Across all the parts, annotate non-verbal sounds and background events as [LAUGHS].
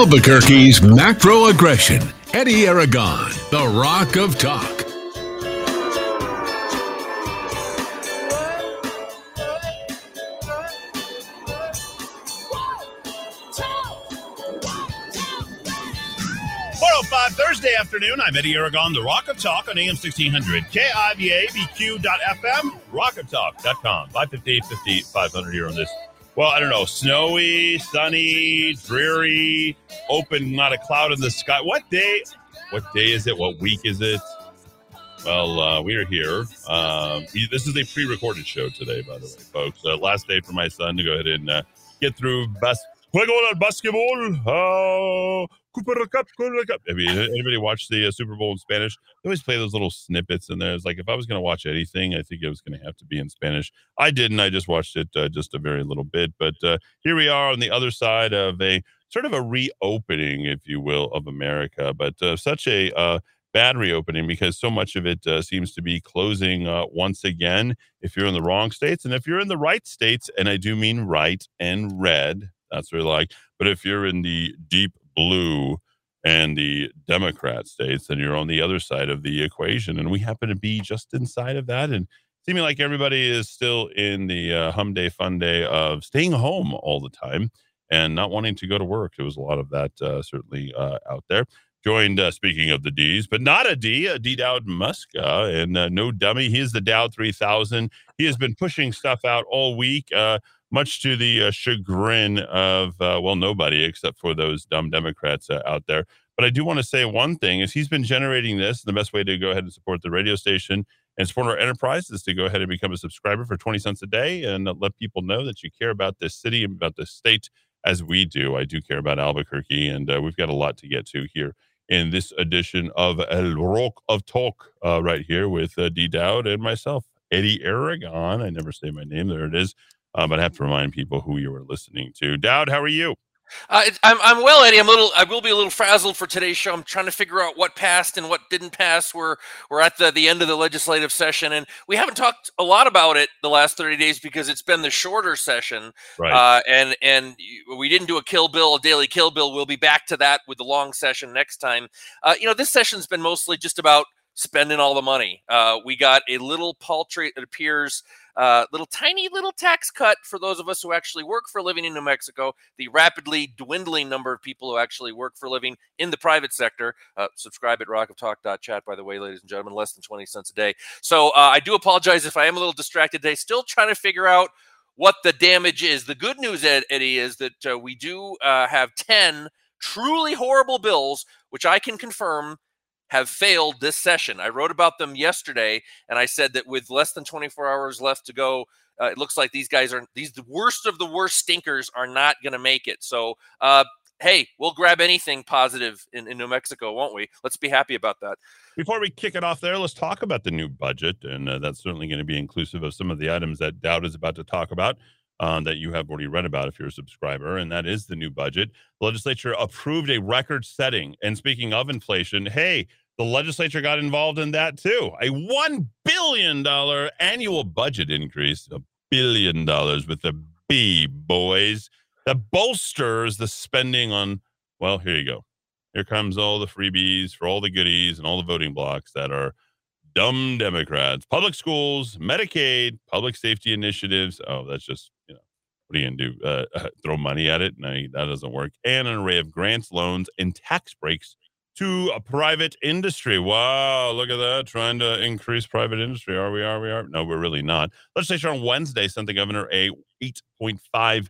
Albuquerque's macro aggression. Eddy Aragon, the Rock of Talk. Four oh five Thursday afternoon. I'm Eddy Aragon, the Rock of Talk on AM 1600, KIVA-BQ.FM, rockoftalk.com, 558 50 500 here on this. Well, I don't know, snowy, sunny, dreary, open, not a cloud in the sky. What day? What day is it? What week is it? Well, uh, we are here. Um, this is a pre-recorded show today, by the way, folks. Uh, last day for my son to go ahead and uh, get through best. Juego al basketball. Cooper Cup, Cooper Cup. Have you, anybody watch the uh, Super Bowl in Spanish? They always play those little snippets in there. It's like if I was going to watch anything, I think it was going to have to be in Spanish. I didn't. I just watched it uh, just a very little bit. But uh, here we are on the other side of a sort of a reopening, if you will, of America. But uh, such a uh, bad reopening because so much of it uh, seems to be closing uh, once again if you're in the wrong states. And if you're in the right states, and I do mean right and red, that's really like, but if you're in the deep blue and the Democrat states, then you're on the other side of the equation. And we happen to be just inside of that. And seeming like everybody is still in the uh, hum day, fun day of staying home all the time and not wanting to go to work. There was a lot of that uh, certainly uh, out there. Joined, uh, speaking of the D's, but not a D, a D Dowd Muska, and uh, no dummy. He is the Dowd 3000. He has been pushing stuff out all week. Much to the uh, chagrin of uh, well nobody except for those dumb democrats uh, out there but i do want to say one thing is he's been generating this the best way to go ahead and support the radio station and support our enterprise is to go ahead and become a subscriber for 20 cents a day and let people know that you care about this city and about this state as we do i do care about albuquerque and uh, we've got a lot to get to here in this edition of El Rock of Talk uh, right here with uh, D Dowd and myself, Eddy Aragon. I never say my name. There it is. Uh, but I have to remind people who you are listening to. Dowd, how are you? Uh, I'm, I'm well, Eddy. I'm a little. I will be a little frazzled for today's show. I'm trying to figure out what passed and what didn't pass. We're we're at the the end of the legislative session, and we haven't talked a lot about it the last 30 days because it's been the shorter session. Right. Uh, and and we didn't do a kill bill, a daily kill bill. We'll be back to that with the long session next time. Uh, you know, this session's been mostly just about spending all the money. Uh, we got a little paltry, it appears, uh, little tiny little tax cut for those of us who actually work for a living in New Mexico. The rapidly dwindling number of people who actually work for a living in the private sector. Uh, subscribe at rockoftalk.chat, by the way, ladies and gentlemen, less than 20 cents a day. So uh, I do apologize if I am a little distracted today. Still trying to figure out what the damage is. The good news, Eddie, is that uh, we do uh, have 10 truly horrible bills, which I can confirm have failed this session. I wrote about them yesterday, and I said that with less than 24 hours left to go, uh, it looks like these guys are these the worst of the worst stinkers are not going to make it. So, uh, hey, we'll grab anything positive in, in New Mexico, won't we? Let's be happy about that. Before we kick it off there, let's talk about the new budget, and uh, that's certainly going to be inclusive of some of the items that Dowd is about to talk about. Um, that you have already read about if you're a subscriber, and that is the new budget. The legislature approved a record setting. And speaking of inflation, hey, the legislature got involved in that too. A $1 billion annual budget increase, a billion dollars with the B, boys, that bolsters the spending on, well, here you go. Here comes all the freebies for all the goodies and all the voting blocks that are dumb Democrats. Public schools, Medicaid, public safety initiatives. Oh, that's just, you know, what are you going to do? Uh, [LAUGHS] throw money at it? No, that doesn't work. And an array of grants, loans, and tax breaks to a private industry. Wow, look at that. Trying to increase private industry. Are we? Are we? Are no, we're really not. Legislature on Wednesday sent the governor a $8.5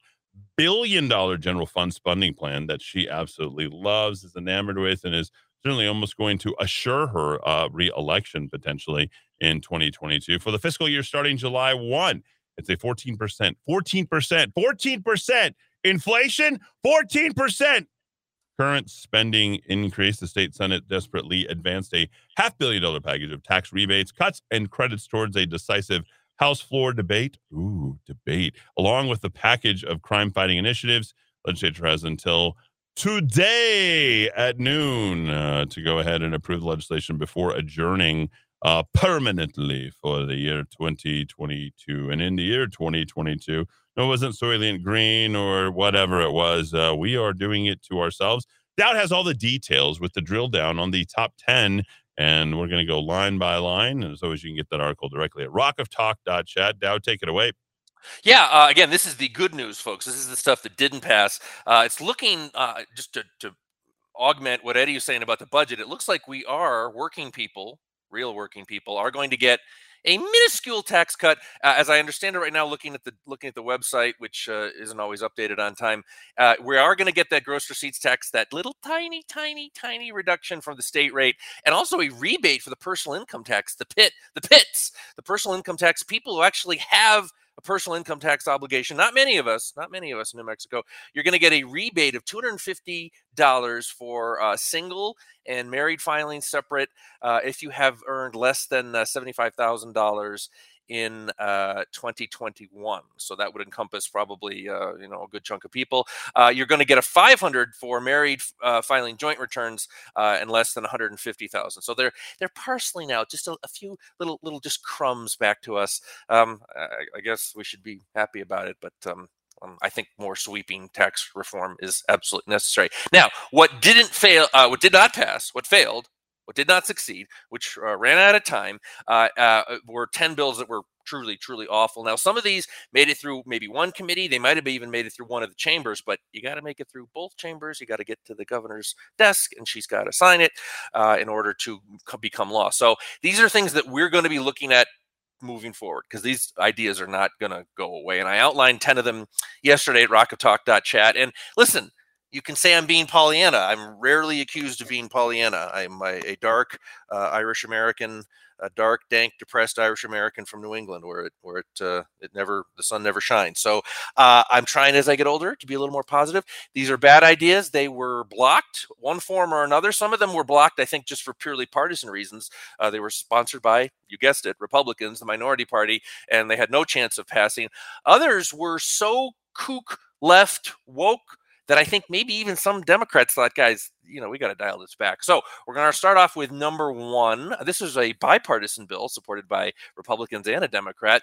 billion general fund spending plan that she absolutely loves, is enamored with, and is certainly almost going to assure her uh, re-election potentially in 2022 for the fiscal year starting July 1. It's a 14%, 14%, 14% inflation, 14% current spending increase, the state Senate desperately advanced a half billion dollar package of tax rebates, cuts, and credits towards a decisive House floor debate. Ooh, debate. Along with the package of crime fighting initiatives, legislature has until today at noon uh, to go ahead and approve the legislation before adjourning uh, permanently for the year 2022. And in the year 2022, no, it wasn't Soylent Green or whatever it was. Uh, we are doing it to ourselves. Dowd has all the details with the drill down on the top 10 and we're going to go line by line. And as always, you can get that article directly at rockoftalk.chat. Dowd, take it away. Yeah, uh, again, this is the good news, folks. This is the stuff that didn't pass. Uh, it's looking uh, just to, to augment what Eddy was saying about the budget. It looks like we are working people, real working people, are going to get a minuscule tax cut. Uh, as I understand it right now, looking at the looking at the website, which uh, isn't always updated on time, uh, we are going to get that gross receipts tax, that little tiny, tiny, tiny reduction from the state rate, and also a rebate for the personal income tax, the pit, the pits, the personal income tax. People who actually have a personal income tax obligation. Not many of us, not many of us in New Mexico. You're going to get a rebate of $250 for uh, single and married filing separate uh, if you have earned less than uh, $75,000 in uh, 2021. So that would encompass probably uh, you know a good chunk of people. Uh, you're going to get a 500 for married uh, filing joint returns uh, and less than 150,000. So they're they're parceling out just a, a, few little little just crumbs back to us. Um, I, I, guess we should be happy about it, but. Um, um, I think more sweeping tax reform is absolutely necessary. Now, what didn't fail, uh, what did not pass, what failed what did not succeed, which uh, ran out of time, uh, uh, were 10 bills that were truly, truly awful. Now, some of these made it through maybe one committee. They might have even made it through one of the chambers, but you got to make it through both chambers. You got to get to the governor's desk, and she's got to sign it uh, in order to become law. So these are things that we're going to be looking at moving forward because these ideas are not going to go away. And I outlined 10 of them yesterday at rockoftalk.chat. And listen, you can say I'm being Pollyanna. I'm rarely accused of being Pollyanna. I'm a, a dark uh, Irish American, a dark, dank, depressed Irish American from New England, where it where it uh, it never the sun never shines. So uh, I'm trying as I get older to be a little more positive. These are bad ideas. They were blocked, one form or another. Some of them were blocked, I think, just for purely partisan reasons. Uh, they were sponsored by, you guessed it, Republicans, the minority party, and they had no chance of passing. Others were so kook left woke that I think maybe even some Democrats thought, guys, you know, we got to dial this back. So we're going to start off with number one. This is a bipartisan bill supported by Republicans and a Democrat.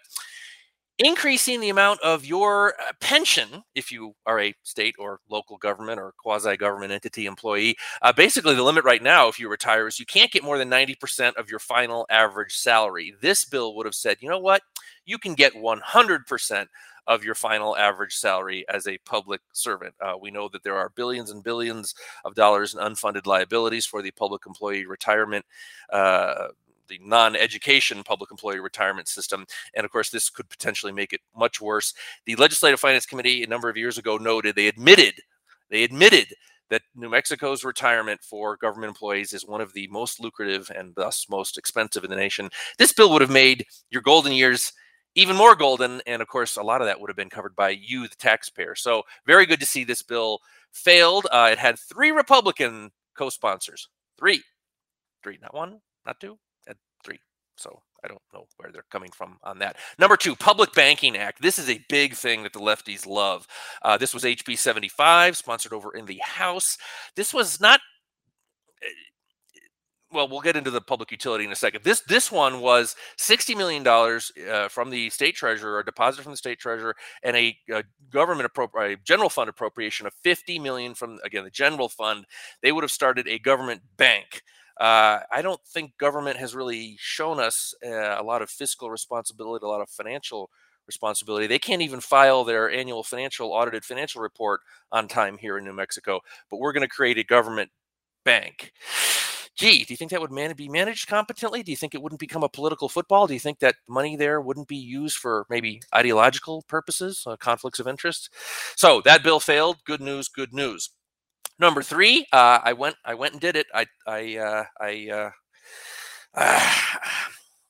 Increasing the amount of your uh, pension, if you are a state or local government or quasi government entity employee. Uh, basically, the limit right now, if you retire, is you can't get more than 90% of your final average salary. This bill would have said, you know what? You can get 100% of your final average salary as a public servant. Uh, we know that there are billions and billions of dollars in unfunded liabilities for the public employee retirement. Uh, the non-education public employee retirement system and of course this could potentially make it much worse the legislative finance committee a number of years ago noted they admitted they admitted that New Mexico's retirement for government employees is one of the most lucrative and thus most expensive in the nation. This bill would have made your golden years even more golden. And of course, a lot of that would have been covered by you, the taxpayer. So very good to see this bill failed. Uh, it had three Republican co-sponsors. Three, three, not one, not two. So I don't know where they're coming from on that. Number two, Public Banking Act. This is a big thing that the lefties love. Uh, this was HB 75, sponsored over in the House. This was not well, we'll get into the public utility in a second. This this one was sixty million dollars uh, from the state treasurer, a deposit from the state treasurer, and a, a government appropri- a general fund appropriation of fifty million from again the general fund. They would have started a government bank. Uh, I don't think government has really shown us uh, a lot of fiscal responsibility, a lot of financial responsibility. They can't even file their annual financial audited financial report on time here in New Mexico. But we're going to create a government bank gee, do you think that would man- be managed competently? Do you think it wouldn't become a political football? Do you think that money there wouldn't be used for maybe ideological purposes, uh, conflicts of interest? So that bill failed. Good news. Good news. Number three, uh, I went. I went and did it. I. I. Uh, I. Uh, [SIGHS]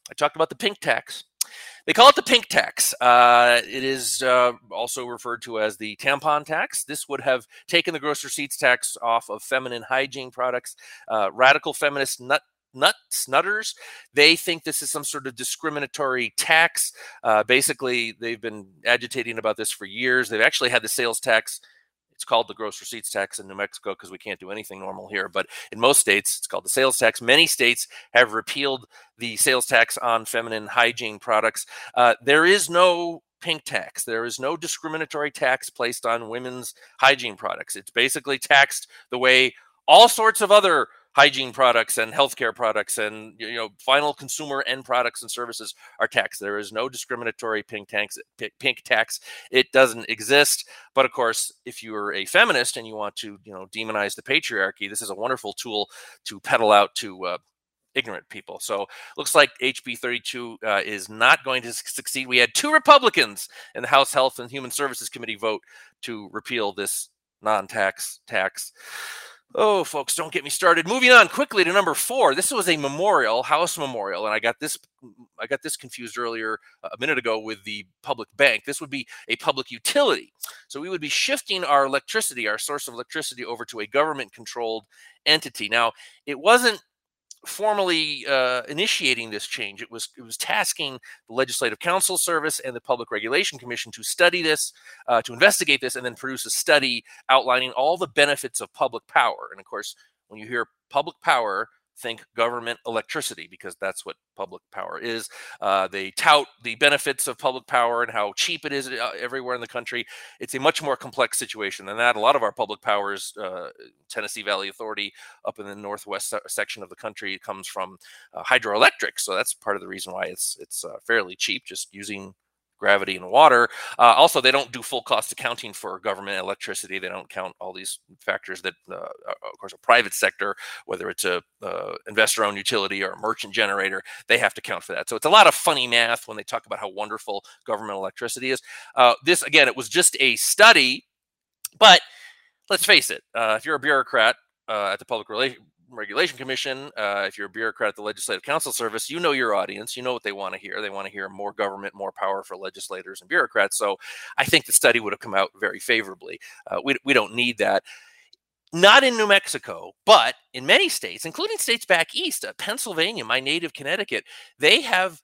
I talked about the pink tax. They call it the pink tax. Uh, it is uh, also referred to as the tampon tax. This would have taken the gross receipts tax off of feminine hygiene products. Uh, radical feminist nut nuts nutters they think this is some sort of discriminatory tax uh, basically they've been agitating about this for years they've actually had the sales tax it's called the gross receipts tax in New Mexico because we can't do anything normal here. But in most states, it's called the sales tax. Many states have repealed the sales tax on feminine hygiene products. Uh, there is no pink tax. There is no discriminatory tax placed on women's hygiene products. It's basically taxed the way all sorts of other hygiene products and healthcare products and you know final consumer end products and services are taxed. There is no discriminatory pink tax. Pink tax. It doesn't exist. But of course, if you are a feminist and you want to you know demonize the patriarchy, this is a wonderful tool to peddle out to. Uh, ignorant people. So looks like HB 32 uh, is not going to succeed. We had two Republicans in the House Health and Human Services Committee vote to repeal this non-tax tax. Oh, folks, don't get me started. Moving on quickly to number four. This was a memorial, house memorial, and I got this. I got this confused earlier uh, a minute ago with the public bank. This would be a public utility, so we would be shifting our electricity, our source of electricity, over to a government-controlled entity. Now, it wasn't formally uh, initiating this change. It was it was tasking the Legislative Council Service and the Public Regulation Commission to study this, uh, to investigate this, and then produce a study outlining all the benefits of public power. And of course, when you hear public power, think government electricity because that's what public power is. Uh, they tout the benefits of public power and how cheap it is uh, everywhere in the country. It's a much more complex situation than that. A lot of our public powers, uh, Tennessee Valley Authority up in the northwest section of the country, comes from uh, hydroelectric. So that's part of the reason why it's it's uh, fairly cheap, just using gravity and water. Uh, also, they don't do full cost accounting for government electricity. They don't count all these factors that, uh, of course, a private sector, whether it's a uh, investor-owned utility or a merchant generator, they have to count for that. So it's a lot of funny math when they talk about how wonderful government electricity is. Uh, this, again, it was just a study, but let's face it, uh, if you're a bureaucrat uh, at the Public Relations Regulation Commission, uh, if you're a bureaucrat at the Legislative Council Service, you know your audience. You know what they want to hear. They want to hear more government, more power for legislators and bureaucrats. So I think the study would have come out very favorably. Uh, we, we don't need that. Not in New Mexico, but in many states, including states back east, uh, Pennsylvania, my native Connecticut, they have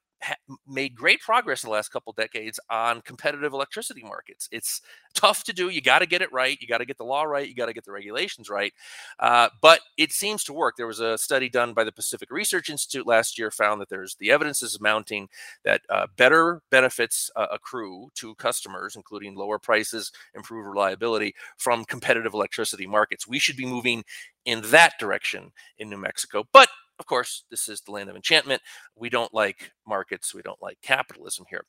made great progress in the last couple decades on competitive electricity markets. It's [LAUGHS] tough to do. You got to get it right. You got to get the law right. You got to get the regulations right. Uh, but it seems to work. There was a study done by the Pacific Research Institute last year found that there's the evidence is mounting that uh, better benefits uh, accrue to customers, including lower prices, improved reliability from competitive electricity markets. We should be moving in that direction in New Mexico. But of course, this is the land of enchantment. We don't like markets. We don't like capitalism here.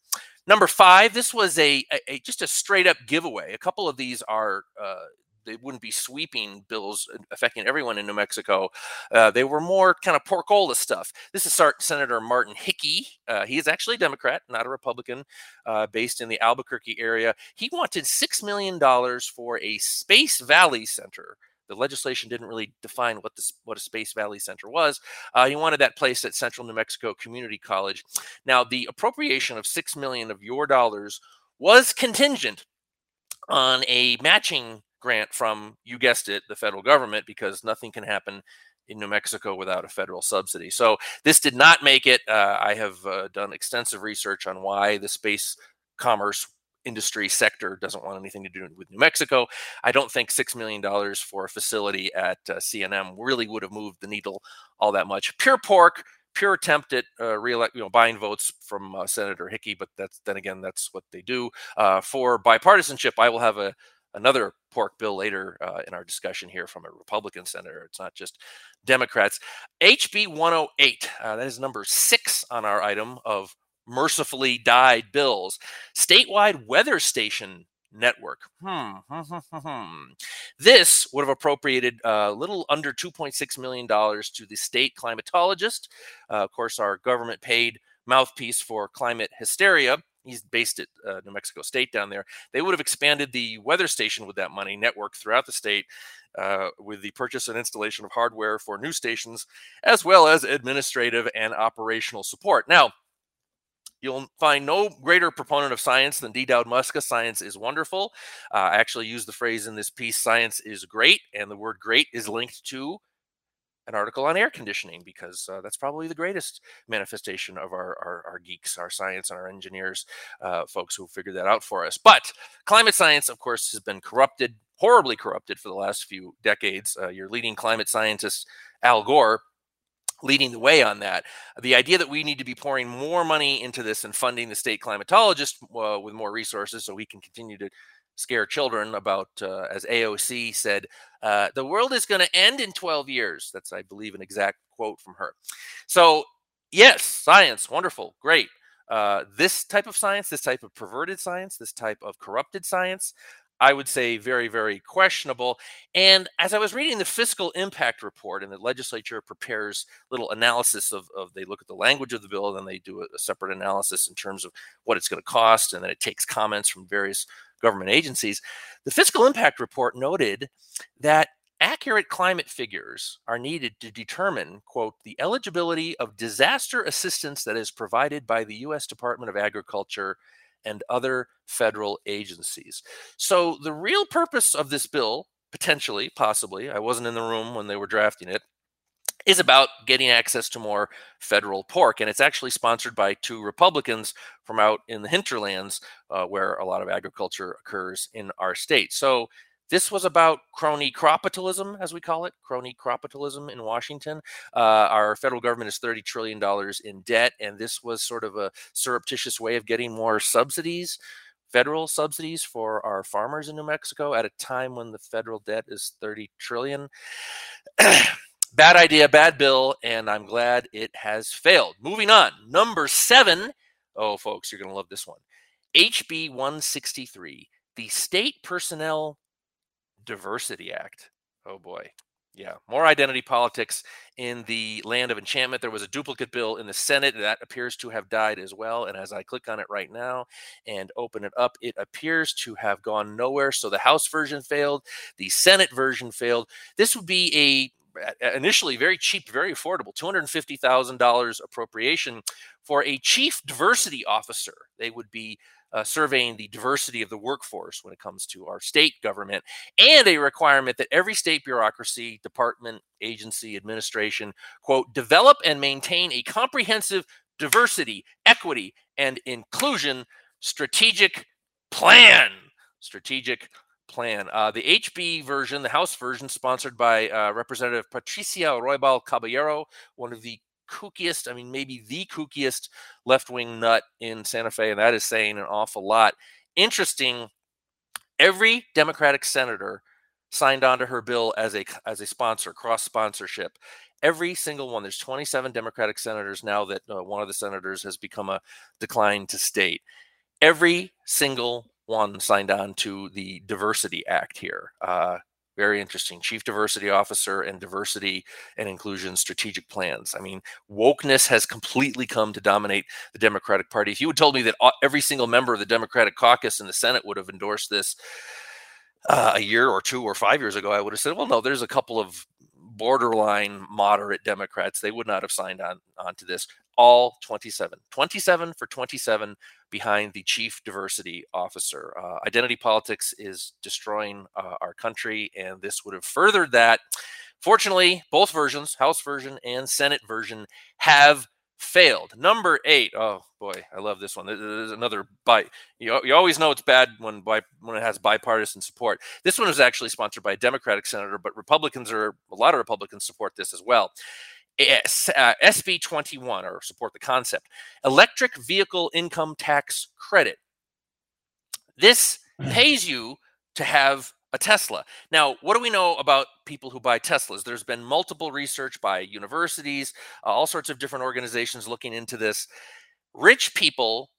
Number five, this was a, a, just a straight up giveaway. A couple of these are uh, they wouldn't be sweeping bills affecting everyone in New Mexico. Uh, they were more kind of porcola stuff. This is Senator Martin Hickey. Uh, he is actually a Democrat, not a Republican, uh, based in the Albuquerque area. He wanted $6 million for a Space Valley Center the legislation didn't really define what this what a Space Valley Center was. Uh, he wanted that place at Central New Mexico Community College. Now, the appropriation of six million of your dollars was contingent on a matching grant from you guessed it, the federal government, because nothing can happen in New Mexico without a federal subsidy. So this did not make it. Uh, I have uh, done extensive research on why the space commerce industry sector doesn't want anything to do with New Mexico. I don't think $6 million for a facility at uh, CNM really would have moved the needle all that much. Pure pork, pure attempt at uh, re-elect, you know, buying votes from uh, Senator Hickey, but that's then again, that's what they do. Uh, for bipartisanship, I will have a another pork bill later uh, in our discussion here from a Republican senator. It's not just Democrats. HB 108, uh, that is number six on our item of mercifully died bills. Statewide weather station network. Hmm, hmm, hmm, hmm. This would have appropriated a uh, little under $2.6 million to the state climatologist. Uh, of course, our government paid mouthpiece for climate hysteria. He's based at uh, New Mexico State down there. They would have expanded the weather station with that money network throughout the state uh, with the purchase and installation of hardware for new stations, as well as administrative and operational support. Now, You'll find no greater proponent of science than D. Dowd Muska. Science is wonderful. Uh, I actually use the phrase in this piece, science is great. And the word great is linked to an article on air conditioning because uh, that's probably the greatest manifestation of our, our, our geeks, our science, and our engineers, uh, folks who figured that out for us. But climate science, of course, has been corrupted, horribly corrupted for the last few decades. Uh, your leading climate scientist, Al Gore, leading the way on that. The idea that we need to be pouring more money into this and funding the state climatologist uh, with more resources so we can continue to scare children about, uh, as AOC said, uh, the world is going to end in 12 years. That's, I believe, an exact quote from her. So, yes, science, wonderful, great. Uh, this type of science, this type of perverted science, this type of corrupted science, I would say very, very questionable. And as I was reading the fiscal impact report, and the legislature prepares little analysis of, of they look at the language of the bill, and then they do a, a separate analysis in terms of what it's going to cost, and then it takes comments from various government agencies. The fiscal impact report noted that accurate climate figures are needed to determine, quote, the eligibility of disaster assistance that is provided by the U.S. Department of Agriculture and other federal agencies. So, the real purpose of this bill, potentially, possibly, I wasn't in the room when they were drafting it, is about getting access to more federal pork. And it's actually sponsored by two Republicans from out in the hinterlands uh, where a lot of agriculture occurs in our state. So, this was about crony capitalism, as we call it, crony capitalism in Washington. Uh, our federal government is $30 trillion in debt, and this was sort of a surreptitious way of getting more subsidies, federal subsidies for our farmers in New Mexico at a time when the federal debt is 30 trillion. [CLEARS THROAT] bad idea, bad bill, and I'm glad it has failed. Moving on, number seven. Oh, folks, you're going to love this one. HB 163, the State Personnel Diversity Act. Oh boy. Yeah, more identity politics in the land of enchantment. There was a duplicate bill in the Senate that appears to have died as well. And as I click on it right now and open it up, it appears to have gone nowhere. So the House version failed, the Senate version failed. This would be a initially very cheap, very affordable $250,000 appropriation for a chief diversity officer. They would be uh, surveying the diversity of the workforce when it comes to our state government, and a requirement that every state bureaucracy, department, agency, administration, quote, develop and maintain a comprehensive diversity, equity, and inclusion strategic plan. Strategic plan. Uh, the HB version, the House version, sponsored by uh, Representative Patricia Roybal Caballero, one of the kookiest, I mean, maybe the kookiest left wing nut in Santa Fe, and that is saying an awful lot. Interesting. Every Democratic senator signed on to her bill as a as a sponsor, cross sponsorship. Every single one. There's 27 Democratic senators now that uh, one of the senators has become a decline to state. Every single one signed on to the Diversity Act here. Uh, very interesting. Chief Diversity Officer and Diversity and Inclusion Strategic Plans. I mean, wokeness has completely come to dominate the Democratic Party. If you had told me that every single member of the Democratic caucus in the Senate would have endorsed this uh, a year or two or five years ago, I would have said, well, no, there's a couple of borderline moderate Democrats. They would not have signed on, on to this all 27. 27 for 27 behind the chief diversity officer. Uh, identity politics is destroying uh, our country, and this would have furthered that. Fortunately, both versions, House version and Senate version, have failed. Number eight. Oh boy, I love this one. There's another bite. You, you always know it's bad when by when it has bipartisan support. This one was actually sponsored by a Democratic senator, but Republicans are a lot of Republicans support this as well uh, SB 21 or support the concept electric vehicle income tax credit. This mm. pays you to have a Tesla. Now, what do we know about people who buy Teslas? There's been multiple research by universities, uh, all sorts of different organizations looking into this. Rich people,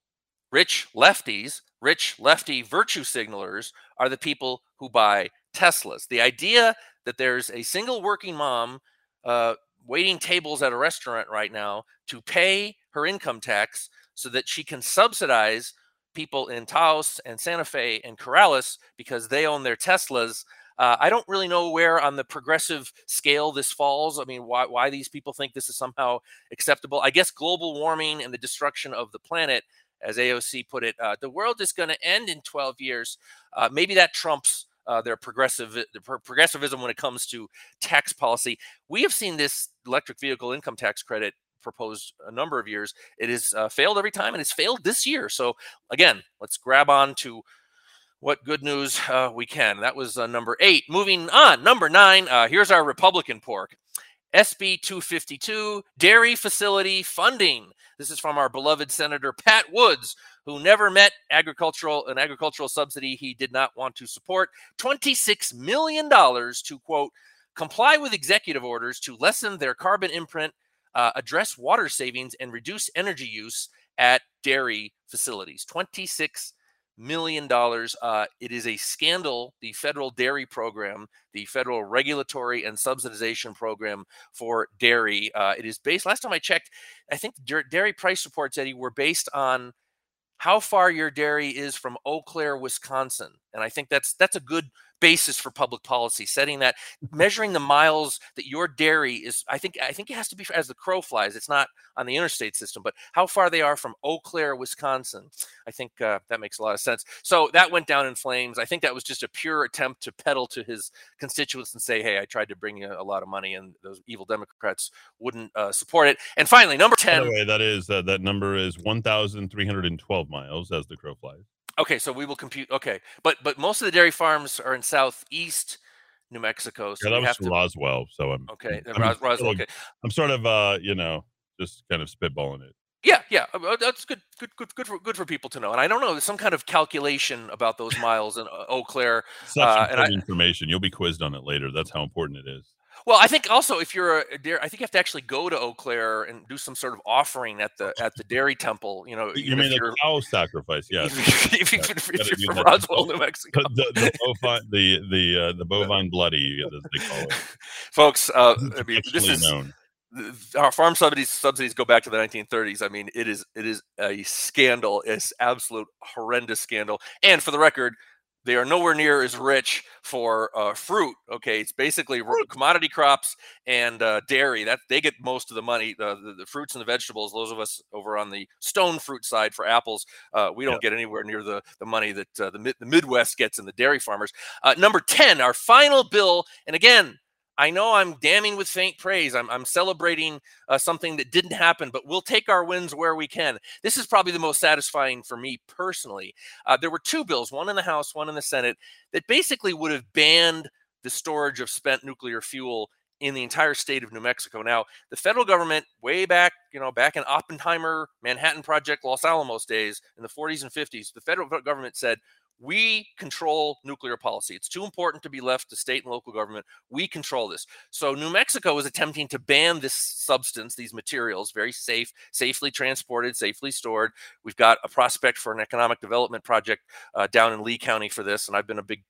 rich lefties, rich lefty virtue signalers are the people who buy Teslas. The idea that there's a single working mom uh, waiting tables at a restaurant right now to pay her income tax so that she can subsidize people in Taos and Santa Fe and Corrales because they own their Teslas. Uh, I don't really know where on the progressive scale this falls. I mean, why, why these people think this is somehow acceptable. I guess global warming and the destruction of the planet, as AOC put it, uh, the world is going to end in 12 years. Uh, maybe that trumps uh, their progressive their progressivism when it comes to tax policy. We have seen this electric vehicle income tax credit proposed a number of years. It has uh, failed every time, and it's failed this year. So again, let's grab on to what good news uh, we can. That was uh, number eight. Moving on, number nine. Uh, here's our Republican pork. SB 252, dairy facility funding. This is from our beloved Senator Pat Woods, who never met agricultural an agricultural subsidy he did not want to support. $26 million to quote comply with executive orders to lessen their carbon imprint, uh, address water savings, and reduce energy use at dairy facilities. 26 million dollars. Uh, it is a scandal. The federal dairy program, the federal regulatory and subsidization program for dairy, uh, it is based. Last time I checked, I think dairy price reports, Eddy, were based on how far your dairy is from Eau Claire, Wisconsin, and I think that's that's a good basis for public policy, setting that, measuring the miles that your dairy is. I think I think it has to be as the crow flies. It's not on the interstate system, but how far they are from Eau Claire, Wisconsin. I think uh, that makes a lot of sense. So that went down in flames. I think that was just a pure attempt to peddle to his constituents and say, "Hey, I tried to bring you a lot of money, and those evil Democrats wouldn't uh, support it." And finally, number ten. By the way, that is uh, that number is one thousand three hundred and twelve miles as the crow flies. Okay, so we will compute. Okay, but but most of the dairy farms are in southeast New Mexico. So yeah, that was to, Roswell. So I'm okay. I'm, Ros- Roswell. Okay, I'm sort of uh, you know, just kind of spitballing it. Yeah, yeah, uh, that's good, good, good, good for good for people to know. And I don't know, there's some kind of calculation about those miles in uh, Eau Claire. Such uh, important information. You'll be quizzed on it later. That's how important it is. Well, I think also if you're a dairy, I think you have to actually go to Eau Claire and do some sort of offering at the at the dairy temple. You know, you mean the cow sacrifice? Yeah. if, you, if, if you're from Roswell, New Mexico, the the, the bovine, [LAUGHS] the the, uh, the bovine bloody, as they call it, [LAUGHS] folks. Uh, I mean, this is known. Our farm subsidies subsidies go back to the 1930s. I mean, it is it is a scandal. It's absolute horrendous scandal. And for the record, they are nowhere near as rich for uh, fruit. Okay, it's basically commodity crops and uh, dairy. That they get most of the money. The, the, the, fruits and the vegetables. Those of us over on the stone fruit side for apples, uh, we don't yeah. get anywhere near the the money that uh, the the Midwest gets in the dairy farmers. Uh, number ten, our final bill, and again, I know I'm damning with faint praise. I'm, I'm celebrating uh, something that didn't happen, but we'll take our wins where we can. This is probably the most satisfying for me personally. Uh, there were two bills, one in the House, one in the Senate, that basically would have banned the storage of spent nuclear fuel in the entire state of New Mexico. Now, the federal government, way back, you know, back in Oppenheimer, Manhattan Project, Los Alamos days in the 40s and 50s, the federal government said, we control nuclear policy. It's too important to be left to state and local government. We control this. So New Mexico is attempting to ban this substance, these materials, very safe, safely transported, safely stored. We've got a prospect for an economic development project uh, down in Lee County for this, and I've been a big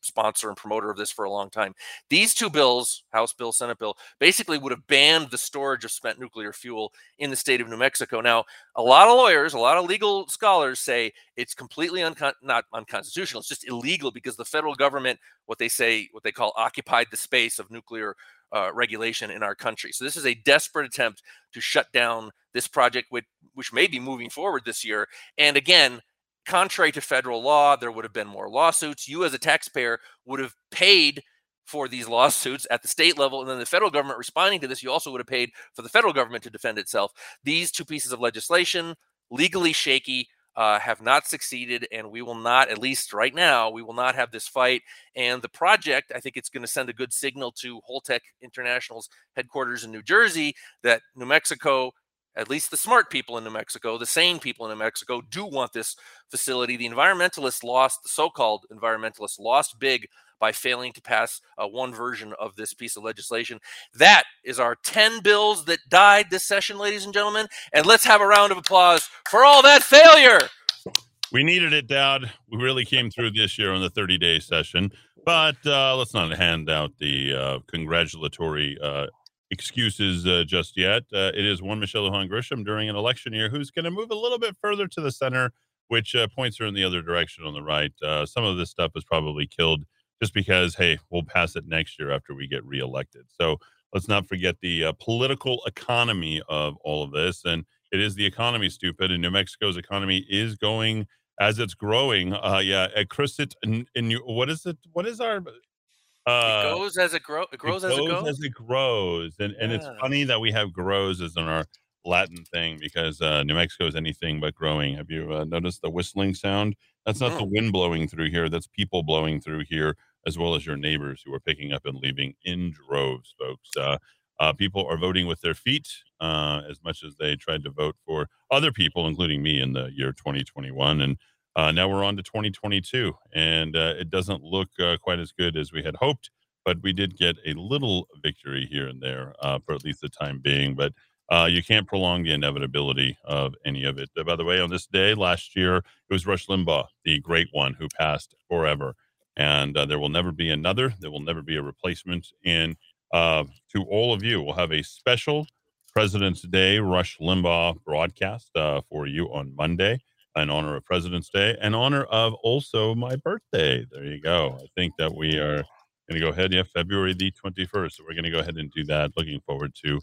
sponsor and promoter of this for a long time. These two bills, House bill, Senate bill, basically would have banned the storage of spent nuclear fuel in the state of New Mexico. Now, a lot of lawyers, a lot of legal scholars say it's completely uncon- not unconstitutional. It's just illegal because the federal government, what they say, what they call occupied the space of nuclear uh, regulation in our country. So this is a desperate attempt to shut down this project, which, which may be moving forward this year. And again, contrary to federal law, there would have been more lawsuits. You, as a taxpayer, would have paid for these [LAUGHS] lawsuits at the state level. And then the federal government responding to this, you also would have paid for the federal government to defend itself. These two pieces of legislation, legally shaky, uh, have not succeeded. And we will not, at least right now, we will not have this fight. And the project, I think it's going to send a good signal to Holtec International's headquarters in New Jersey that New Mexico at least the smart people in New Mexico, the sane people in New Mexico, do want this facility. The environmentalists lost, the so called environmentalists lost big by failing to pass uh, one version of this piece of legislation. That is our 10 bills that died this session, ladies and gentlemen. And let's have a round of applause for all that failure. We needed it, Dowd. We really came through this year on the 30 day session. But uh, let's not hand out the uh, congratulatory uh, excuses uh, just yet. Uh, it is one Michelle Lujan Grisham during an election year who's going to move a little bit further to the center, which uh, points her in the other direction on the right. Uh, some of this stuff is probably killed just because, hey, we'll pass it next year after we get reelected. So let's not forget the uh, political economy of all of this. And it is the economy, stupid. And New Mexico's economy is going as it's growing. Uh, yeah, at Chris, it in, in what is it? What is our uh, it goes as it, grows. it grows. It as it goes as it grows, and yeah. and it's funny that we have grows as in our Latin thing because uh, New Mexico is anything but growing. Have you uh, noticed the whistling sound? That's not mm. the wind blowing through here. That's people blowing through here, as well as your neighbors who are picking up and leaving in droves, folks. Uh, uh, people are voting with their feet, uh, as much as they tried to vote for other people, including me, in the year 2021. And uh, now we're on to 2022, and uh, it doesn't look uh, quite as good as we had hoped. But we did get a little victory here and there uh, for at least the time being. But uh, you can't prolong the inevitability of any of it. by the way, on this day last year, it was Rush Limbaugh, the great one who passed forever. And uh, there will never be another. There will never be a replacement. And to all of you, we'll have a special President's Day Rush Limbaugh broadcast for you on Monday in honor of President's Day, in honor of also my birthday. There you go. I think that we are going to go ahead. Yeah, February the 21st. So we're going to go ahead and do that. Looking forward to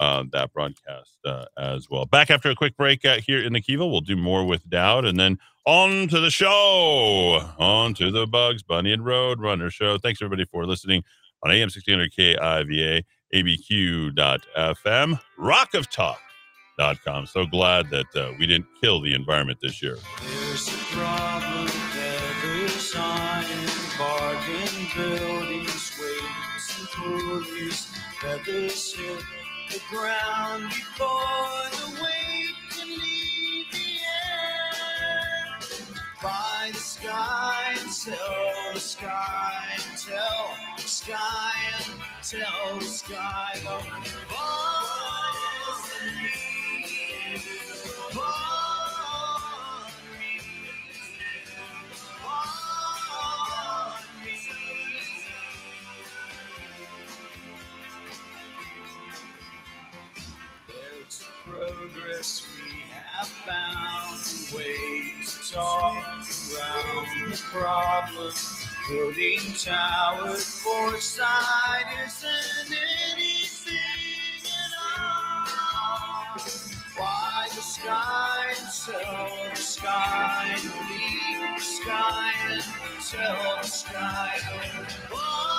uh, that broadcast uh, as well. Back after a quick break uh, here in the Kiva, we'll do more with Dowd, and then on to the show, on to the Bugs Bunny and Road Runner show. Thanks everybody for listening on AM 1600 KIVA, ABQ.FM, So glad that uh, we didn't kill the environment this year. By the sky and tell the sky and tell the sky and tell the sky. The we have found a way to talk around the problem. Building towers foresight isn't anything at all. Why the sky and tell the sky to leave the sky and tell the sky. Why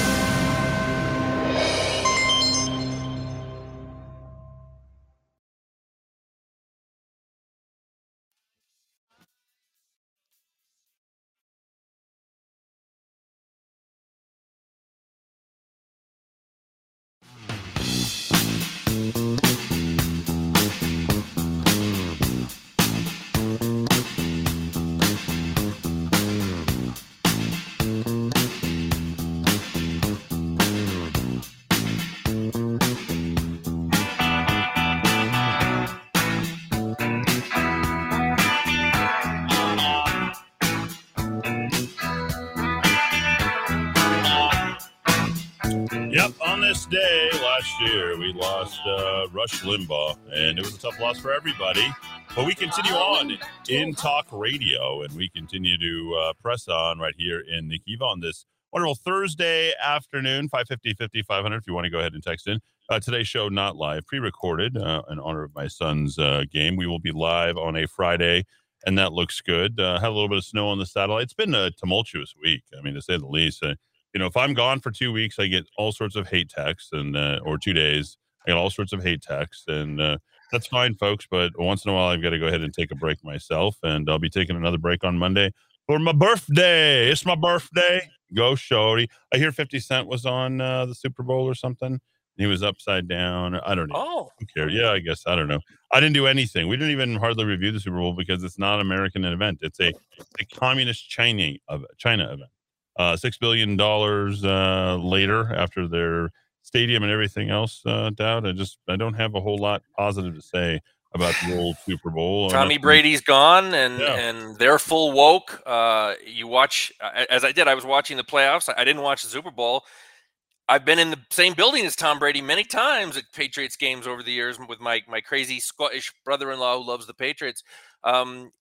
Rush Limbaugh, and it was a tough loss for everybody. But we continue on in talk radio, and we continue to uh, press on right here in the Kiva on this wonderful Thursday afternoon, 550 50 500. If you want to go ahead and text in. Uh, today's show not live, pre-recorded uh, in honor of my son's uh, game. We will be live on a Friday, and that looks good. Uh, had a little bit of snow on the satellite. It's been a tumultuous week. I mean, to say the least. You know, if I'm gone for two weeks, I get all sorts of hate texts, and uh, or two days, I get all sorts of hate texts, and uh, that's fine, folks. But once in a while, I've got to go ahead and take a break myself, and I'll be taking another break on Monday for my birthday. It's my birthday. Go, Shorty. I hear 50 Cent was on uh, the Super Bowl or something. He was upside down. I don't know. Oh, cares? Yeah, I guess I don't know. I didn't do anything. We didn't even hardly review the Super Bowl because it's not an American event. It's a, a communist China of China event. Uh, Six billion dollars uh, later, after their stadium and everything else, uh, Dowd. I just I don't have a whole lot positive to say about the old [SIGHS] Super Bowl. Tommy Brady's gone, and yeah. and they're full woke. Uh, you watch as I did. I was watching the playoffs. I didn't watch the Super Bowl. I've been in the same building as Tom Brady many times at Patriots games over the years with my my crazy Scottish brother-in-law who loves the Patriots. Um,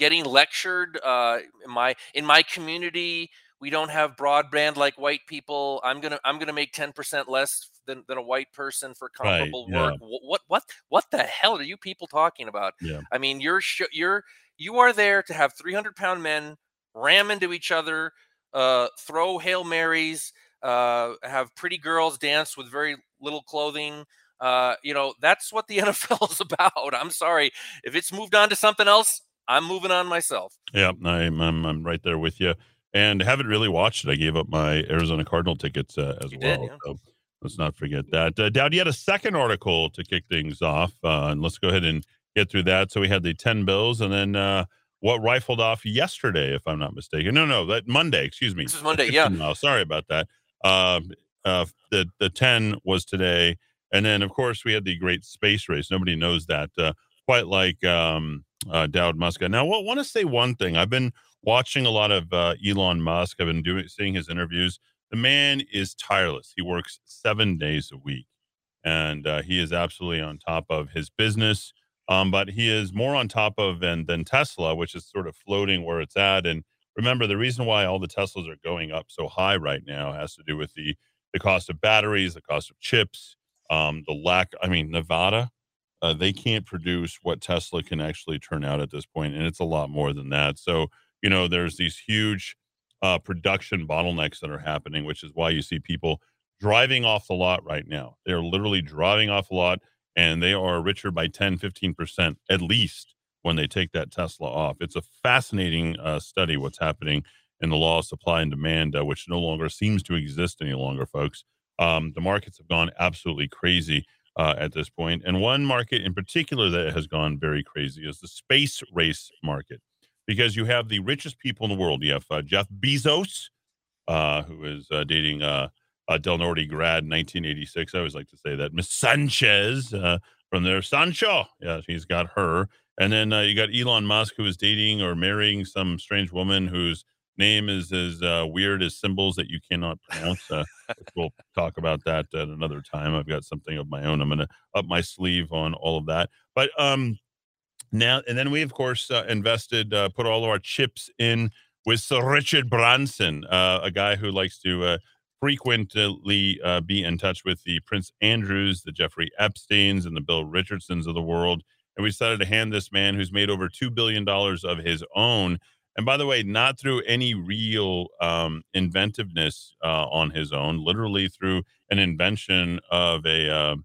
getting lectured uh, in my in my community we don't have broadband like white people. I'm gonna I'm gonna make ten percent less than, than a white person for comparable right, yeah. work. What what what what the hell are you people talking about? Yeah. I mean, you're you're You are there to have 300 pound men ram into each other, uh, throw Hail Marys, uh, have pretty girls dance with very little clothing. Uh, you know, that's what the [LAUGHS] NFL is about. I'm sorry. If it's moved on to something else, I'm moving on myself. Yeah, I'm, I'm, I'm right there with you. And haven't really watched it. I gave up my Arizona Cardinal tickets uh, as You well. did, yeah. So let's not forget that. Uh, Dowd, you had a second article to kick things off. Uh, and let's go ahead and get through that. So we had the 10 bills and then uh, what rifled off yesterday, if I'm not mistaken. No, no, that Monday, excuse me. This is Monday, yeah. 15. Sorry about that. Um, uh, the, the 10 was today. And then, of course, we had the great space race. Nobody knows that. Uh, quite like um, uh, Dowd Muska. Now, I want to say one thing. I've been watching a lot of uh, Elon Musk. I've been doing seeing his interviews. The man is tireless. He works seven days a week, and uh, he is absolutely on top of his business. Um, but he is more on top of than than Tesla, which is sort of floating where it's at. And remember, the reason why all the Teslas are going up so high right now has to do with the the cost of batteries, the cost of chips, um, the lack. I mean, Nevada, uh, they can't produce what Tesla can actually turn out at this point, and it's a lot more than that. So you know, there's these huge uh, production bottlenecks that are happening, which is why you see people driving off the lot right now. They're literally driving off the lot, and they are richer by 10, 15 percent at least when they take that Tesla off. It's a fascinating uh, study what's happening in the law of supply and demand, uh, which no longer seems to exist any longer, folks. Um, the markets have gone absolutely crazy uh, at this point. And one market in particular that has gone very crazy is the space race market, because you have the richest people in the world. You have uh, Jeff Bezos, uh, who is uh, dating uh, uh, Del Norte grad 1986. I always like to say that. Miss Sanchez uh, from there. Sancho. Yeah, he's got her. And then you got Elon Musk, who is dating or marrying some strange woman whose name is as uh, weird as symbols that you cannot pronounce. Uh, we'll talk about that at another time. I've got something of my own. I'm going to up my sleeve on all of that. But um, now, and then we, of course, uh, invested, uh, put all of our chips in with Sir Richard Branson, uh, a guy who likes to uh, frequently be in touch with the Prince Andrews, the Jeffrey Epsteins, and the Bill Richardsons of the world. And we decided to hand this man who's made over $2 billion of his own. And by the way, not through any real um, inventiveness uh, on his own, literally through an invention of a, uh,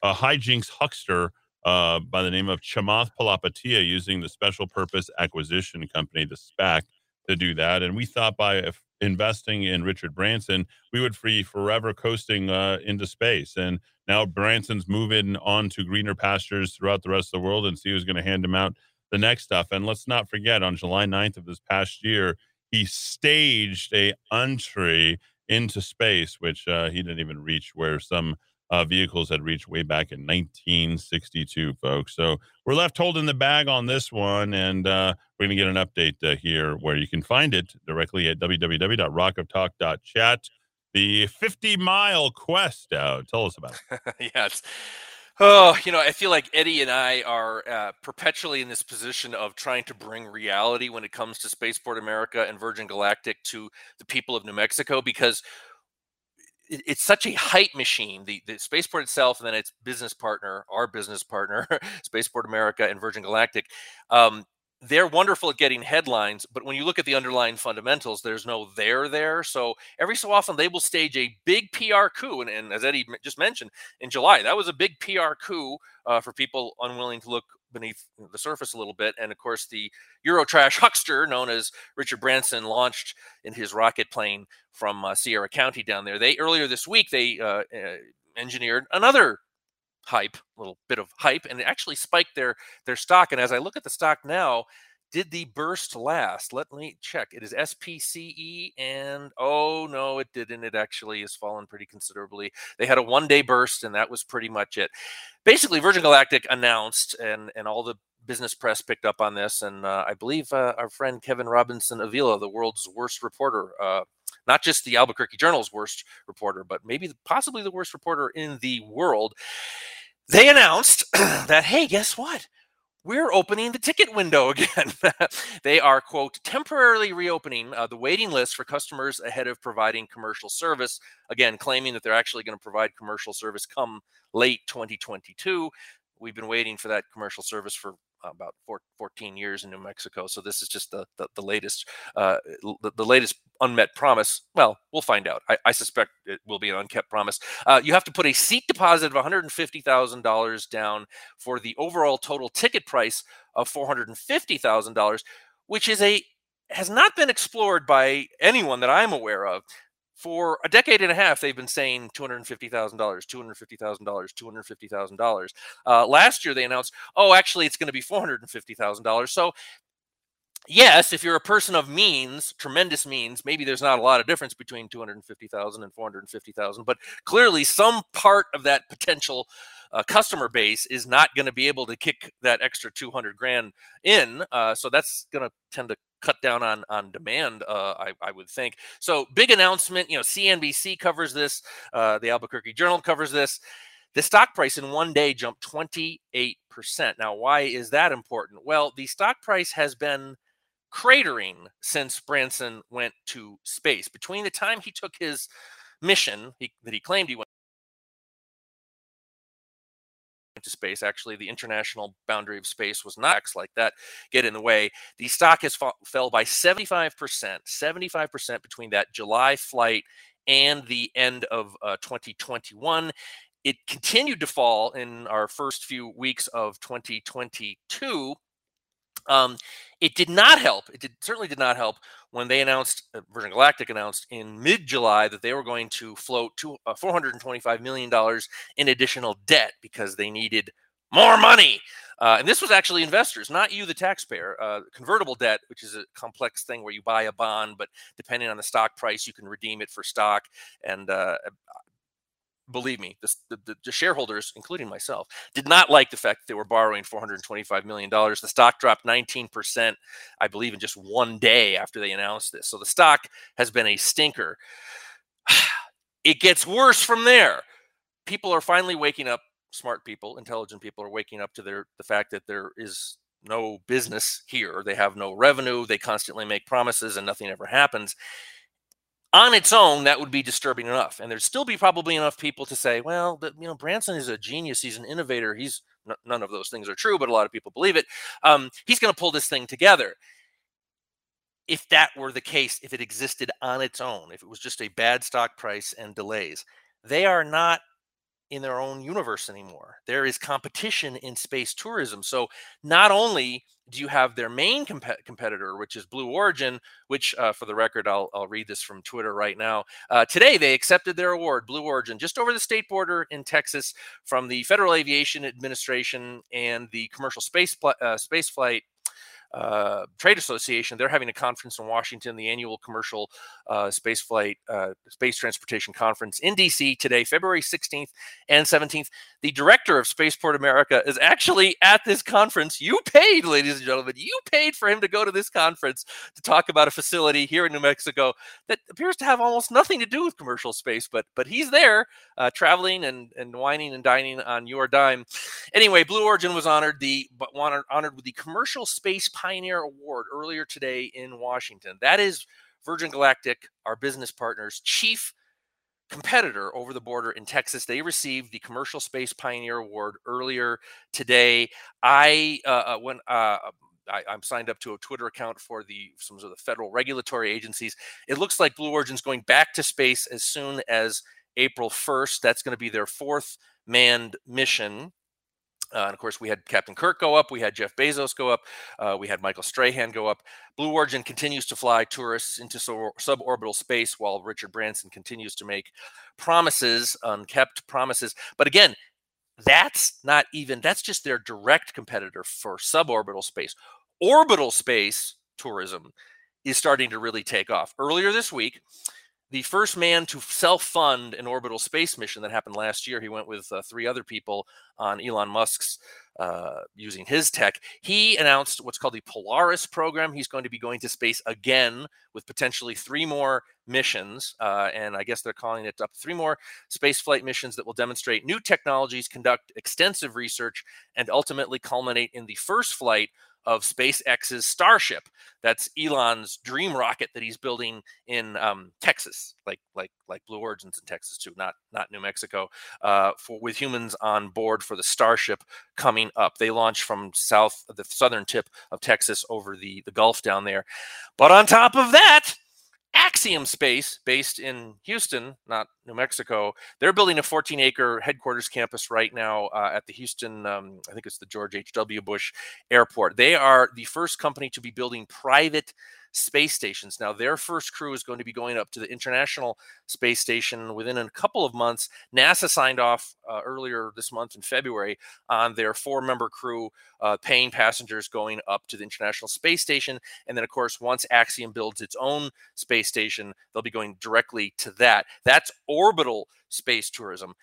a hijinks huckster uh, by the name of Chamath Palihapitiya using the Special Purpose Acquisition Company, the SPAC, to do that. And we thought by investing in Richard Branson, we would free forever coasting uh, into space. And now Branson's moving on to greener pastures throughout the rest of the world and see who's going to hand him out the next stuff. And let's not forget, on July 9th of this past year, he staged a entry into space, which uh, he didn't even reach, where some uh, vehicles had reached way back in 1962, folks. So we're left holding the bag on this one, and uh, we're going to get an update uh, here where you can find it directly at www.rockoftalk.chat. The 50 mile quest out. Tell us about it. [LAUGHS] yes. Oh, you know, I feel like Eddy and I are uh, perpetually in this position of trying to bring reality when it comes to Spaceport America and Virgin Galactic to the people of New Mexico because it, it's such a hype machine. The, the spaceport itself, and then its business partner, our business partner, [LAUGHS] Spaceport America and Virgin Galactic. Um, they're wonderful at getting headlines, but when you look at the underlying fundamentals, there's no there there. So every so often they will stage a big PR coup. And, and as Eddy just mentioned, in July, that was a big PR coup uh, for people unwilling to look beneath the surface a little bit. And of course, the Eurotrash [LAUGHS] huckster known as Richard Branson launched in his rocket plane from uh, Sierra County down there. They earlier this week they uh, uh, engineered another hype, a little bit of hype, and it actually spiked their their stock. And as I look at the stock now, did the burst last? Let me check. It is SPCE, and oh no, it didn't. It actually has fallen pretty considerably. They had a one day burst, and that was pretty much it. Basically, Virgin Galactic announced, and and all the business press picked up on this, and uh, I believe uh, our friend Kevin Robinson Avila, the world's worst reporter, uh, not just the Albuquerque Journal's worst reporter, but maybe possibly the worst reporter in the world. They announced [CLEARS THROAT] that, hey, guess what? We're opening the ticket window [LAUGHS] again. they are, quote, temporarily reopening uh, the waiting list for customers ahead of providing commercial service. Again, claiming that they're actually going to provide commercial service come late 2022. We've been waiting for that commercial service for about four, 14 years in New Mexico. So this is just the the, the latest uh, the, the, latest unmet promise. Well, we'll find out. I, I suspect it will be an unkept promise. Uh, you have to put a seat deposit of 150 thousand dollars down for the overall total ticket price of 450 thousand dollars, which is a has not been explored by anyone that I'm aware of for a decade and a half, they've been saying $250,000, $250,000, $250,000. Uh, last year, they announced, oh, actually, it's going to be $450,000. So, yes, if you're a person of means, tremendous means, maybe there's not a lot of difference between 250,000 and 450,000, but clearly some part of that potential uh, customer base is not going to be able to kick that extra 200 grand in. Uh, so that's going to tend to cut down on on demand. Uh, I, I, would think. So big announcement. You know, CNBC covers this. Uh, the Albuquerque Journal covers this. The stock price in one day jumped 28 percent. Now, why is that important? Well, the stock price has been cratering since Branson went to space. Between the time he took his mission he, that he claimed he went space. Actually, the international boundary of space was not like that get in the way. The stock has fa- fell by 75%, 75% between that July flight and the end of uh, 2021. It continued to fall in our first few weeks of 2022. Um, it did not help. It did, certainly did not help when they announced, uh, Virgin Galactic announced in mid July that they were going to float to uh, $425 million in additional debt because they needed more money. Uh, and this was actually investors, not you, the taxpayer. Uh, convertible debt, which is a complex thing where you buy a bond, but depending on the stock price, you can redeem it for stock. And uh, believe me, the, the, the, shareholders, including myself, did not like the fact that they were borrowing $425 million. The stock dropped 19%, I believe, in just one day after they announced this. So the stock has been a stinker. [SIGHS] It gets worse from there. People are finally waking up, smart people, intelligent people are waking up to their the fact that there is no business here. They have no revenue. They constantly make promises and nothing ever happens on its own, that would be disturbing enough. And there'd still be probably enough people to say, well, you know, Branson is a genius. He's an innovator. He's n- none of those things are true, but a lot of people believe it. Um, he's going to pull this thing together. If that were the case, if it existed on its own, if it was just a bad stock price and delays, they are not in their own universe anymore. There is competition in space tourism. So not only do you have their main comp- competitor, which is Blue Origin, which, uh, for the record, I'll, I'll read this from Twitter right now. Uh, today, they accepted their award, Blue Origin, just over the state border in Texas from the Federal Aviation Administration and the Commercial Space, uh, Space Flight uh, trade association. They're having a conference in Washington, the annual commercial uh, space flight, uh, space transportation conference in DC today, February 16th and 17th. The director of Spaceport America is actually at this conference. You paid, ladies and gentlemen, you paid for him to go to this conference to talk about a facility here in New Mexico that appears to have almost nothing to do with commercial space, but but he's there, uh, traveling and and wining and dining on your dime. Anyway, Blue Origin was honored the honored, honored with the Commercial Space Pioneer Award earlier today in Washington. That is Virgin Galactic, our business partners, chief competitor over the border in Texas. They received the Commercial Space Pioneer Award earlier today. I uh, uh when uh, I, am signed up to a Twitter account for the some of the federal regulatory agencies. It looks like Blue Origin's going back to space as soon as April 1st. That's going to be their fourth manned mission. Uh, and of course, we had Captain Kirk go up, we had Jeff Bezos go up, uh, we had Michael Strahan go up. Blue Origin continues to fly tourists into suborbital space while Richard Branson continues to make promises, unkept promises. But again, that's not even, that's just their direct competitor for suborbital space. Orbital space tourism is starting to really take off. Earlier this week, the first man to self-fund an orbital space mission that happened last year. He went with uh, three other people on Elon Musk's uh, using his tech. He announced what's called the Polaris program. He's going to be going to space again with potentially three more missions, uh, and I guess they're calling it up three more space flight missions that will demonstrate new technologies, conduct extensive research, and ultimately culminate in the first flight of SpaceX's Starship. That's Elon's dream rocket that he's building in um, Texas, like like like Blue Origin's in Texas too, not not New Mexico. Uh, for with humans on board for the Starship coming up, they launch from south the southern tip of Texas over the the Gulf down there. But on top of that, Axiom Space, based in Houston, not New Mexico, they're building a 14 acre headquarters campus right now uh, at the Houston, um, I think it's the George H.W. Bush Airport. They are the first company to be building private space stations. Now, their first crew is going to be going up to the International Space Station within a couple of months. NASA signed off uh, earlier this month in February on their four member crew uh, paying passengers going up to the International Space Station. And then, of course, once Axiom builds its own space station, they'll be going directly to that. That's orbital space tourism.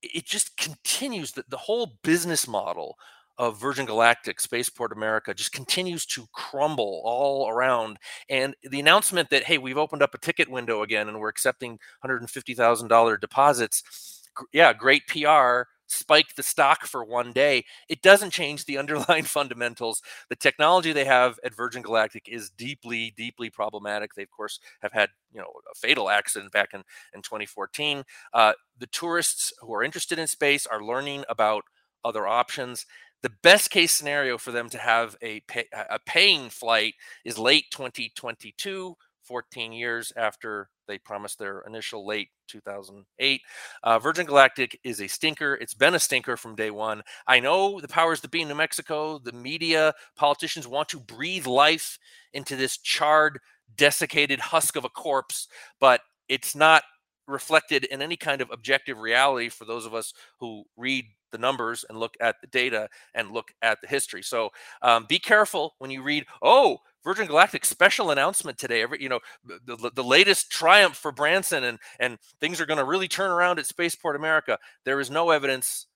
It just continues that the whole business model of Virgin Galactic, Spaceport America, just continues to crumble all around. And the announcement that, hey, we've opened up a ticket window again and we're accepting $150,000 deposits, yeah, great PR, spiked the stock for one day. It doesn't change the [LAUGHS] underlying fundamentals. The technology they have at Virgin Galactic is deeply, deeply problematic. They, of course, have had you know a fatal accident back in, in 2014. Uh, the tourists who are interested in space are learning about other options the best case scenario for them to have a pay, a paying flight is late 2022 14 years after they promised their initial late 2008 uh, virgin galactic is a stinker. It's been a stinker from day one. I know the powers that be in new mexico the media politicians want to breathe life into this charred desiccated husk of a corpse but it's not reflected in any kind of objective reality for those of us who read the numbers and look at the data and look at the history. So um, be careful when you read, oh, Virgin Galactic special announcement today. Every you know the, the latest triumph for Branson and and things are going to really turn around at Spaceport America. There is no evidence,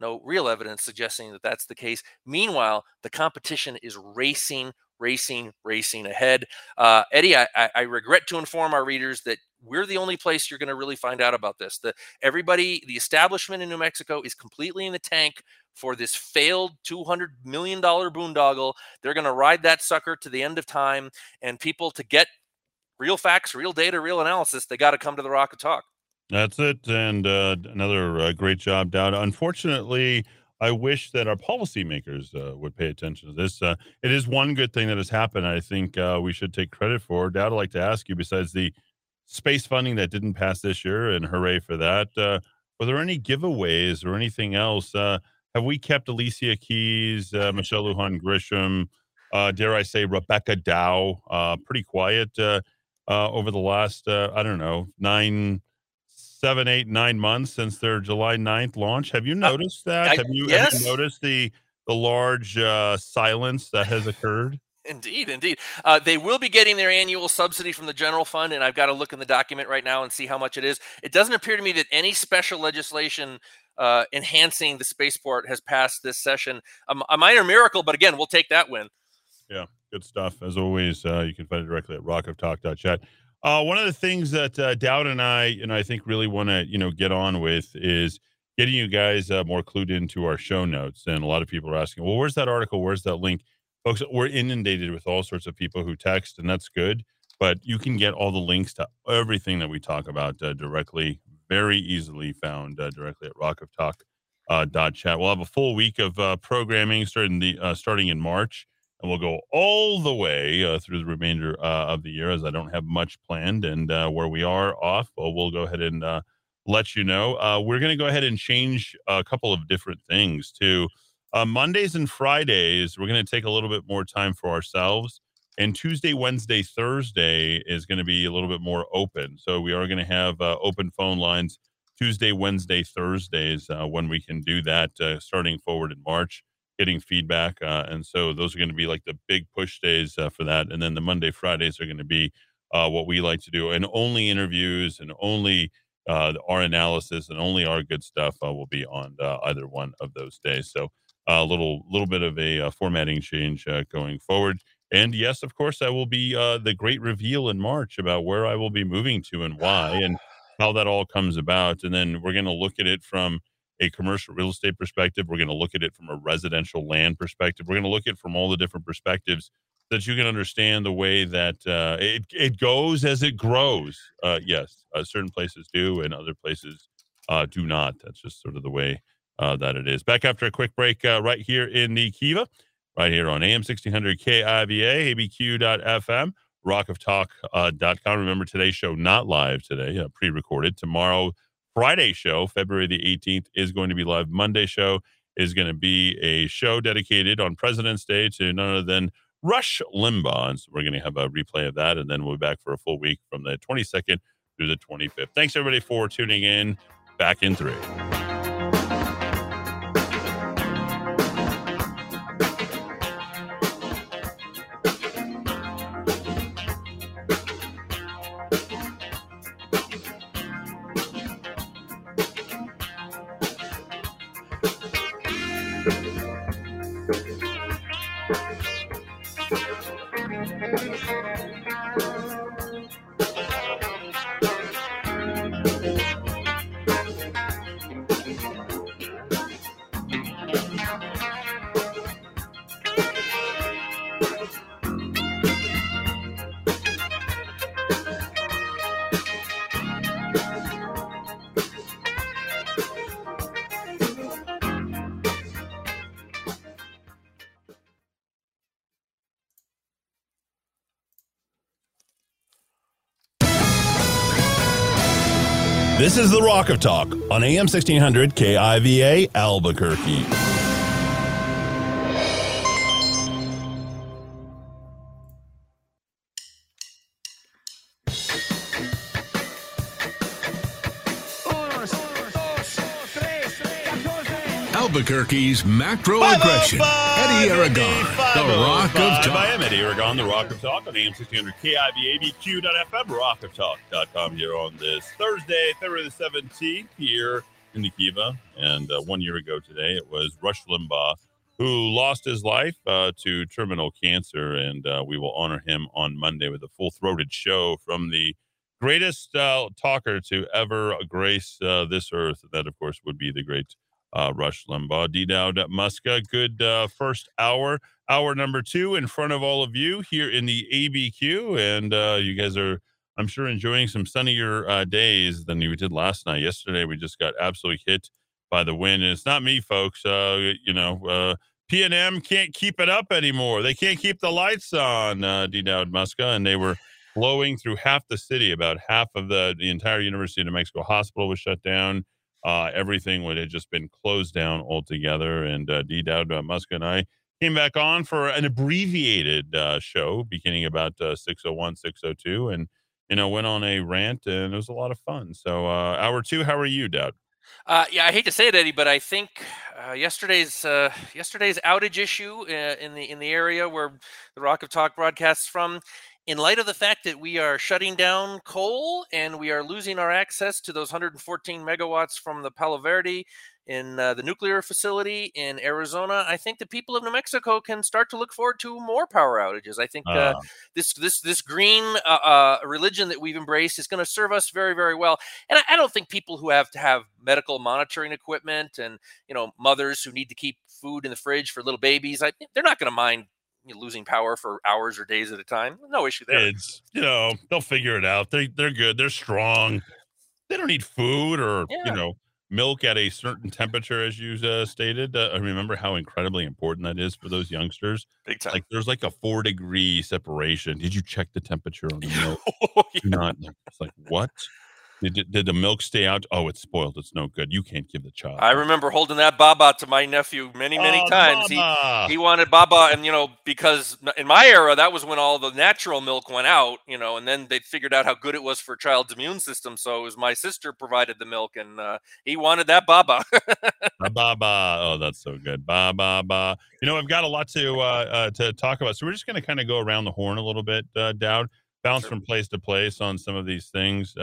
no real evidence suggesting that that's the case. Meanwhile, the competition is racing racing, racing ahead. Uh, Eddy, I, I, regret to inform our readers that we're the only place you're going to really find out about this. The everybody, the establishment in New Mexico is completely in the tank for this failed $200 million boondoggle. They're going to ride that sucker to the end of time, and people to get real facts, real data, real analysis, they got to come to the Rock of Talk. That's it. And uh, another uh, great job, Dowd. Unfortunately, I wish that our policymakers uh, would pay attention to this. Uh, it is one good thing that has happened. I think uh, we should take credit for. Dowd, I'd like to ask you, besides the space funding that didn't pass this year, and hooray for that, uh, were there any giveaways or anything else? Uh, have we kept Alicia Keyes, uh, Michelle Lujan Grisham, dare I say Rebecca Dow, pretty quiet over the last, I don't know, nine seven, eight, nine months since their July 9th launch. Have you uh, noticed that? I, have, you, yes. have you noticed the the large uh, silence that has occurred? Indeed, indeed. Uh, they will be getting their annual subsidy from the general fund, and I've got to look in the document right now and see how much it is. It doesn't appear to me that any special legislation uh, enhancing the spaceport has passed this session. A minor miracle, but again, we'll take that win. Yeah, good stuff. As always, uh, you can find it directly at rockoftalk.chat. Uh, one of the things that uh, Dowd and I, know, I think really want to, you know, get on with is getting you guys uh, more clued into our show notes. And a lot of people are asking, well, where's that article? Where's that link? Folks, we're inundated with all sorts of people who text, and that's good. But you can get all the links to everything that we talk about uh, directly, very easily found uh, directly at rockoftalk.chat. Uh, dot chat. we'll have a full week of uh, programming starting the uh, starting in March and we'll go all the way uh, through the remainder uh, of the year as I don't have much planned. And where we are off, well, we'll go ahead and let you know. We're going to go ahead and change a couple of different things too. Uh, Mondays and Fridays, we're going to take a little bit more time for ourselves. And Tuesday, Wednesday, Thursday is going to be a little bit more open. So we are going to have open phone lines Tuesday, Wednesday, Thursdays when we can do that starting forward in March getting feedback. Uh, and so those are going to be like the big push days uh, for that. And then the Monday, Fridays are going to be uh, what we like to do. And only interviews and only uh, our analysis and only our good stuff uh, will be on uh, either one of those days. So a little, little bit of a formatting change going forward. And yes, of course, that will be the great reveal in March about where I will be moving to and why [SIGHS] and how that all comes about. And then we're going to look at it from a commercial real estate perspective. We're going to look at it from a residential land perspective. We're going to look at it from all the different perspectives that you can understand the way that uh, it, it goes as it grows. Uh, yes, uh, certain places do, and other places uh, do not. That's just sort of the way uh, that it is. Back after a quick break, uh, right here in the Kiva, right here on AM 1600 KIVA, ABQ.FM, rockoftalk.com. Remember, today's show not live today, pre recorded. Tomorrow, Friday show, February the 18th, is going to be live. Monday show is going to be a show dedicated on President's Day to none other than Rush Limbaugh. And so we're going to have a replay of that, and then we'll be back for a full week from the 22nd through the 25th. Thanks, everybody, for tuning in. Back in three. Rock of Talk on AM 1600 KIVA Albuquerque. Albuquerque's macro aggression. Eddy Aragon, the Rock of Talk. I am Eddy Aragon, the Rock of Talk on AM 1600 KIVABQ.FM, rockoftalk.com here on this Thursday, February the 17th here in the Kiva. And uh, one year ago today, it was Rush Limbaugh who lost his life uh, to terminal cancer. And uh, we will honor him on Monday with a full throated show from the greatest uh, talker to ever grace uh, this earth. That, of course, would be the great uh, Rush Limbaugh. D Dowd Muska, good uh, first hour. Hour number two in front of all of you here in the ABQ. And uh, you guys are, I'm sure, enjoying some sunnier uh, days than you did last night. Yesterday, we just got absolutely hit by the wind. And it's not me, folks. Uh, you know, uh, PNM can't keep it up anymore. They can't keep the lights on, uh, D Dowd Muska. And they were blowing through half the city. About half of the, the entire University of New Mexico hospital was shut down. Uh, everything would have just been closed down altogether. And uh, D. Dowd uh, Muska and I came back on for an abbreviated uh, show beginning about uh, 601, 602, and, you know, went on a rant and it was a lot of fun. So, uh, hour two, how are you, Dowd? Uh, yeah, I hate to say it, Eddy, but I think yesterday's yesterday's outage issue in the in the area where the Rock of Talk broadcasts from in light of the fact that we are shutting down coal and we are losing our access to those 114 megawatts from the Palo Verde in uh, the nuclear facility in Arizona, I think the people of New Mexico can start to look forward to more power outages. I think uh, uh, this this this green uh, uh, religion that we've embraced is going to serve us very very well. And I, I, don't think people who have to have medical monitoring equipment and you know mothers who need to keep food in the fridge for little babies, I, they're not going to mind you know, losing power for hours or days at a time. No issue there. Kids, you know, they'll figure it out. They they're good. They're strong. They don't need food or yeah. you know milk at a certain temperature, as you uh, stated. Uh, I remember how incredibly important that is for those youngsters. Big time. Like there's like a four degree separation. Did you check the temperature on the [LAUGHS] milk? oh, yeah. not. Like, it's like what? Did, did the milk stay out? Oh, it's spoiled. It's no good. You can't give the child. I remember holding that Baba to my nephew many, many oh, times. Baba. He he wanted Baba, and you know, because in my era, that was when all the natural milk went out. You know, and then they figured out how good it was for a child's immune system. So it was my sister provided the milk, and uh, he wanted that Baba. [LAUGHS] Baba. Oh, that's so good. Baba. Ba. You know, I've got a lot to uh, uh, to talk about, so we're just going to kind of go around the horn a little bit, uh, Dowd. Bounce sure. from place to place on some of these things.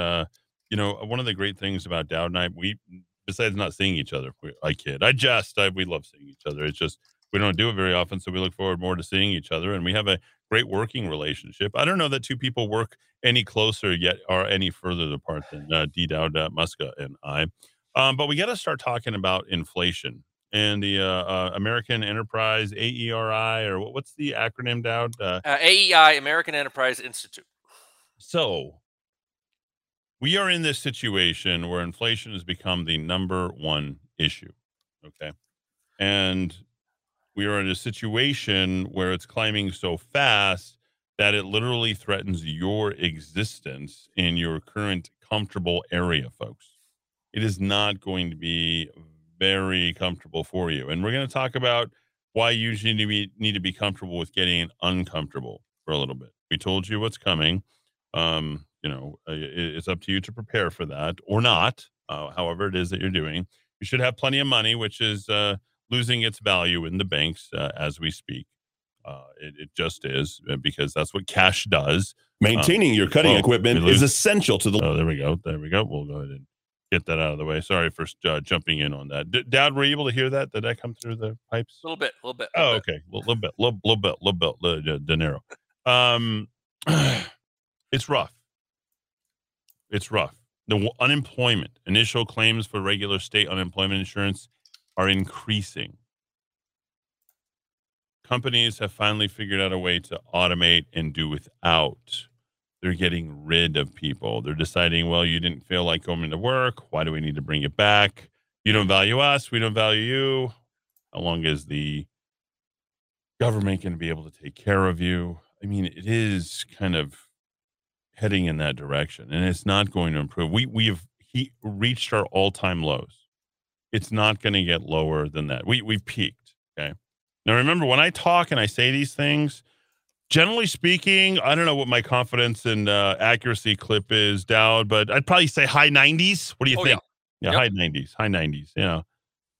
You know, one of the great things about Dowd and I, we besides not seeing each other, we, I kid, I jest, I, we love seeing each other. It's just we don't do it very often, so we look forward more to seeing each other, and we have a great working relationship. I don't know that two people work any closer yet or any further apart than uh, D. Dowd uh, Muska and I. Um, but we got to start talking about inflation and the uh, uh, American Enterprise AERI, or what's the acronym, Dowd? Uh, Uh, AEI, American Enterprise Institute. so we are in this situation where inflation has become the number one issue. Okay. And we are in a situation where it's climbing so fast that it literally threatens your existence in your current comfortable area, folks. It is not going to be very comfortable for you. And we're going to talk about why you usually need to be, need to be comfortable with getting uncomfortable for a little bit. We told you what's coming. Um, you know, uh, it's up to you to prepare for that or not, uh, however it is that you're doing. You should have plenty of money, which is uh, losing its value in the banks uh, as we speak. Uh, it, it just is uh, because that's what cash does. Maintaining your cutting whoa, equipment is essential to the Oh, there we go. There we go. We'll go ahead and get that out of the way. Sorry for uh, jumping in on that. D- Dowd, were you able to hear that? Did that come through the pipes? A little bit, a little bit. Oh, little bit. okay. A little bit, little, little bit, A little bit, little De Niro. Um, [CLEARS THROAT] it's rough. It's rough. The unemployment, initial claims for regular state unemployment insurance are increasing. Companies have finally figured out a way to automate and do without. They're getting rid of people. They're deciding, well, you didn't feel like going to work. Why do we need to bring it back? You don't value us. We don't value you. How long is the government going to be able to take care of you? I mean, it is kind of heading in that direction, and it's not going to improve. We we've he reached our all time lows. It's not going to get lower than that. We we've peaked. Okay. Now remember, when I talk and I say these things, generally speaking, I don't know what my confidence and uh, accuracy clip is, Dowd, but I'd probably say high 90s. What do you Oh, think? Yeah, Yep. high 90s, high 90s. Yeah.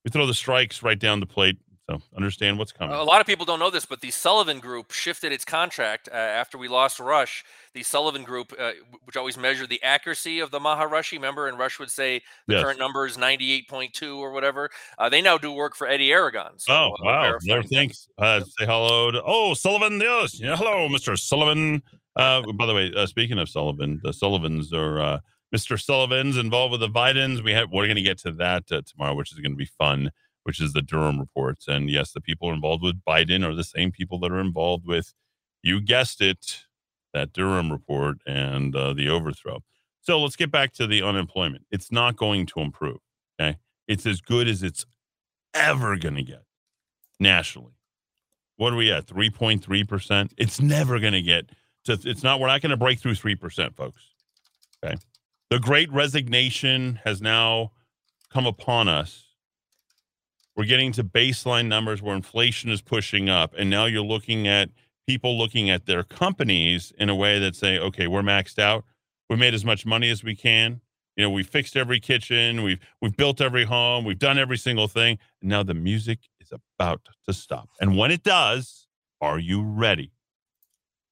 We throw the strikes right down the plate. So understand what's coming. A lot of people don't know this, but the Sullivan Group shifted its contract uh, after we lost Rush. The Sullivan Group, uh, which always measured the accuracy of the Maharashi, remember, and Rush would say the Yes. current number is 98.2 or whatever. Uh, they now do work for Eddy Aragon. So, oh, uh, wow. thanks. Uh, say hello to, oh, Sullivan. Yes. Yeah, hello, Mr. Sullivan. Uh, by the way, uh, speaking of Sullivan, the Sullivans are uh, Mr. Sullivan's involved with the Bidens. We have, we're going to get to that uh, tomorrow, which is going to be fun, which is the Durham reports. And yes, the people involved with Biden are the same people that are involved with, you guessed it, that Durham report and uh, the overthrow. So let's get back to the unemployment. It's not going to improve. Okay. It's as good as it's ever going to get nationally. What are we at? 3.3%? It's never going to get to, it's not, we're not going to break through 3%, folks. Okay. The great resignation has now come upon us. We're getting to baseline numbers where inflation is pushing up. And now you're looking at people looking at their companies in a way that say, okay, we're maxed out. We made as much money as we can. You know, we fixed every kitchen, we've we've built every home, we've done every single thing. And now the music is about to stop. And when it does, are you ready?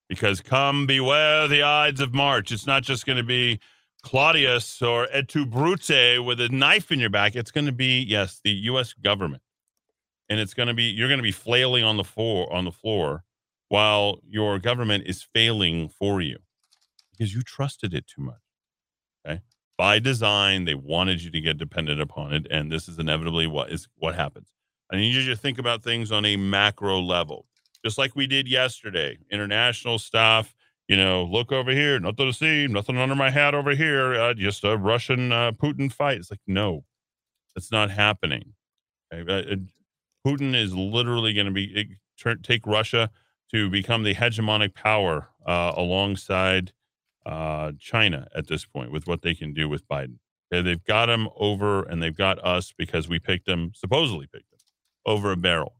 Because come beware the Ides of March. It's not just going to be Claudius or Et tu Brute with a knife in your back. It's going to be, yes, the US government. And it's going to be you're going to be flailing on the floor on the floor while your government is failing for you because you trusted it too much. Okay? By design, they wanted you to get dependent upon it and this is inevitably what is what happens. I need you to think about things on a macro level. Just like we did yesterday. International stuff, you know, look over here, nothing to see, nothing under my hat over here, uh, just a Russian uh, Putin fight. It's like, no, that's not happening. Okay? Uh, Putin is literally going to be turn, take Russia to become the hegemonic power uh, alongside uh, China at this point with what they can do with Biden. Okay, they've got him over and they've got us because we picked him, supposedly picked him, over a barrel.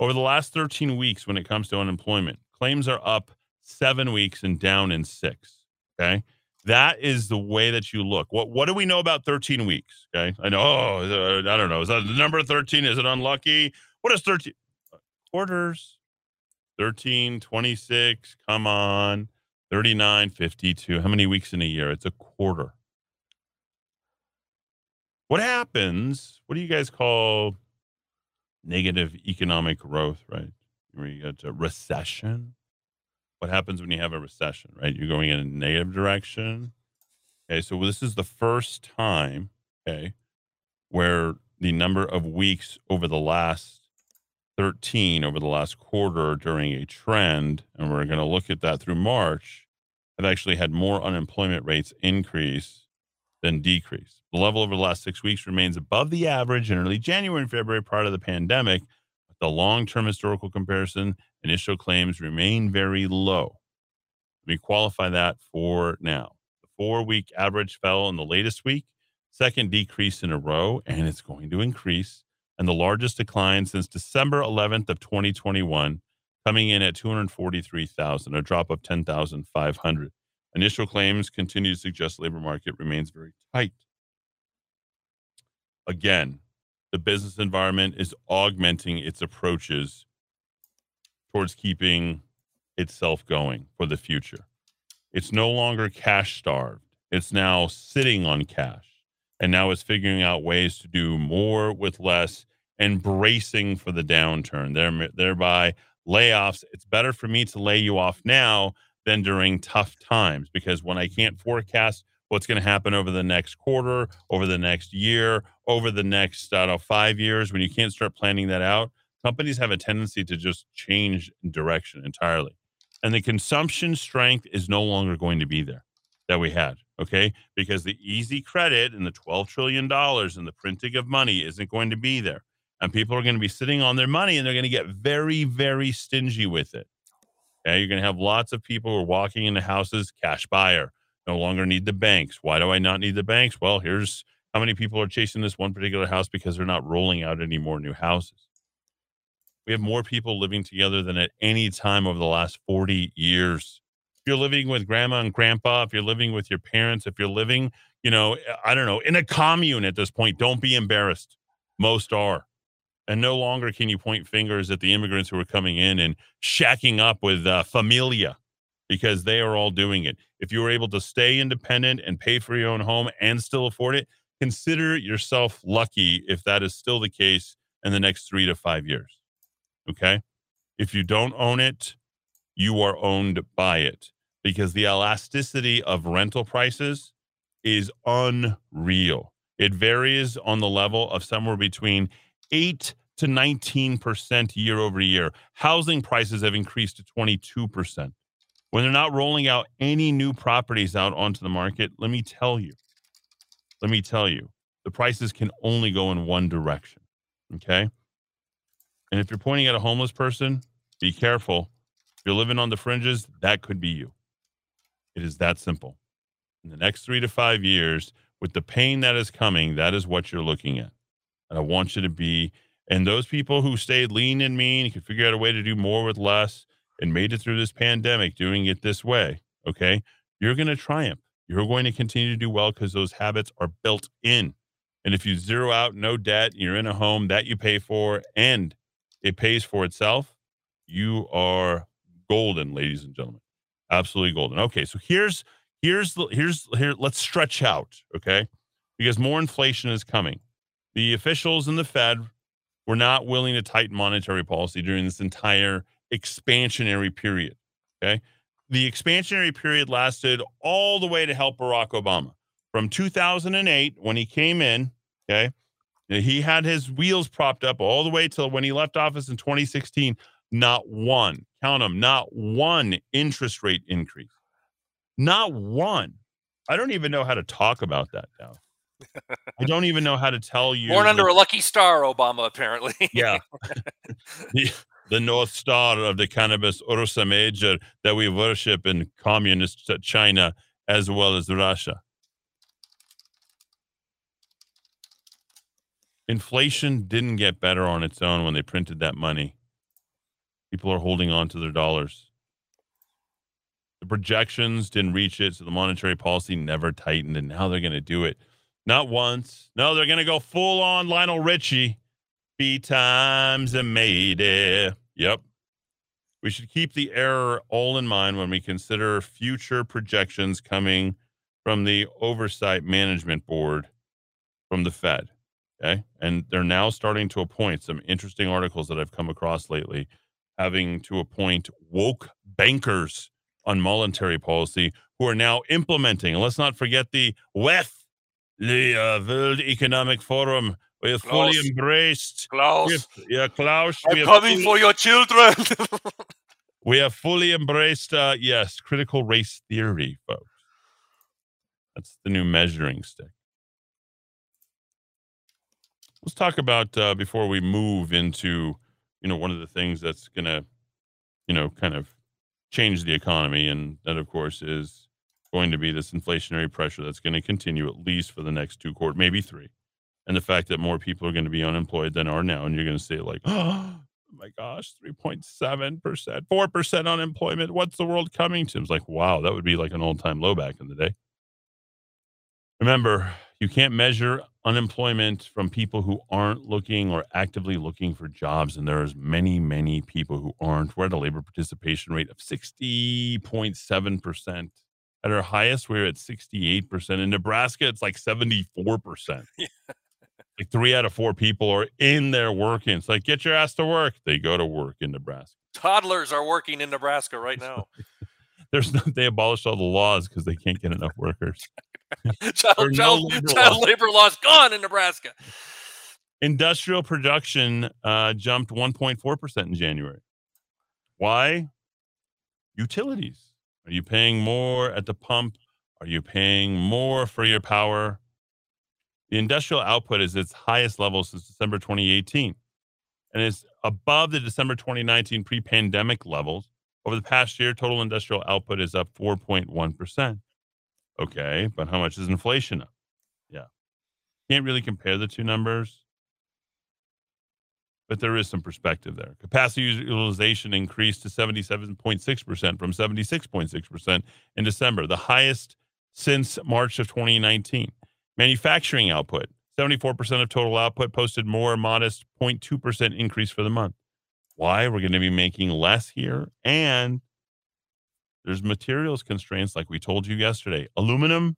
Over the last 13 weeks, when it comes to unemployment, claims are up seven weeks and down in six. Okay. That is the way that you look. What what do we know about 13 weeks? Okay. I know, oh, uh, I don't know. Is that the number 13? Is it unlucky? What is 13? Quarters. 13, 26. Come on. 39, 52. How many weeks in a year? It's a quarter. What happens? What do you guys call negative economic growth, right? Where you get a recession. What happens when you have a recession, right? You're going in a negative direction. Okay, so this is the first time, okay, where the number of weeks over the last 13 over the last quarter during a trend, and we're going to look at that through March, have actually had more unemployment rates increase than decrease. The level over the last six weeks remains above the average in early January and February prior to the pandemic. The long term historical comparison, initial claims remain very low. Let me qualify that for now. The four week average fell in the latest week, second decrease in a row, and it's going to increase and the largest decline since December 11th of 2021, coming in at 243,000, a drop of 10,500. Initial claims continue to suggest labor market remains very tight. Again, the business environment is augmenting its approaches towards keeping itself going for the future. It's no longer cash starved. It's now sitting on cash and now it's figuring out ways to do more with less and bracing for the downturn. There, thereby layoffs. It's better for me to lay you off now than during tough times because when I can't forecast what's going to happen over the next quarter, over the next year, over the next I don't know, five years, when you can't start planning that out, companies have a tendency to just change direction entirely. And the consumption strength is no longer going to be there that we had. Okay. Because the easy credit and the $12 trillion and the printing of money isn't going to be there. And people are going to be sitting on their money and they're going to get very, very stingy with it. Okay. You're going to have lots of people who are walking into houses, cash buyer, no longer need the banks. Why do I not need the banks? Well, here's how many people are chasing this one particular house because they're not rolling out any more new houses. We have more people living together than at any time over the last 40 years If you're living with grandma and grandpa, if you're living with your parents, if you're living, you know, I don't know, in a commune at this point, don't be embarrassed. Most are. And no longer can you point fingers at the immigrants who are coming in and shacking up with uh, familia because they are all doing it. If you were able to stay independent and pay for your own home and still afford it, consider yourself lucky if that is still the case in the next three to five years. Okay. If you don't own it, you are owned by it because the elasticity of rental prices is unreal. It varies on the level of somewhere between 8 to 19% year over year. Housing prices have increased to 22%. When they're not rolling out any new properties out onto the market, let me tell you, let me tell you, the prices can only go in one direction. Okay. And if you're pointing at a homeless person, be careful. If you're living on the fringes, that could be you. It is that simple. In the next three to five years, with the pain that is coming, that is what you're looking at. And I want you to be, and those people who stayed lean and mean, could figure out a way to do more with less and made it through this pandemic doing it this way, okay, you're going to triumph. You're going to continue to do well because those habits are built in. And if you zero out no debt, you're in a home that you pay for and it pays for itself, you are golden, ladies and gentlemen absolutely golden. Okay, so here's here's here's here. Let's stretch out, okay, because more inflation is coming. The officials in the Fed were not willing to tighten monetary policy during this entire expansionary period. Okay, the expansionary period lasted all the way to help Barack Obama from 2008 when he came in. Okay. He had his wheels propped up all the way till when he left office in 2016. Not one, count them, not one interest rate increase. Not one. I don't even know how to talk about that now. I don't even know how to tell you. Born under a lucky star, Obama, apparently. yeah. [LAUGHS] the, the North Star of the cannabis Ursa Major that we worship in communist China as well as Russia. Inflation didn't get better on its own when they printed that money. People are holding on to their dollars. The projections didn't reach it, so the monetary policy never tightened, and now they're going to do it. Not once. No, they're going to go full on Lionel Richie. B times a made it. Yep. We should keep the error all in mind when we consider future projections coming from the Oversight Management Board from the Fed. Okay. And they're now starting to appoint some interesting articles that I've come across lately having to appoint woke bankers on monetary policy who are now implementing. And let's not forget the WEF the uh, World Economic Forum. We have fully embraced. Klaus, have- yeah, Klaus. we I'm coming fully- for your children. [LAUGHS] We have fully embraced, uh, yes, critical race theory, folks. That's the new measuring stick. Let's talk about uh, before we move into, you know, one of the things that's going to, you know, kind of change the economy, and that, of course, is going to be this inflationary pressure that's going to continue at least for the next two quarters, maybe three, and the fact that more people are going to be unemployed than are now, and you're going to say like, [GASPS] oh my gosh, 3.7%, 4% unemployment. What's the world coming to? It's like, wow, that would be like an all time low back in the day. Remember, you can't measure unemployment from people who aren't looking or actively looking for jobs. And there's many, many people who aren't. We're at a labor participation rate of 60.7%. At our highest, we're at 68%. In Nebraska, it's like 74%. Like three out of four people are in there working. It's like, get your ass to work. They go to work in Nebraska. Toddlers are working in Nebraska right now. [LAUGHS] There's no, they abolished all the laws because they can't get enough workers. [LAUGHS] [LAUGHS] Or child, no labor child law. labor laws gone in Nebraska. Industrial production uh, jumped 1.4% in January. Why? Utilities. Are you paying more at the pump? Are you paying more for your power? The industrial output is its highest level since December 2018 and is above the December 2019 pre pandemic levels. Over the past year, total industrial output is up 4.1%. Okay, but how much is inflation up? Yeah. Can't really compare the two numbers, but there is some perspective there. Capacity utilization increased to 77.6% from 76.6% in December, the highest since March of 2019. Manufacturing output, 74% of total output posted more modest 0.2% increase for the month. Why? We're going to be making less here. And there's materials constraints, like we told you yesterday. Aluminum,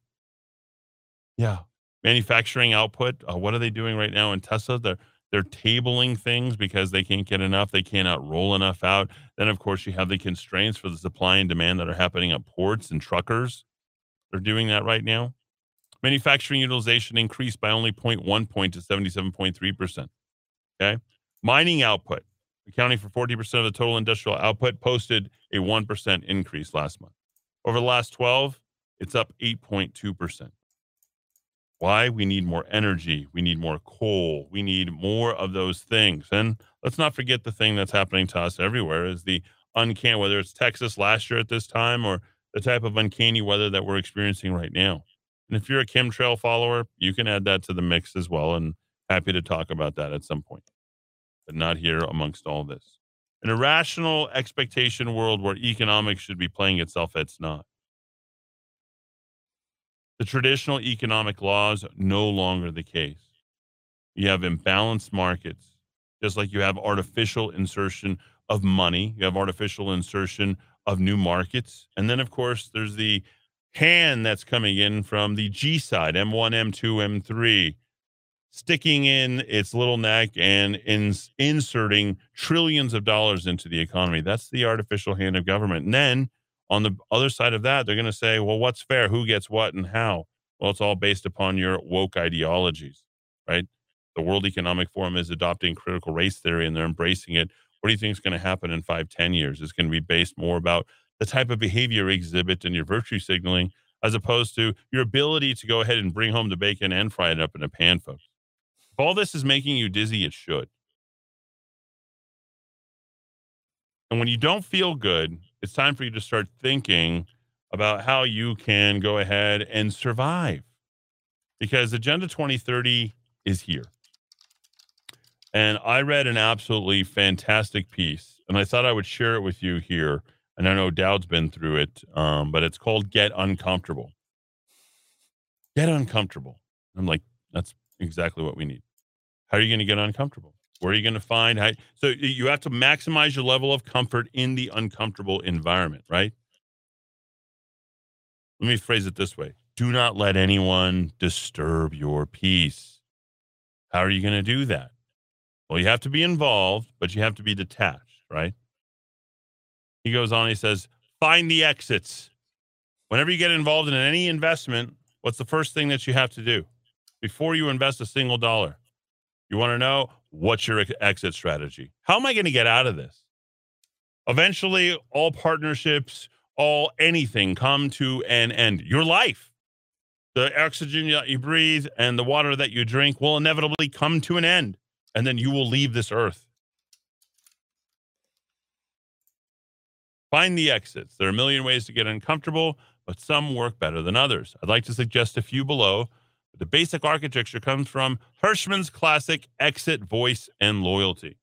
yeah. Manufacturing output, uh, what are they doing right now in Tesla? They're they're tabling things because they can't get enough. They cannot roll enough out. Then, of course, you have the constraints for the supply and demand that are happening at ports and truckers. They're doing that right now. Manufacturing utilization increased by only 0.1 point to 77.3%. Okay. Mining output, accounting for 40% of the total industrial output, posted a 1% increase last month. Over the last 12, it's up 8.2%. Why? We need more energy. We need more coal. We need more of those things. And let's not forget the thing that's happening to us everywhere is the uncanny, whether it's Texas last year at this time or the type of uncanny weather that we're experiencing right now. And if you're a chemtrail follower, you can add that to the mix as well. And happy to talk about that at some point, but not here amongst all this. An irrational expectation world where economics should be playing itself, it's not. The traditional economic laws no longer the case. You have imbalanced markets, just like you have artificial insertion of money, you have artificial insertion of new markets. And then, of course, there's the hand that's coming in from the G side, M1, M2, M3, sticking in its little neck and in, inserting trillions of dollars into the economy. That's the artificial hand of government. And then on the other side of that, they're going to say, well, what's fair? Who gets what and how? Well, it's all based upon your woke ideologies, right? The World Economic Forum is adopting critical race theory and they're embracing it. What do you think is going to happen in five, ten years? It's going to be based more about the type of behavior exhibit and your virtue signaling, as opposed to your ability to go ahead and bring home the bacon and fry it up in a pan, folks. All this is making you dizzy, it should. And when you don't feel good, it's time for you to start thinking about how you can go ahead and survive. Because Agenda 2030 is here. And I read an absolutely fantastic piece, and I thought I would share it with you here. And I know Dowd's been through it, um, but it's called Get Uncomfortable. Get uncomfortable. I'm like, that's exactly what we need. How are you going to get uncomfortable? Where are you going to find? How, so you have to maximize your level of comfort in the uncomfortable environment, right? Let me phrase it this way do not let anyone disturb your peace. How are you going to do that? Well, you have to be involved, but you have to be detached, right? He goes on, he says, find the exits. Whenever you get involved in any investment, what's the first thing that you have to do? before you invest a single dollar. You want to know what's your exit strategy? How am I going to get out of this? Eventually, all partnerships, all anything come to an end. Your life, the oxygen that you breathe and the water that you drink will inevitably come to an end, and then you will leave this earth. Find the exits. There are a million ways to get uncomfortable, but some work better than others. I'd like to suggest a few below. The basic architecture comes from Hirschman's classic exit, voice, and loyalty.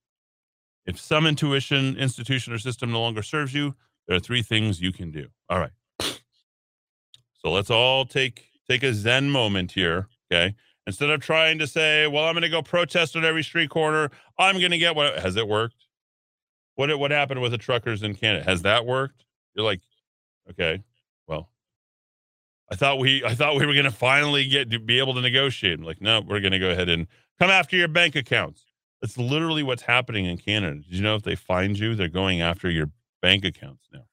If some intuition, institution, or system no longer serves you, there are three things you can do. All right. So let's all take take a zen moment here, okay? Instead of trying to say, "Well, I'm going to go protest on every street corner. I'm going to get what has it worked? What what happened with the truckers in Canada? Has that worked? You're like, okay, I thought we I thought we were going to finally get to be able to negotiate. I'm like, no, we're going to go ahead and come after your bank accounts. That's literally what's happening in Canada. Did you know if they find you, they're going after your bank accounts now?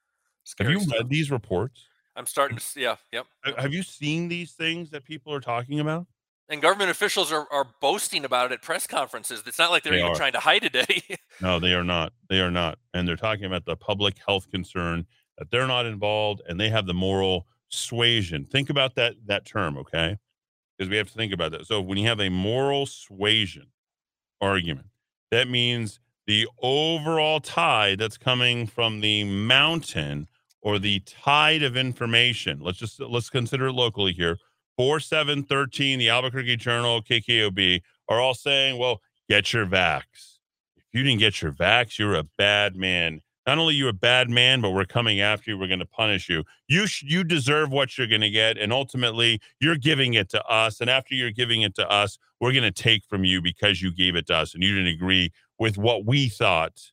Scary have you stuff. read these reports? I'm starting to see. Yeah, yep. Have you seen these things that people are talking about? And government officials are, are boasting about it at press conferences. It's not like they're They even are. trying to hide it. eh? [LAUGHS] No, they are not. They are not. And they're talking about the public health concern that they're not involved and they have the moral suasion. Think about that that term, okay? Because we have to think about that. So when you have a moral suasion argument, that means the overall tide that's coming from the mountain or the tide of information. Let's just let's consider it locally here. 4713, the Albuquerque Journal, KKOB are all saying, well, get your vax. If you didn't get your vax, you're a bad man. Not only you a bad man, but we're coming after you. We're going to punish you. You sh- you deserve what you're going to get, and ultimately, you're giving it to us. And after you're giving it to us, we're going to take from you because you gave it to us, and you didn't agree with what we thought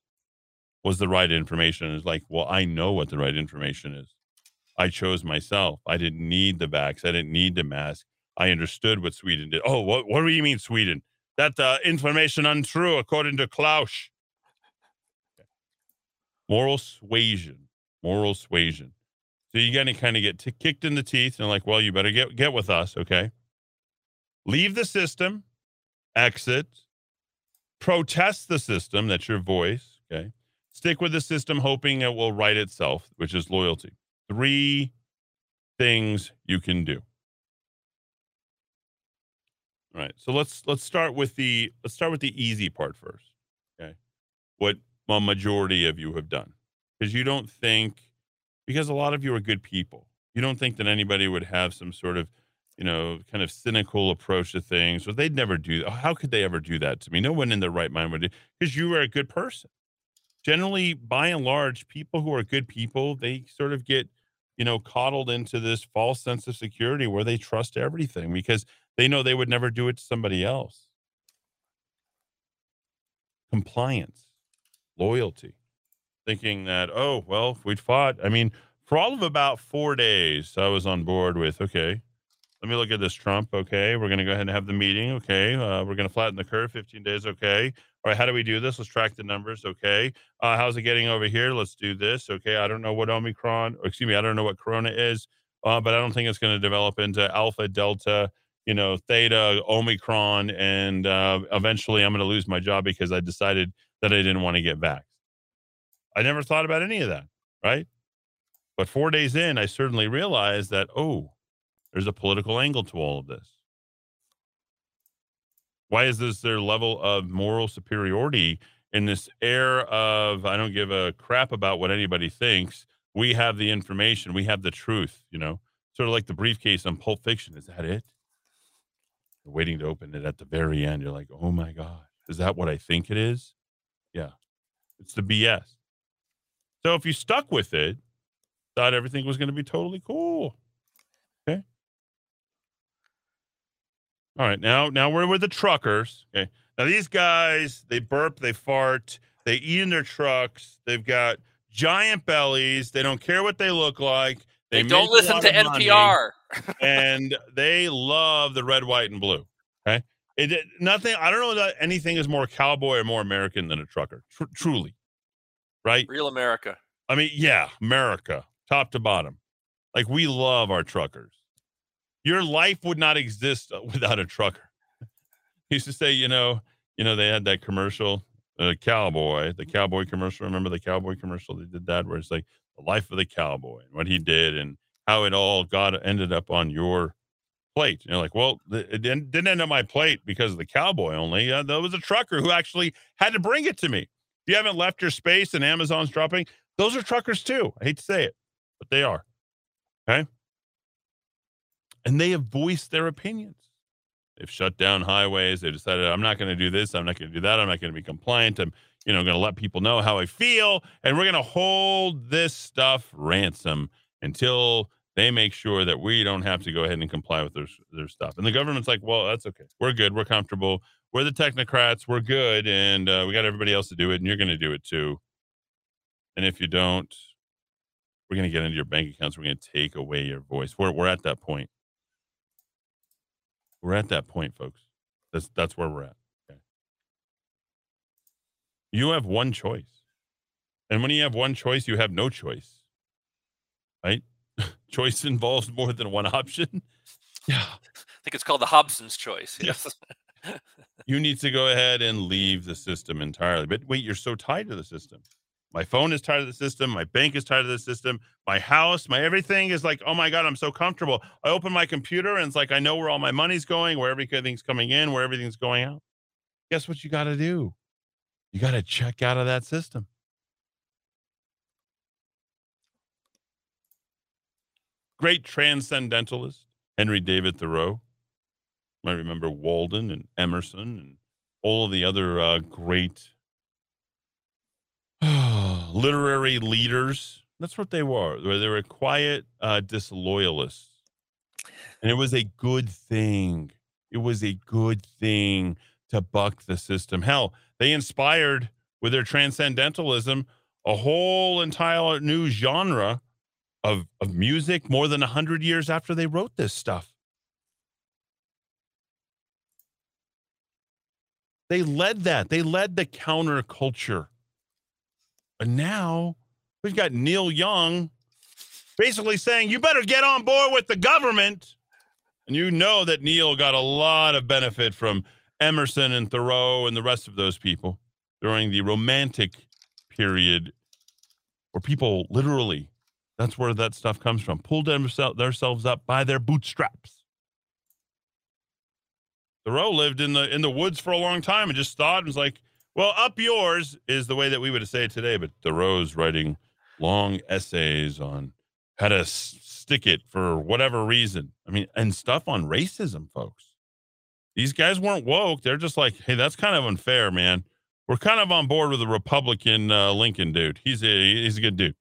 was the right information. It's like, well, I know what the right information is. I chose myself. I didn't need the vax. I didn't need the mask. I understood what Sweden did. Oh, what what do you mean Sweden? That uh, information untrue according to Klaus. Moral suasion. Moral suasion. So you're gonna kind of get t- kicked in the teeth and like, well, you better get get with us, okay? Leave the system, exit, protest the system. That's your voice, okay? Stick with the system, hoping it will right itself, which is loyalty. Three things you can do. All right. So let's let's start with the let's start with the easy part first. Okay. What a majority of you have done. Because you don't think because a lot of you are good people. You don't think that anybody would have some sort of, you know, kind of cynical approach to things. or they'd never do oh, how could they ever do that to me? No one in their right mind would do because you are a good person. Generally, by and large, people who are good people, they sort of get, you know, coddled into this false sense of security where they trust everything because they know they would never do it to somebody else. Compliance, loyalty, thinking that, oh, well, if we'd fought. I mean, for all of about four days, I was on board with, okay, let me look at this Trump. Okay, we're going to go ahead and have the meeting. Okay, uh, we're going to flatten the curve 15 days. Okay. All right, how do we do this? Let's track the numbers. Okay. Uh, how's it getting over here? Let's do this. Okay. I don't know what Omicron, excuse me, I don't know what Corona is, uh, but I don't think it's going to develop into Alpha, Delta, you know, Theta, Omicron, and uh, eventually I'm going to lose my job because I decided that I didn't want to get vaxxed. I never thought about any of that, right? But four days in, I certainly realized that, oh, there's a political angle to all of this. Why is this their level of moral superiority in this air of I don't give a crap about what anybody thinks? We have the information, we have the truth, you know, sort of like the briefcase on Pulp Fiction. Is that it? You're waiting to open it at the very end. You're like, oh my God, is that what I think it is? Yeah, it's the BS. So if you stuck with it, thought everything was going to be totally cool. Okay. All right, now now we're with the truckers. Okay. Now these guys, they burp, they fart, they eat in their trucks. They've got giant bellies. They don't care what they look like. They, make don't listen to NPR. [LAUGHS] and they love the red, white, and blue. Okay. It, it- nothing. I don't know that anything is more cowboy or more American than a trucker. Tr- truly, right? Real America. I mean, yeah, America, top to bottom. Like we love our truckers. Your life would not exist uh, without a trucker. He [LAUGHS] used to say, you know, you know, they had that commercial, uh, cowboy, the cowboy commercial. Remember the cowboy commercial? They did that where it's like the life of the cowboy and what he did and how it all got ended up on your plate. And you're like, well, it didn't, didn't end up my plate because of the cowboy only. Uh, there was a trucker who actually had to bring it to me. If you haven't left your space and Amazon's dropping, those are truckers too. I hate to say it, but they are. Okay. And they have voiced their opinions. They've shut down highways. They've decided, I'm not going to do this. I'm not going to do that. I'm not going to be compliant. I'm, you know, going to let people know how I feel. And we're going to hold this stuff ransom until they make sure that we don't have to go ahead and comply with their, their stuff. And the government's like, well, that's okay. We're good. We're comfortable. We're the technocrats. We're good. And uh, we got everybody else to do it. And you're going to do it too. And if you don't, we're going to get into your bank accounts. We're going to take away your voice. We're, we're at that point. We're at that point, folks. That's, that's where we're at. Okay. You have one choice. And when you have one choice, you have no choice. Right? Choice involves more than one option. Yeah. I think it's called the Hobson's choice. Yes. you need to go ahead and leave the system entirely. But wait, you're so tied to the system. My phone is tied to the system. My bank is tied to the system. My house, my everything is like, oh my God, I'm so comfortable. I open my computer and it's like, I know where all my money's going, where everything's coming in, where everything's going out. Guess what you got to do? You got to check out of that system. Great transcendentalist, Henry David Thoreau. I remember Walden and Emerson and all of the other uh, great [SIGHS] literary leaders. That's what they were. They were quiet uh, disloyalists. And it was a good thing. It was a good thing to buck the system. Hell, they inspired with their transcendentalism a whole entire new genre of, of music more than 100 years after they wrote this stuff. They led that. They led the counterculture. And now we've got Neil Young basically saying, you better get on board with the government. And you know that Neil got a lot of benefit from Emerson and Thoreau and the rest of those people during the romantic period where people literally, that's where that stuff comes from, pulled themselves up by their bootstraps. Thoreau lived in the in the woods for a long time and just thought and was like, well, up yours is the way that we would say it today, but Thoreau's writing long essays on how to stick it for whatever reason. I mean, and stuff on racism, folks. These guys weren't woke. They're just like, hey, that's kind of unfair, man. We're kind of on board with the Republican uh, Lincoln dude. He's a he's a good dude.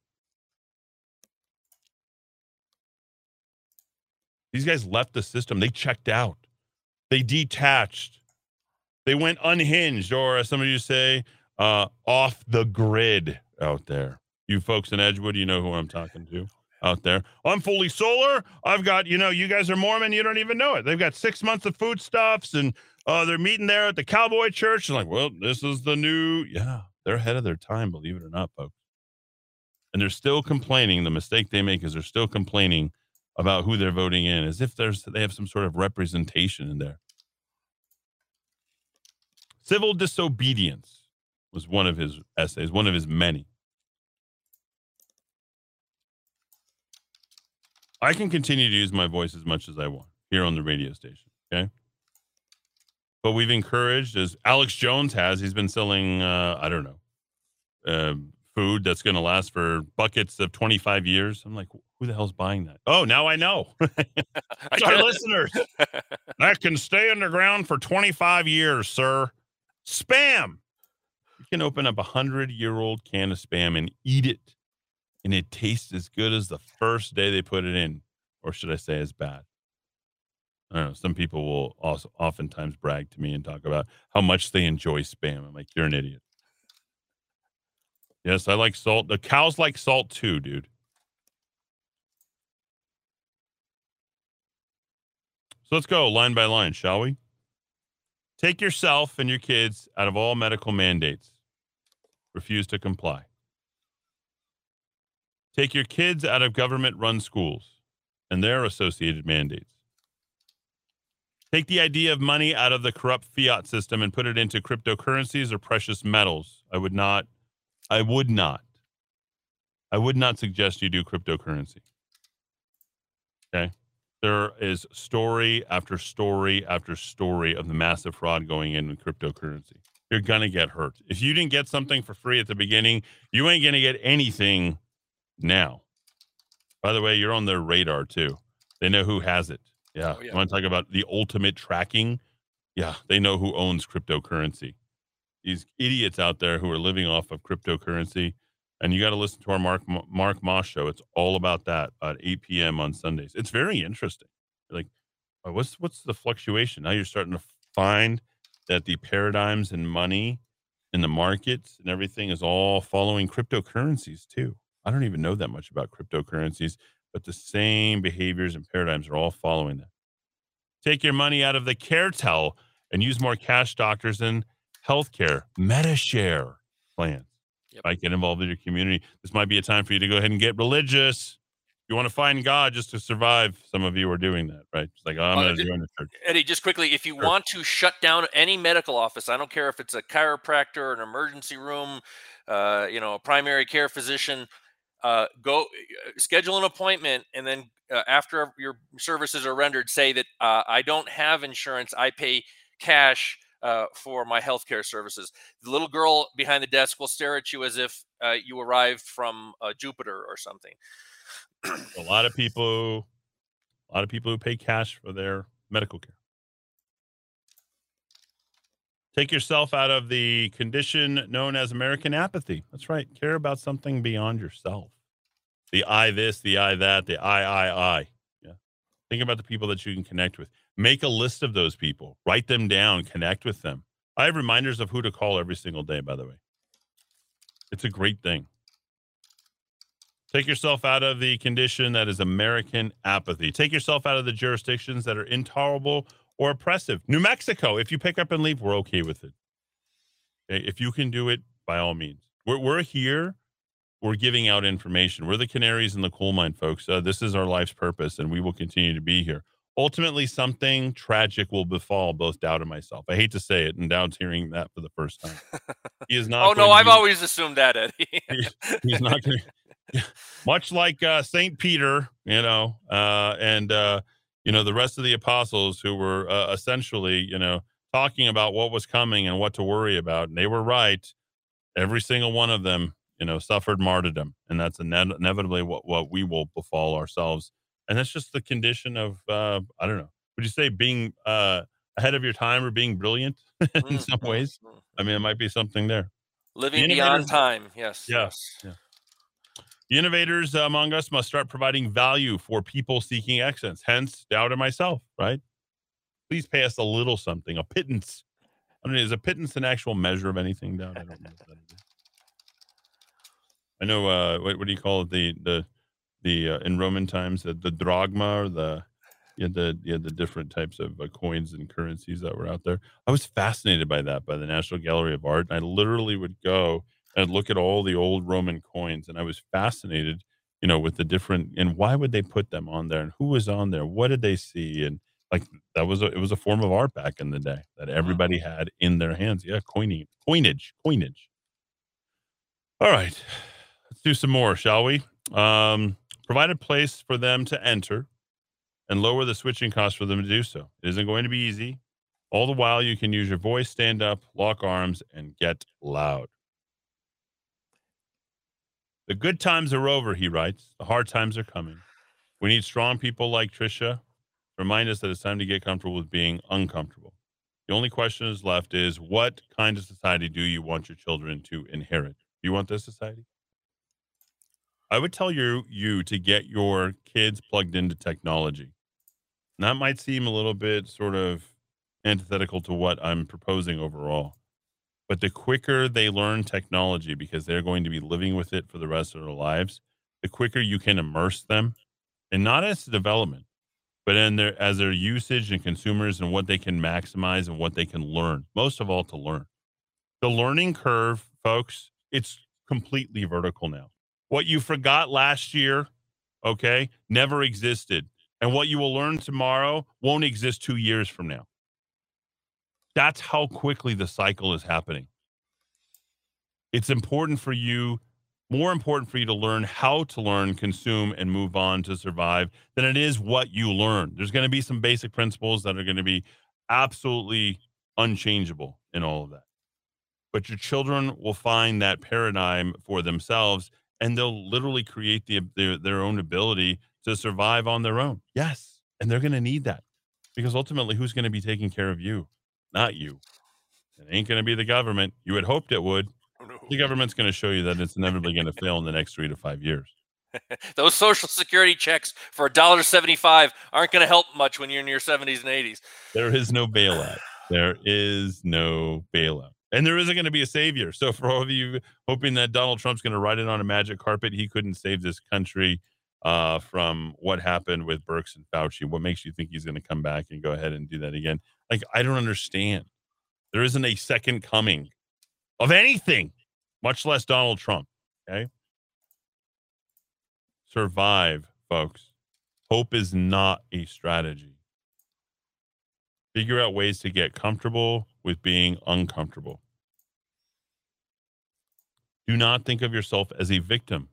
These guys left the system. They checked out. They detached they went unhinged, or as some of you say, uh, off the grid out there. You folks in Edgewood, you know who I'm talking to out there. I'm fully solar. I've got, you know, you guys are Mormon. You don't even know it. They've got six months of foodstuffs and uh, they're meeting there at the cowboy church. And like, well, this is the new, yeah, they're ahead of their time, believe it or not, folks. And they're still complaining. The mistake they make is they're still complaining about who they're voting in as if there's, they have some sort of representation in there. Civil disobedience was one of his essays, one of his many. I can continue to use my voice as much as I want here on the radio station. Okay. But we've encouraged, as Alex Jones has, he's been selling, uh, I don't know, uh, food that's going to last for buckets of 25 years. I'm like, who the hell's buying that? Oh, now I know. [LAUGHS] [LAUGHS] our listeners. [LAUGHS] that can stay underground for 25 years, sir. Spam. You can open up a hundred year old can of spam and eat it, and it tastes as good as the first day they put it in, or should I say, as bad. I don't know. Some people will also oftentimes brag to me and talk about how much they enjoy spam. I'm like, you're an idiot. Yes, I like salt. The cows like salt too, dude. So let's go line by line, shall we? Take yourself and your kids out of all medical mandates. Refuse to comply. Take your kids out of government run schools and their associated mandates. Take the idea of money out of the corrupt fiat system and put it into cryptocurrencies or precious metals. I would not, I would not, I would not suggest you do cryptocurrency. Okay. There is story after story after story of the massive fraud going in with cryptocurrency. You're going to get hurt. If you didn't get something for free at the beginning, you ain't going to get anything now. By the way, you're on their radar too. They know who has it. Yeah. Oh, yeah. You want to talk about the ultimate tracking? Yeah. They know who owns cryptocurrency. These idiots out there who are living off of cryptocurrency. And you got to listen to our Mark Mark Moss show. It's all about that at 8 p.m. on Sundays. It's very interesting. Like, uh, what's what's the fluctuation? Now you're starting to find that the paradigms and money in the markets and everything is all following cryptocurrencies too. I don't even know that much about cryptocurrencies, but the same behaviors and paradigms are all following that. Take your money out of the CareTel and use more cash doctors and healthcare, Medi-Share plans. Yep. Might get involved in your community. This might be a time for you to go ahead and get religious. You want to find God just to survive. Some of you are doing that, right? It's like, oh, I'm Uh, going to join the church. Eddie, just quickly, if you Sure. want to shut down any medical office, I don't care if it's a chiropractor, or an emergency room, uh, you know, a primary care physician, uh, go uh, schedule an appointment, and then uh, after your services are rendered, say that uh, I don't have insurance, I pay cash uh, for my healthcare services. The little girl behind the desk will stare at you as if uh, you arrived from uh, Jupiter or something. a lot of people a lot of people who pay cash for their medical care. Take yourself out of the condition known as american apathy. That's right. Care about something beyond yourself. The i this the i that the i i i. Yeah. Think about the people that you can connect with make a list of those people write them down connect with them i have reminders of who to call every single day by the way it's a great thing Take yourself out of the condition that is American apathy. Take yourself out of the jurisdictions that are intolerable or oppressive. New Mexico, if you pick up and leave, we're okay with it. If you can do it, by all means. We're, we're here. We're giving out information. We're the canaries in the coal mine, folks. Uh, this is our life's purpose, and we will continue to be here. Ultimately, something tragic will befall both Dowd and myself. I hate to say it, and Dowd's hearing that for the first time. He is not. [LAUGHS] oh no, I've be- always assumed that, Eddie. [LAUGHS] he's not going [LAUGHS] much like uh saint peter you know uh and uh you know the rest of the apostles who were uh, essentially you know talking about what was coming and what to worry about and they were right every single one of them you know suffered martyrdom and that's ine- inevitably what what we will befall ourselves and that's just the condition of uh i don't know would you say being uh ahead of your time or being brilliant [LAUGHS] in Mm, some mm, ways mm. i mean it might be something there Living The beyond time. Yes. Yes. yeah. The innovators among us must start providing value for people seeking excellence. Hence, Dowd and myself, right? Please pay us a little something, a pittance. I don't is a pittance an actual measure of anything, Dowd? I don't know. What that is. I know. Uh, what, what do you call it? The the the uh, in Roman times, the, the drachma or the you had the you had the different types of uh, coins and currencies that were out there. I was fascinated by that by the National Gallery of Art. I literally would go and look at all the old Roman coins, and I was fascinated, you know, with the different and why would they put them on there, and who was on there, what did they see, and like that was a it was a form of art back in the day that everybody had in their hands. Yeah, coining, coinage, coinage. All right, let's do some more, shall we? Um, provide a place for them to enter and lower the switching costs for them to do so. It isn't going to be easy. All the while, you can use your voice, stand up, lock arms, and get loud. The good times are over, he writes. The hard times are coming. We need strong people like Trisha to remind us that it's time to get comfortable with being uncomfortable. The only question is left is what kind of society do you want your children to inherit? Do you want this society? I would tell you you to get your kids plugged into technology. And that might seem a little bit sort of antithetical to what I'm proposing overall. But the quicker they learn technology because they're going to be living with it for the rest of their lives, the quicker you can immerse them and not as development, but in their as their usage and consumers and what they can maximize and what they can learn. Most of all to learn. The learning curve, folks, it's completely vertical now. What you forgot last year, okay, never existed. And what you will learn tomorrow won't exist two years from now. That's how quickly the cycle is happening. It's important for you, more important for you to learn how to learn, consume, and move on to survive than it is what you learn. There's going to be some basic principles that are going to be absolutely unchangeable in all of that. But your children will find that paradigm for themselves and they'll literally create the, their, their own ability to survive on their own. Yes. And they're going to need that because ultimately, who's going to be taking care of you? Not you. It ain't going to be the government. You had hoped it would. Oh. The government's going to show you that it's inevitably going to fail in the next three to five years. [LAUGHS] Those social security checks for a dollar seventy-five aren't going to help much when you're in your seventies and eighties. There is no bailout. There is no bailout. And there isn't going to be a savior. So, for all of you hoping that Donald Trump's going to ride it on a magic carpet, he couldn't save this country uh, from what happened with Birx and Fauci. What makes you think he's going to come back and go ahead and do that again? Like, I don't understand. There isn't a second coming of anything, much less Donald Trump. Okay. Survive, folks. Hope is not a strategy. Figure out ways to get comfortable with being uncomfortable. Do not think of yourself as a victim.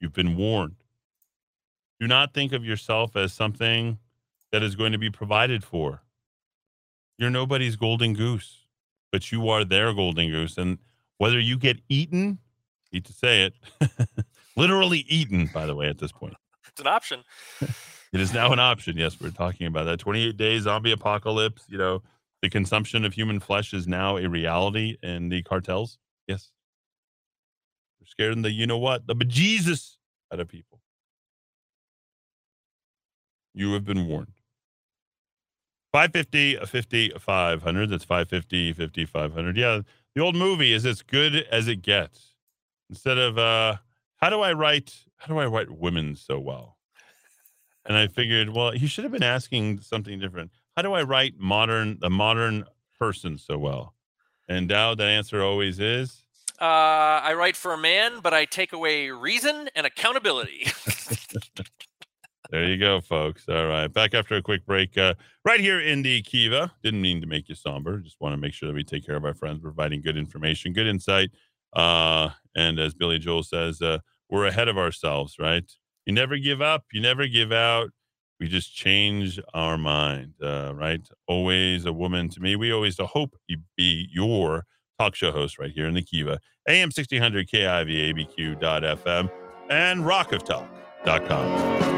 You've been warned. Do not think of yourself as something that is going to be provided for. You're nobody's golden goose, but you are their golden goose. And whether you get eaten, hate to say it, [LAUGHS] literally eaten, by the way, at this point. [LAUGHS] It's an option. [LAUGHS] It is now an option. Yes, we're talking about that. 28 days zombie apocalypse. You know, the consumption of human flesh is now a reality in the cartels. Yes. They're scaring the, you know what, the bejesus out of people. You have been warned. 550, 50, 500. That's 550, 50, 500. Yeah, the old movie is as good as it gets. Instead of, uh, how do I write, how do I write women so well? And I figured, well, he should have been asking something different. How do I write modern, the modern person so well? And Dowd, that answer always is Uh, I write for a man, but I take away reason and accountability. [LAUGHS] There you go, folks. All right. Back after a quick break, uh, right here in the Kiva. Didn't mean to make you somber. Just want to make sure that we take care of our friends, providing good information, good insight. Uh, and as Billy Joel says, uh, we're ahead of ourselves, right? You never give up. You never give out. We just change our mind, uh, right? Always a woman to me. We always hope you be your talk show host right here in the Kiva. AM 1600 KIVA ABQ.FM and rockoftalk.com.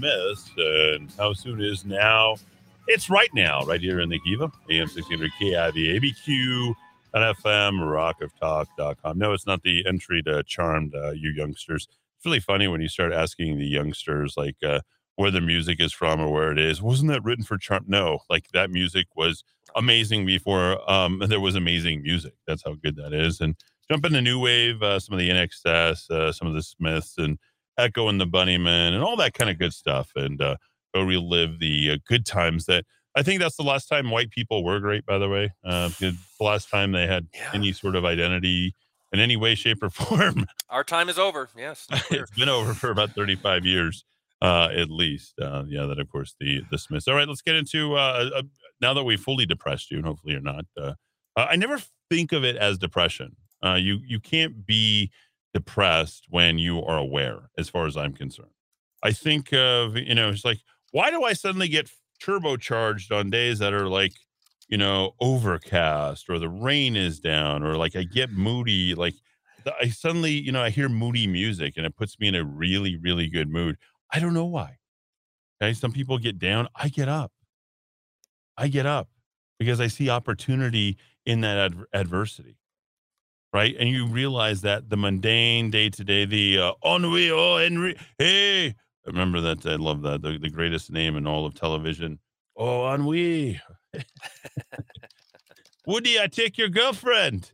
Smiths, and how soon is now? It's right now, right here in the Kiva, AM 1600 KIVA, ABQ, and FM, rockoftalk.com. No, it's not the entry to Charmed, uh, you youngsters. It's really funny when you start asking the youngsters, like, uh, where the music is from or where it is. Wasn't that written for Charm? No, like that music was amazing before um, [LAUGHS] there was amazing music. That's how good that is. And jump into New Wave, uh, some of the INXS, uh, some of the Smiths, and Echo and the Bunnymen, and all that kind of good stuff. And uh, go relive the uh, good times that I think that's the last time white people were great, by the way. Uh, the last time they had Yeah. any sort of identity in any way, shape, or [LAUGHS] form. Our time is over. Yes. [LAUGHS] it's been over for about 35 years uh at least uh yeah that of course the the smiths all right let's get into uh, uh now that we fully depressed you and hopefully you're not i never think of it as depression uh you you can't be depressed when you are aware as far as i'm concerned i think of you know it's like why do i suddenly get turbocharged on days that are like you know overcast or the rain is down or like i get moody like I suddenly, you know, I hear moody music and it puts me in a really, really good mood. I don't know why. Okay. Some people get down. I get up. I get up because I see opportunity in that adver- adversity. Right. And you realize that the mundane day to day, the uh, ennui, oh, Henry, hey, I remember that. I love that. The, the greatest name in all of television. Oh, ennui. [LAUGHS] Woody, I take your girlfriend.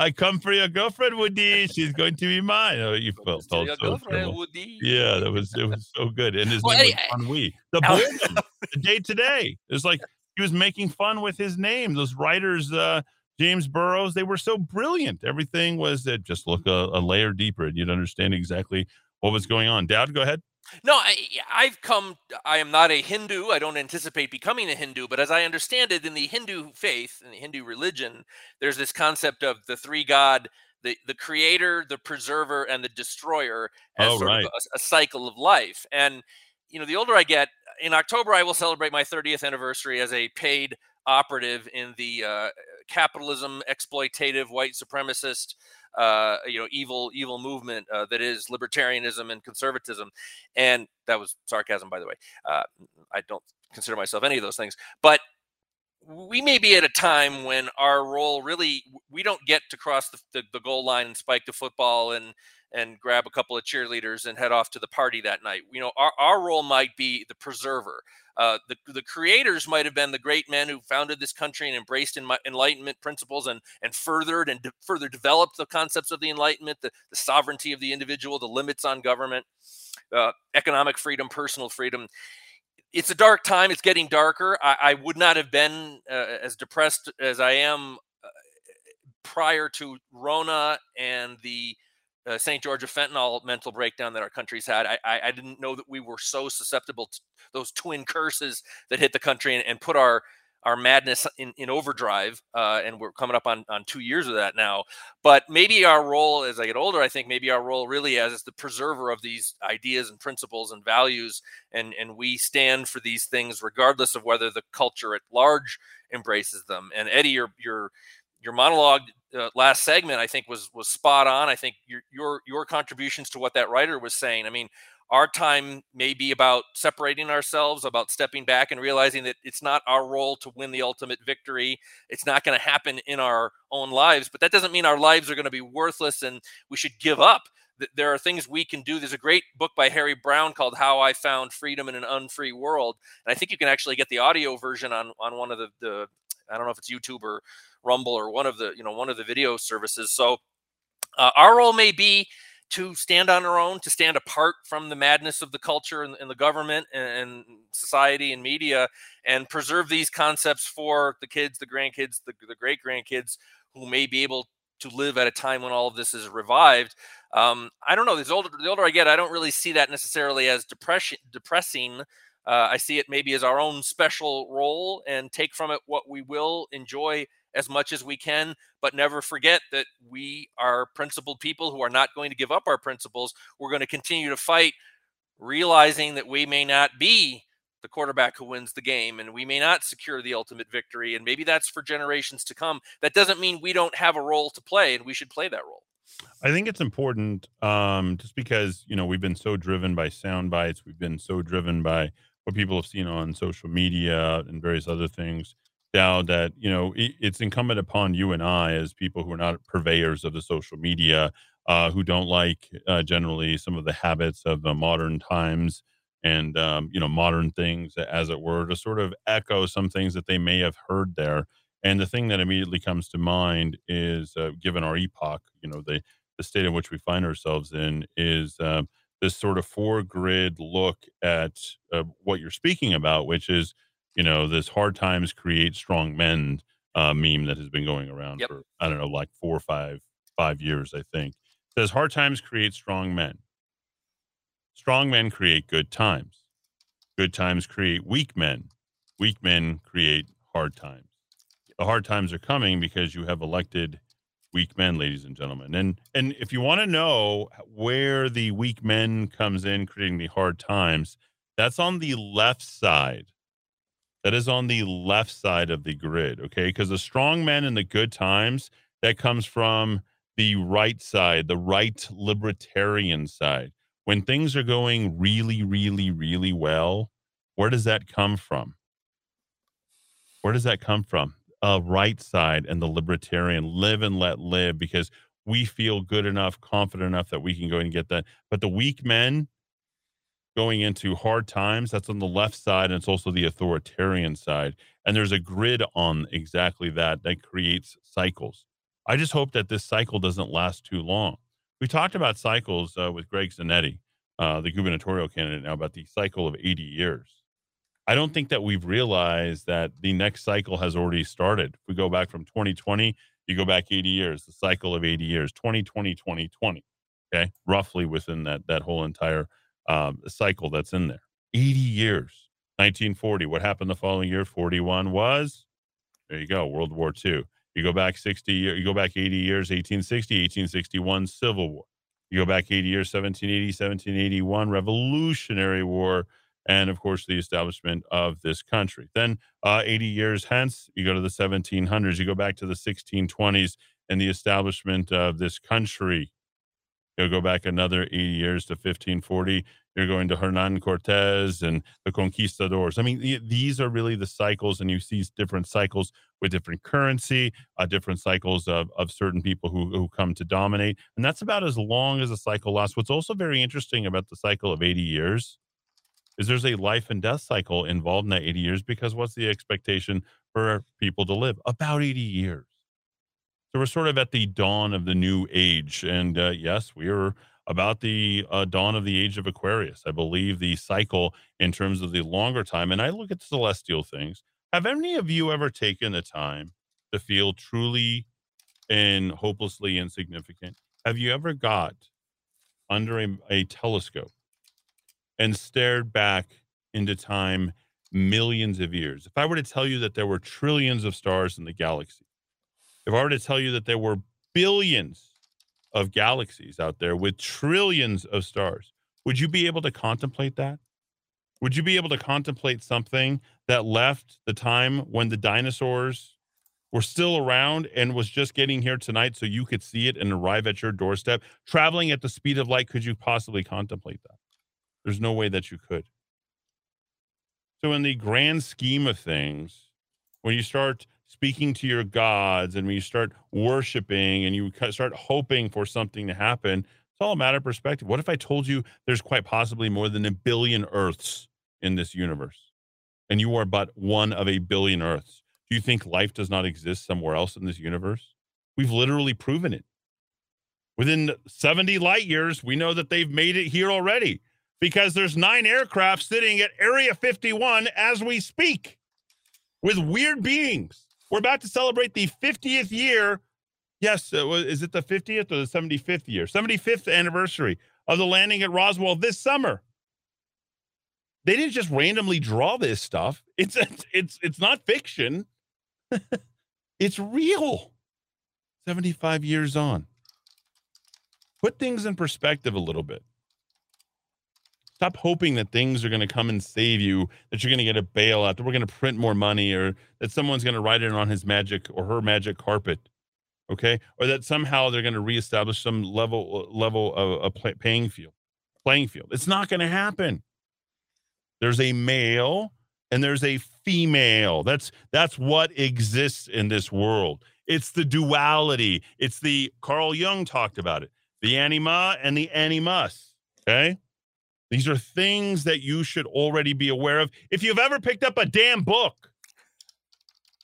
I come for your girlfriend, Woody. She's going to be mine. Oh, you felt, felt your so girlfriend, terrible. Woody. Yeah, that was it was so good. And his Well, name any- was Ennui. The boredom, the day to day. It's like he was making fun with his name. Those writers, uh, James Burrows, they were so brilliant. Everything was uh, just look a, a layer deeper, and you'd understand exactly what was going on. Dowd, go ahead. No, I, I've come. I am not a Hindu. I don't anticipate becoming a Hindu. But as I understand it, in the Hindu faith, in the Hindu religion, there's this concept of the three God, the the creator, the preserver, and the destroyer, as Oh, sort right. of a, a cycle of life. And you know, the older I get, in October I will celebrate my 30th anniversary as a paid operative in the uh, capitalism exploitative white supremacist uh, you know evil evil movement uh, that is libertarianism and conservatism. And that was sarcasm by the way. Uh, i don't consider myself any of those things. But we may be at a time when our role really we don't get to cross the, the, the, goal line and spike the football and and grab a couple of cheerleaders and head off to the party that night. You know our, our role might be the preserver uh, the, the creators might have been the great men who founded this country and embraced enlightenment principles and, and furthered and de- further developed the concepts of the enlightenment the, the sovereignty of the individual the limits on government uh, economic freedom personal freedom it's a dark time. It's getting darker. I, I would not have been uh, as depressed as I am uh, prior to Rona and the uh, St. George of fentanyl mental breakdown that our country's had. I, I, I, didn't know that we were so susceptible to those twin curses that hit the country and, and put our our madness in, in overdrive, uh, and we're coming up on, on two years of that now. But maybe our role as I get older, I think maybe our role really as is the preserver of these ideas and principles and values, and and we stand for these things regardless of whether the culture at large embraces them. And Eddie, your your your monologue uh, last segment, I think was was spot on. I think your your your contributions to what that writer was saying. I mean, our time may be about separating ourselves, about stepping back and realizing that it's not our role to win the ultimate victory. It's not going to happen in our own lives, but that doesn't mean our lives are going to be worthless and we should give up. There are things we can do. There's a great book by Harry Browne called How I Found Freedom in an Unfree World. And I think you can actually get the audio version on, on one of the, the I don't know if it's YouTube or Rumble or one of the, you know, one of the video services. So uh, our role may be to stand on our own, to stand apart from the madness of the culture and, and the government and, and, society and media, and preserve these concepts for the kids, the grandkids, the, the great grandkids who may be able to live at a time when all of this is revived. Um, I don't know. The older, the older I get, I don't really see that necessarily as depression, depressing. Uh, I see it maybe as our own special role and take from it what we will enjoy as much as we can, but never forget that we are principled people who are not going to give up our principles. We're going to continue to fight, realizing that we may not be the quarterback who wins the game and we may not secure the ultimate victory. And maybe that's for generations to come. That doesn't mean we don't have a role to play and we should play that role. I think it's important um, just because, you know, we've been so driven by sound bites, we've been so driven by what people have seen on social media and various other things now that you know it, it's incumbent upon you and I, as people who are not purveyors of the social media, uh, who don't like uh, generally some of the habits of the modern times and um, you know modern things, as it were, to sort of echo some things that they may have heard there. And the thing that immediately comes to mind is, uh, given our epoch, you know, the the state in which we find ourselves in is uh, this sort of four grid look at uh, what you're speaking about, which is you know, this hard times create strong men uh, meme that has been going around yep. for, I don't know, like four or five, five years, I think. It says hard times create strong men. Strong men create good times. Good times create weak men. Weak men create hard times. The hard times are coming because you have elected weak men, ladies and gentlemen. And and if you want to know where the weak men comes in creating the hard times, that's on the left side that is on the left side of the grid. Okay. Because the strong men in the good times, that comes from the right side, the right libertarian side. When things are going really, really, really well, where does that come from? Where does that come from? Uh, right side and the libertarian live and let live because we feel good enough, confident enough that we can go and get that. But the weak men, going into hard times, that's on the left side, and it's also the authoritarian side. And there's a grid on exactly that that creates cycles. I just hope that this cycle doesn't last too long. We talked about cycles uh, with Greg Zanetti, uh, the gubernatorial candidate now, about the cycle of 80 years. I don't think that we've realized that the next cycle has already started. If we go back from 2020, you go back 80 years, the cycle of 80 years, 2020, 2020, okay, roughly within that that whole entire um, cycle that's in there. 80 years. 1940. What happened the following year? 41 was, there you go, World War II. You go back 60 years, you go back 80 years, 1860, 1861, Civil War. You go back 80 years, 1780, 1781, Revolutionary War, and of course, the establishment of this country. Then, uh, 80 years hence, you go to the 1700s, you go back to the 1620s and the establishment of this country You'll go back another 80 years to 1540. you're going to Hernan Cortez and the conquistadors. I mean, these are really the cycles, and you see different cycles with different currency, uh, different cycles of, of certain people who, who come to dominate. And that's about as long as a cycle lasts. What's also very interesting about the cycle of 80 years is there's a life and death cycle involved in that 80 years because what's the expectation for people to live? About 80 years. So we're sort of at the dawn of the new age. And uh, yes, we are about the uh, dawn of the age of Aquarius. I believe the cycle in terms of the longer time. And I look at celestial things. Have any of you ever taken the time to feel truly and hopelessly insignificant? Have you ever got under a, a telescope and stared back into time millions of years? If I were to tell you that there were trillions of stars in the galaxy, if I were to tell you that there were billions of galaxies out there with trillions of stars. Would you be able to contemplate that? Would you be able to contemplate something that left the time when the dinosaurs were still around and was just getting here tonight so you could see it and arrive at your doorstep? Traveling at the speed of light, could you possibly contemplate that? There's no way that you could. So, in the grand scheme of things, when you start speaking to your gods and when you start worshiping and you start hoping for something to happen, it's all a matter of perspective. What if I told you there's quite possibly more than a billion Earths in this universe and you are but one of a billion Earths? Do you think life does not exist somewhere else in this universe? We've literally proven it. Within 70 light years, we know that they've made it here already because there's nine aircraft sitting at Area 51 as we speak with weird beings. We're about to celebrate the 50th year. Yes, uh, is it the 50th or the 75th year? 75th anniversary of the landing at Roswell this summer. They didn't just randomly draw this stuff. It's it's it's not fiction. [LAUGHS] it's real. 75 years on. Put things in perspective a little bit. Stop hoping that things are going to come and save you, that you're going to get a bailout, that we're going to print more money, or that someone's going to write it on his magic or her magic carpet. Okay, or that somehow they're going to reestablish some level level of a playing field. Playing field. It's not going to happen. There's a male and there's a female. That's that's what exists in this world. It's the duality. It's the Carl Jung talked about it. The anima and the animus. Okay. These are things that you should already be aware of. If you've ever picked up a damn book,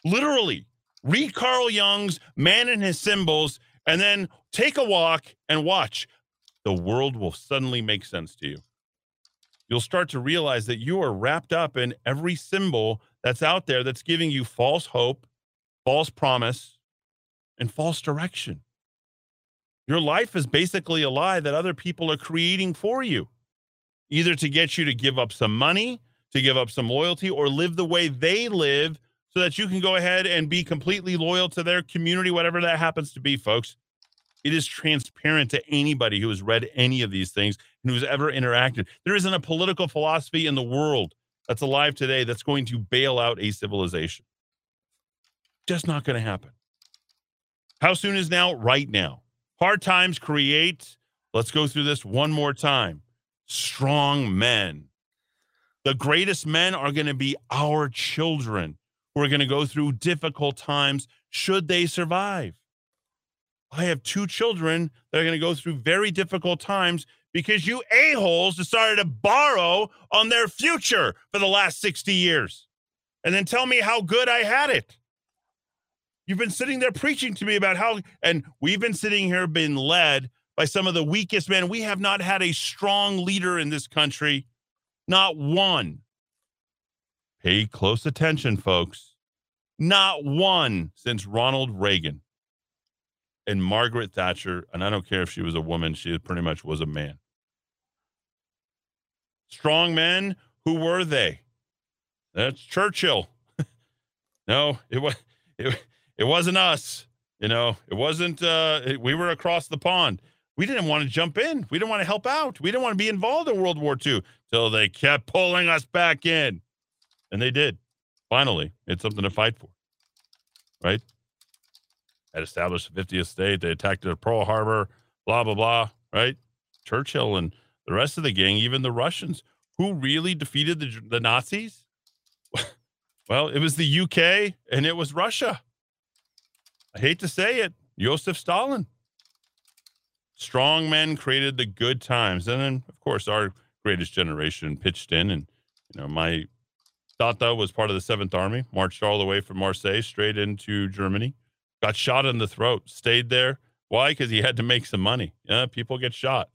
literally read Carl Jung's Man and His Symbols and then take a walk and watch. The world will suddenly make sense to you. You'll start to realize that you are wrapped up in every symbol that's out there that's giving you false hope, false promise, and false direction. Your life is basically a lie that other people are creating for you either to get you to give up some money, to give up some loyalty, or live the way they live so that you can go ahead and be completely loyal to their community, whatever that happens to be, folks. It is transparent to anybody who has read any of these things and who's ever interacted. There isn't a political philosophy in the world that's alive today that's going to bail out a civilization. Just not going to happen. How soon is now? Right now. Hard times create. Let's go through this one more time strong men. The greatest men are going to be our children who are going to go through difficult times should they survive. I have two children that are going to go through very difficult times because you a-holes decided to borrow on their future for the last 60 years and then tell me how good I had it. You've been sitting there preaching to me about how, and we've been sitting here being led by some of the weakest men. We have not had a strong leader in this country, not one. Pay close attention, folks. Not one since Ronald Reagan and Margaret Thatcher. And I don't care if she was a woman, she pretty much was a man. Strong men, who were they? That's Churchill. [LAUGHS] no, it was it, it wasn't us. You know, it wasn't uh we were across the pond we didn't want to jump in. We didn't want to help out. We didn't want to be involved in World War II till they kept pulling us back in. And they did. Finally, it's something to fight for. Right? Had established the 50th state. They attacked Pearl Harbor, blah, blah, blah. Right? Churchill and The rest of the gang, even the Russians, who really defeated the, the Nazis? [LAUGHS] well, it was the UK and it was Russia. I hate to say it, Joseph Stalin. Strong men created the good times. And then, of course, our greatest generation pitched in. And, you know, my Tata was part of the Seventh Army, marched all the way from Marseille straight into Germany, got shot in the throat, stayed there. Why? Because he had to make some money. Yeah, people get shot.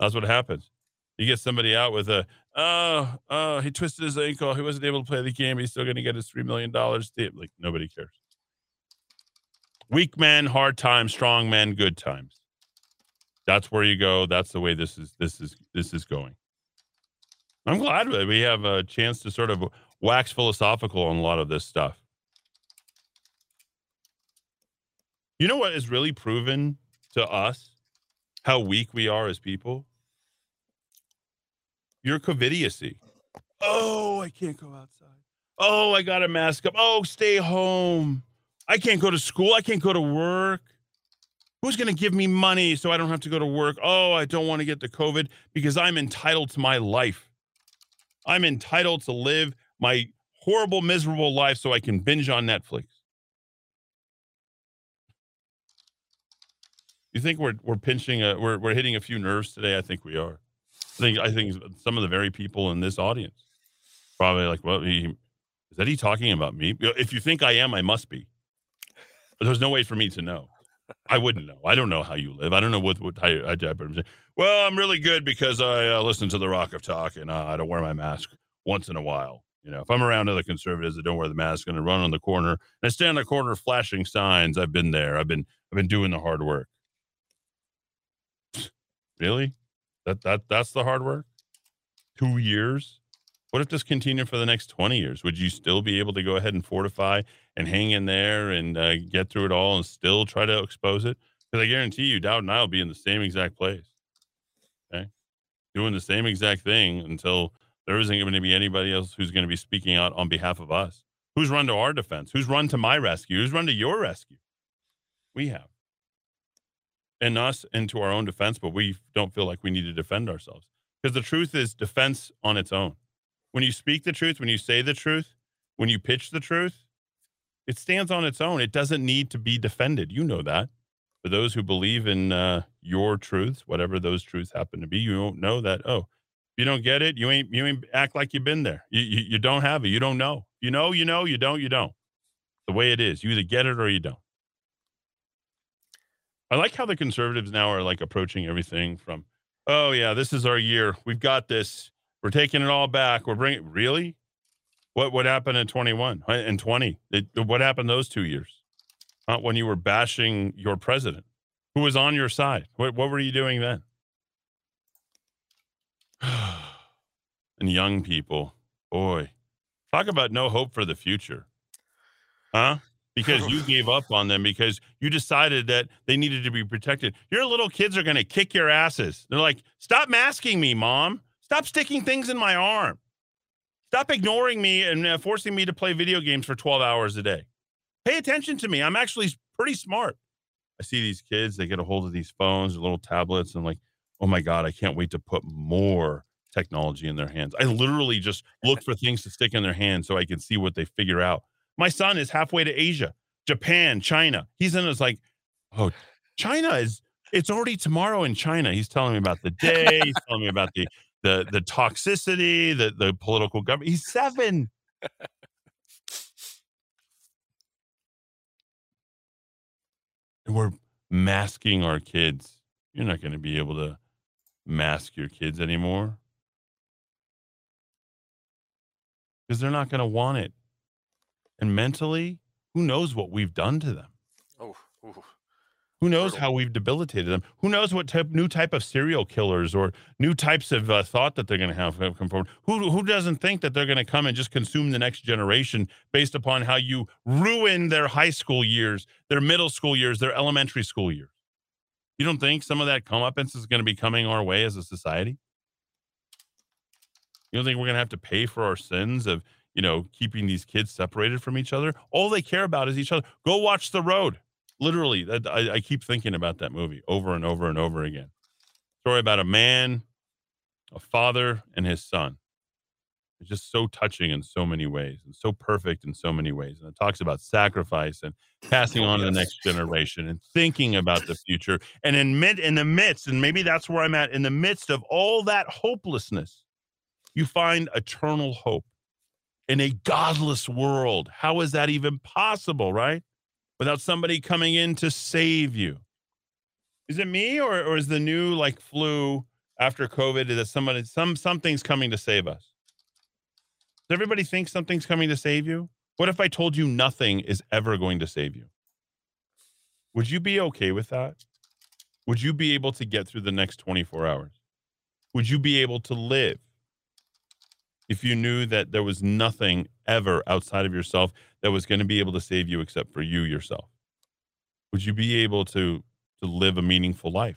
That's what happens. You get somebody out with a, oh, oh, he twisted his ankle. He wasn't able to play the game. He's still going to get his $3 million. Like, nobody cares. Weak men, hard times, strong men, good times. That's where you go. That's the way this is, this is, this is going. I'm glad that we have a chance to sort of wax philosophical on a lot of this stuff. You know what is really proven to us how weak we are as people? Your covidiocy. Oh, I can't go outside. Oh, I got a mask up. Oh, stay home. I can't go to school. I can't go to work. Who's going to give me money so I don't have to go to work? Oh, I don't want to get the COVID because I'm entitled to my life. I'm entitled to live my horrible, miserable life so I can binge on Netflix. You think we're we're pinching a we're we're hitting a few nerves today? I think we are. I think I think some of the very people in this audience probably like, well, he, is that he talking about me? If you think I am, I must be. But there's no way for me to know. I wouldn't know. I don't know how you live. I don't know what what I, I, well, I'm really good because I uh, listen to the Rock of Talk and uh, I don't wear my mask once in a while. You know, if I'm around other conservatives that don't wear the mask and I run on the corner and I stand on the corner flashing signs, I've been there. I've been I've been doing the hard work. Really? That that that's the hard work? Two years? What if this continued for the next 20 years? Would you still be able to go ahead and fortify and hang in there and uh, get through it all and still try to expose it? Because I guarantee you, Dowd and I will be in the same exact place. Okay. Doing the same exact thing until there isn't going to be anybody else who's going to be speaking out on behalf of us. Who's run to our defense? Who's run to my rescue? Who's run to your rescue? We have. And us into our own defense, but we don't feel like we need to defend ourselves. Because the truth is defense on its own. When you speak the truth, when you say the truth, when you pitch the truth, it stands on its own. It doesn't need to be defended. You know that. For those who believe in uh, your truths, whatever those truths happen to be, you don't know that. Oh, you don't get it, you ain't you ain't act like you've been there. You, you, you don't have it. You don't know. You know, you know, you don't, you don't. The way it is. You either get it or you don't. I like how the conservatives now are like approaching everything from, oh yeah, this is our year. We've got this. We're taking it all back. We're bringing really. What what happened in 21 and 20? It, what happened those two years? Not when you were bashing your president, who was on your side. What what were you doing then? [SIGHS] and young people, boy, talk about no hope for the future. Huh? Because you [LAUGHS] gave up on them because you decided that they needed to be protected. Your little kids are going to kick your asses. They're like, stop masking me, mom. Stop sticking things in my arm. Stop ignoring me and uh, forcing me to play video games for 12 hours a day. Pay attention to me. I'm actually pretty smart. I see these kids, they get a hold of these phones or little tablets and like, oh my God, I can't wait to put more technology in their hands. I literally just look for things to stick in their hands so I can see what they figure out. My son is halfway to Asia, Japan, China. He's in his like, oh, China is it's already tomorrow in China. He's telling me about the day. He's telling me about the the the toxicity, the the political government. He's seven. we're masking our kids. You're not going to be able to mask your kids anymore. because they're not going to want it. And mentally, who knows what we've done to them? Oh, ooh. Who knows how we've debilitated them? Who knows what type, new type of serial killers or new types of uh, thought that they're going to have come forward? Who who doesn't think that they're going to come and just consume the next generation based upon how you ruin their high school years, their middle school years, their elementary school years? You don't think some of that comeuppance is going to be coming our way as a society? You don't think we're going to have to pay for our sins of, you know, keeping these kids separated from each other? All they care about is each other. Go watch The Road. Literally, I, I keep thinking about that movie over and over and over again. Story about a man a father and his son. It's just so touching in so many ways and so perfect in so many ways. And it talks about sacrifice and passing oh, on to the next generation and thinking about the future. And in mid in the midst, and maybe that's where I'm at, in the midst of all that hopelessness, you find eternal hope in a godless world. How is that even possible, right? Without somebody coming in to save you. Is it me or, or is the new like flu after COVID that somebody some something's coming to save us? Does everybody think something's coming to save you? What if I told you nothing is ever going to save you? Would you be okay with that? Would you be able to get through the next 24 hours? Would you be able to live if you knew that there was nothing ever outside of yourself that was going to be able to save you except for you yourself? Would you be able to to live a meaningful life?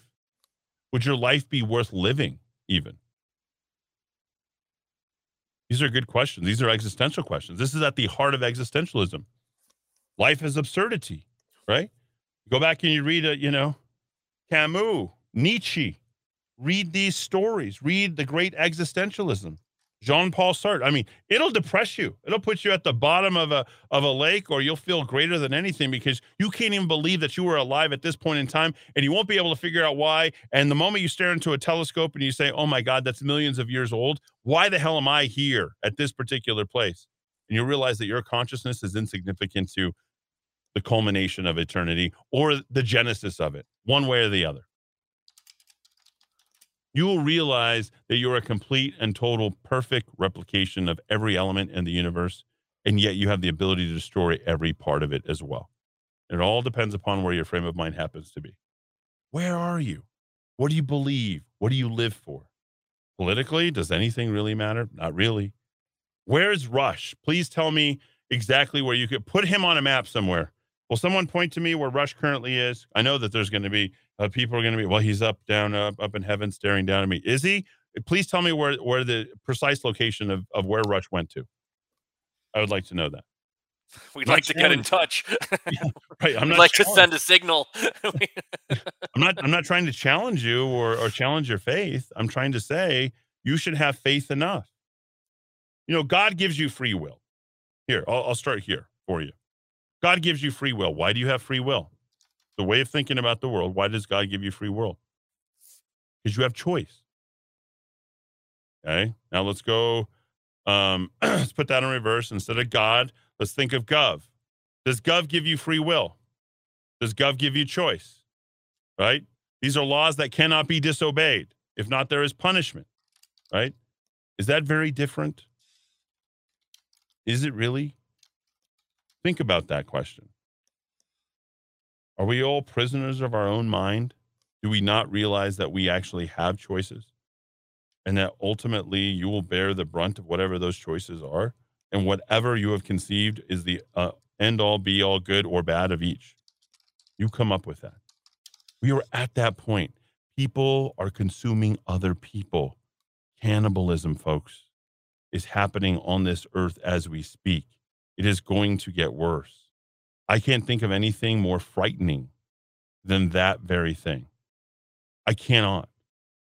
Would your life be worth living even? These are good questions. These are existential questions. This is at the heart of existentialism. Life is absurdity, right? Go back and you read, a, you know, Camus, Nietzsche. Read these stories. Read the great existentialism. Jean Paul Sartre. I mean, it'll depress you. It'll put you at the bottom of a of a lake, or you'll feel greater than anything because you can't even believe that you were alive at this point in time, and you won't be able to figure out why. And the moment you stare into a telescope and you say, "Oh my God, that's millions of years old," why the hell am I here at this particular place? And you realize that your consciousness is insignificant to the culmination of eternity or the genesis of it, one way or the other you will realize that you're a complete and total perfect replication of every element in the universe, and yet you have the ability to destroy every part of it as well. It all depends upon where your frame of mind happens to be. Where are you? What do you believe? What do you live for? Politically, does anything really matter? Not really. Where's Rush? Please tell me exactly where you could put him on a map somewhere. Will someone point to me where Rush currently is? I know that there's going to be uh, people are going to be well. He's up, down, up, up in heaven, staring down at me. Is he? Please tell me where where the precise location of of where Rush went to. I would like to know that. [LAUGHS] We'd like to get in touch. [LAUGHS] yeah, right. I'm We'd not like to send a signal. [LAUGHS] I'm not. I'm not trying to challenge you or or challenge your faith. I'm trying to say you should have faith enough. You know, God gives you free will. Here, I'll, I'll start here for you. God gives you free will. Why do you have free will? The way of thinking about the world. Why does God give you free will? Because you have choice. Okay. Now let's go. Um, [CLEARS THROAT] let's put that in reverse. Instead of God, let's think of Gov. Does Gov give you free will? Does Gov give you choice? Right? These are laws that cannot be disobeyed. If not, there is punishment. Right? Is that very different? Is it really? Think about that question. Are we all prisoners of our own mind? Do we not realize that we actually have choices? And that ultimately you will bear the brunt of whatever those choices are? And whatever you have conceived is the uh, end all, be all, good or bad of each. You come up with that. We are at that point. People are consuming other people. Cannibalism, folks, is happening on this earth as we speak. It is going to get worse. I can't think of anything more frightening than that very thing. I cannot.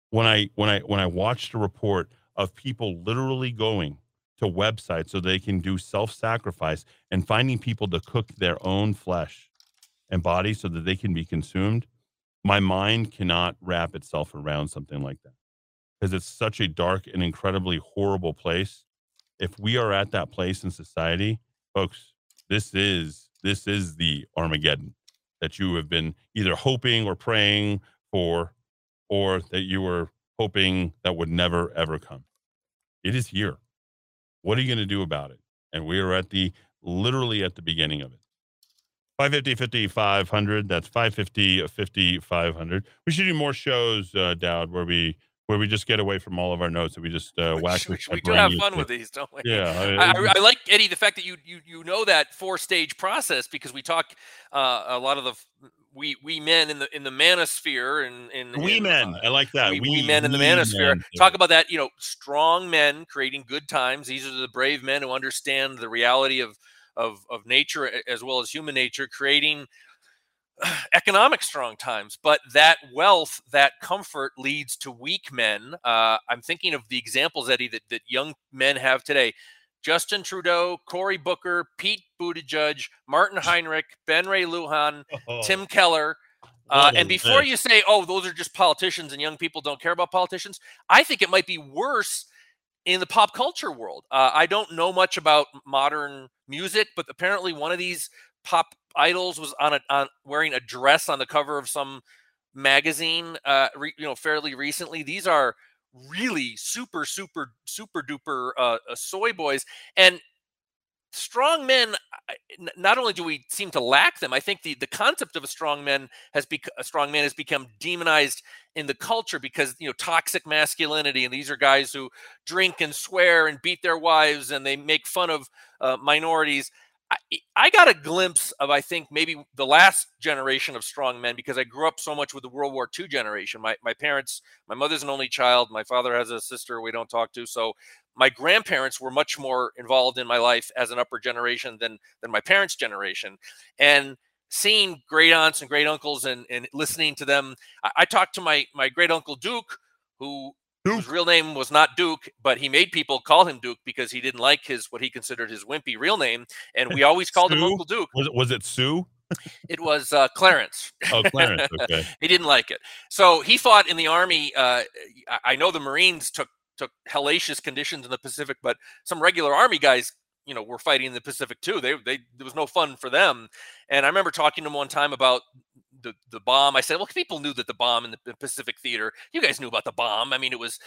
When I when I when I watched a report of people literally going to websites so they can do self-sacrifice and finding people to cook their own flesh and body so that they can be consumed, my mind cannot wrap itself around something like that. Because it's such a dark and incredibly horrible place. If we are at that place in society, folks, this is this is the Armageddon that you have been either hoping or praying for, or that you were hoping that would never, ever come. It is here. What are you going to do about it? And we are at the literally at the beginning of it. 550 50 500. That's 550 50 500. We should do more shows, uh, Dowd, where we where we just get away from all of our notes and we just uh, [LAUGHS] we, whack. we, we do have fun with these, don't we? Yeah, I, I, I like Eddie the fact that you you you know that four stage process because we talk uh, a lot of the we we men in the in the manosphere and in, we in, men. uh, I like that. we, we men in the we manosphere men. talk about that you know strong men creating good times these are the brave men who understand the reality of of of nature as well as human nature creating [SIGHS] economic strong times, but that wealth, that comfort leads to weak men. Uh, I'm thinking of the examples, Eddie, that, that young men have today. Justin Trudeau, Cory Booker, Pete Buttigieg, Martin [LAUGHS] Heinrich, Ben Ray Lujan, Oh, Tim Keller. Uh, and before this? you say, oh, those are just politicians and young people don't care about politicians, I think it might be worse in the pop culture world. Uh, I don't know much about modern music, but apparently one of these pop idols was on a on wearing a dress on the cover of some magazine, uh, re, you know, fairly recently. These are really super, super, super duper uh, uh, soy boys, and strong men not only do we seem to lack them i think the, the concept of a strong man has become a strong man has become demonized in the culture because you know toxic masculinity and these are guys who drink and swear and beat their wives and they make fun of uh, minorities I, got a glimpse of i think maybe the last generation of strong men because i grew up so much with the world war ii generation my, my parents my mother's an only child my father has a sister we don't talk to so my grandparents were much more involved in my life as an upper generation than than my parents' generation, and seeing great aunts and great uncles and and listening to them. I, I talked to my my great uncle Duke, who whose real name was not Duke, but he made people call him Duke because he didn't like his what he considered his wimpy real name, and we always called him Uncle Duke. Was it, was it Sue? It was uh, Clarence. Oh, Clarence. [LAUGHS] Okay. he didn't like it. So he fought in the army. Uh, I- I know the Marines took took hellacious conditions in the Pacific, but some regular army guys, you know, were fighting in the Pacific too. They they there was no fun for them. And I remember talking to him one time about the the bomb. I said, well, people knew that the bomb in the Pacific Theater. You guys knew about the bomb. I mean, it was,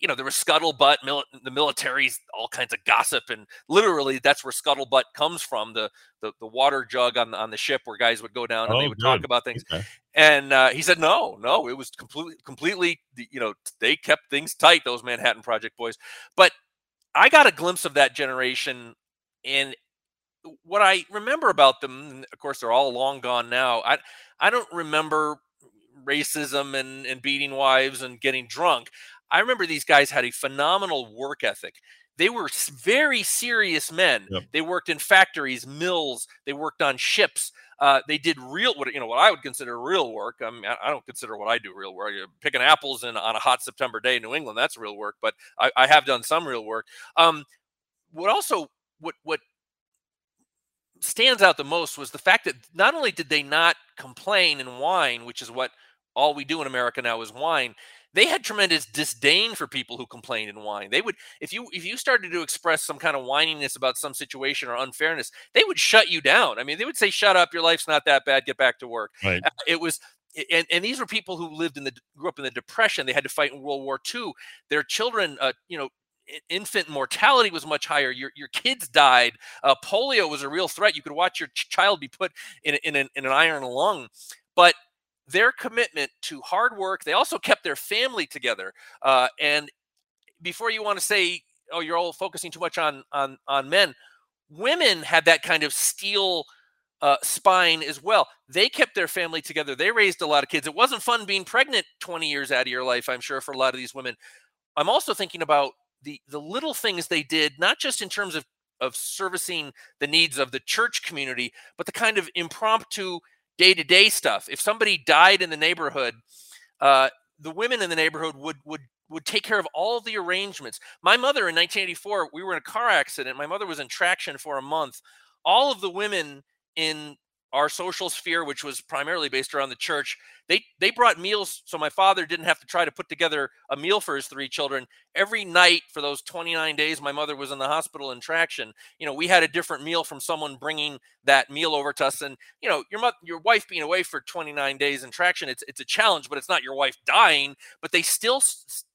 you know, there was scuttlebutt. Mil- the military's all kinds of gossip, and literally that's where scuttlebutt comes from. The the, the water jug on the, on the ship where guys would go down and Oh, they would talk about things. Okay. And uh, he said, no, no, it was completely, completely, you know, they kept things tight, those Manhattan Project boys. But I got a glimpse of that generation. And what I remember about them, of course, they're all long gone now. I, I don't remember racism and, and beating wives and getting drunk. I remember these guys had a phenomenal work ethic. They were very serious men. Yep. They worked in factories, mills. They worked on ships. Uh, they did real, what you know, what I would consider real work. I mean, I don't consider what I do real work. Picking apples in on a hot September day in New England, that's real work. But I, I have done some real work. Um, what also, what what stands out the most was the fact that not only did they not complain and whine, which is what all we do in America now is whine. They had tremendous disdain for people who complained and whined. They would, if you if you started to express some kind of whininess about some situation or unfairness, they would shut you down. I mean, they would say, "Shut up, your life's not that bad. Get back to work." Right. Uh, It was, and, and these were people who lived in the grew up in the Depression. They had to fight in World War II. Their children, uh, you know, infant mortality was much higher. Your your kids died. Uh, polio was a real threat. You could watch your ch- child be put in in an, in an iron lung, but their commitment to hard work. They also kept their family together. Uh, and before you want to say, "Oh, you're all focusing too much on on on men," women had that kind of steel uh, spine as well. They kept their family together. They raised a lot of kids. It wasn't fun being pregnant 20 years out of your life, I'm sure, for a lot of these women. I'm also thinking about the the little things they did, not just in terms of of servicing the needs of the church community, but the kind of impromptu day to day stuff. If somebody died in the neighborhood, uh, the women in the neighborhood would would would take care of all the arrangements. My mother in 1984, we were in a car accident. My mother was in traction for a month. All of the women in our social sphere, which was primarily based around the church, they they brought meals so my father didn't have to try to put together a meal for his three children. Every night for those 29 days, my mother was in the hospital in traction. You know, we had a different meal from someone bringing that meal over to us. And you know, your mother, your wife being away for 29 days in traction, it's it's a challenge, but it's not your wife dying. But they still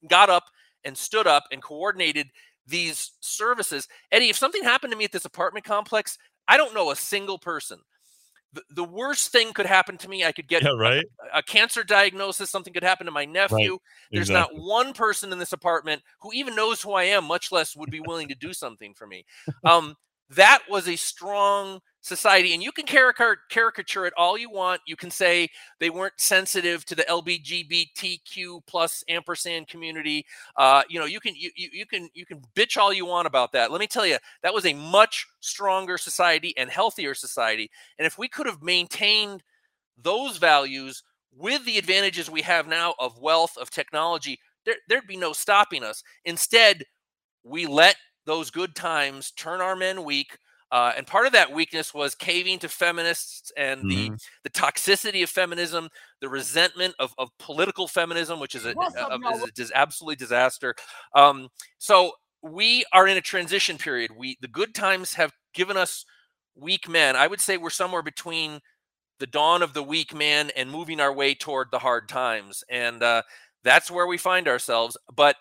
got up and stood up and coordinated these services. Eddie, if something happened to me at this apartment complex, I don't know a single person. The, the worst thing could happen to me. I could get Yeah, right. a cancer diagnosis. Something could happen to my nephew. There's Exactly. not one person in this apartment who even knows who I am, much less would be willing to do something for me. Um, that was a strong society, and you can caricature, it all you want. You can say they weren't sensitive to the LBGBTQ plus ampersand community. Uh, you know, you can you you can you can bitch all you want about that. Let me tell you, that was a much stronger society and healthier society. And if we could have maintained those values with the advantages we have now of wealth, of technology, there, there'd be no stopping us. Instead, we let those good times turn our men weak. Uh, and part of that weakness was caving to feminists and Mm-hmm. the the toxicity of feminism, the resentment of, of political feminism, which is a, a- a- is a dis- absolutely disaster. Um, so we are in a transition period. We the good times have given us weak men. I would say we're somewhere between the dawn of the weak man and moving our way toward the hard times, and uh, that's where we find ourselves. But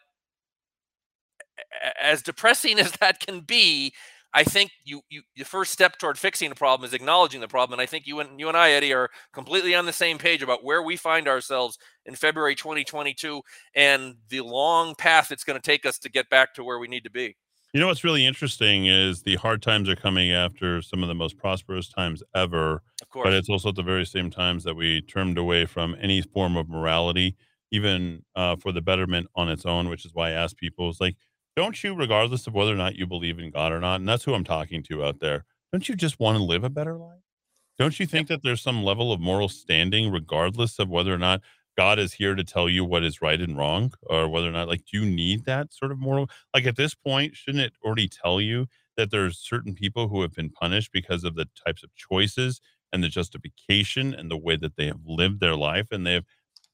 as depressing [LAUGHS] as that can be, I think you, you the first step toward fixing the problem is acknowledging the problem. And I think you and you and I, Eddie, are completely on the same page about where we find ourselves in February 2022 and the long path it's going to take us to get back to where we need to be. You know what's really interesting is the hard times are coming after some of the most prosperous times ever. Of course. But it's also at the very same times that we turned away from any form of morality, even uh, for the betterment on its own, which is why I ask people, is like, don't you, regardless of whether or not you believe in God or not, and that's who I'm talking to out there, don't you just want to live a better life? Don't you think that there's some level of moral standing, regardless of whether or not God is here to tell you what is right and wrong, or whether or not, like, do you need that sort of moral? Like, at this point, shouldn't it already tell you that there's certain people who have been punished because of the types of choices and the justification and the way that they have lived their life and they have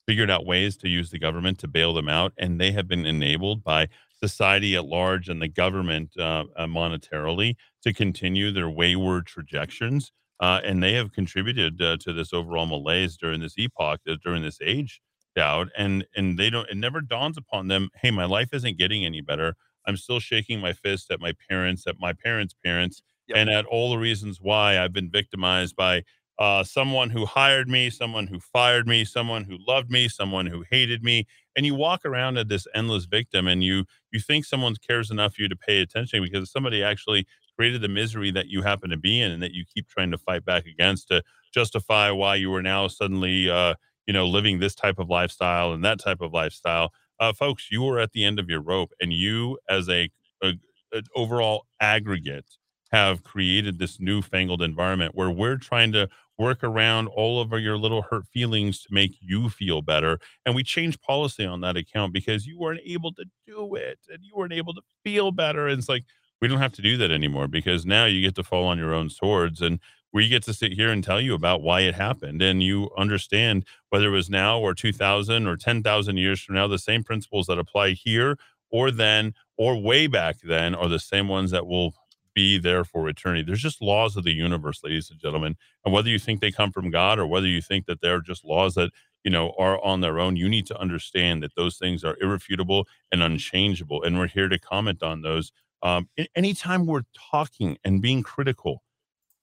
figured out ways to use the government to bail them out and they have been enabled by society at large and the government uh, uh, monetarily to continue their wayward trajectories uh, and they have contributed uh, to this overall malaise during this epoch uh, during this age Dowd and and they don't it never dawns upon them hey my life isn't getting any better i'm still shaking my fist at my parents at my parents parents Yep. and at all the reasons why i've been victimized by uh, someone who hired me, someone who fired me, someone who loved me, someone who hated me, and you walk around as this endless victim, and you you think someone cares enough for you to pay attention because somebody actually created the misery that you happen to be in, and that you keep trying to fight back against to justify why you are now suddenly uh, you know living this type of lifestyle and that type of lifestyle. Uh, folks, you are at the end of your rope, and you as a, a an overall aggregate have created this newfangled environment where we're trying to work around all of your little hurt feelings to make you feel better. And we changed policy on that account because you weren't able to do it and you weren't able to feel better. And it's like, we don't have to do that anymore because now you get to fall on your own swords and we get to sit here and tell you about why it happened. And you understand whether it was now or 2000 or 10,000 years from now, the same principles that apply here or then or way back then are the same ones that will be there for eternity. There's just laws of the universe, ladies and gentlemen. And whether you think they come from God or whether you think that they're just laws that, you know, are on their own, you need to understand that those things are irrefutable and unchangeable. And we're here to comment on those. Um, anytime we're talking and being critical,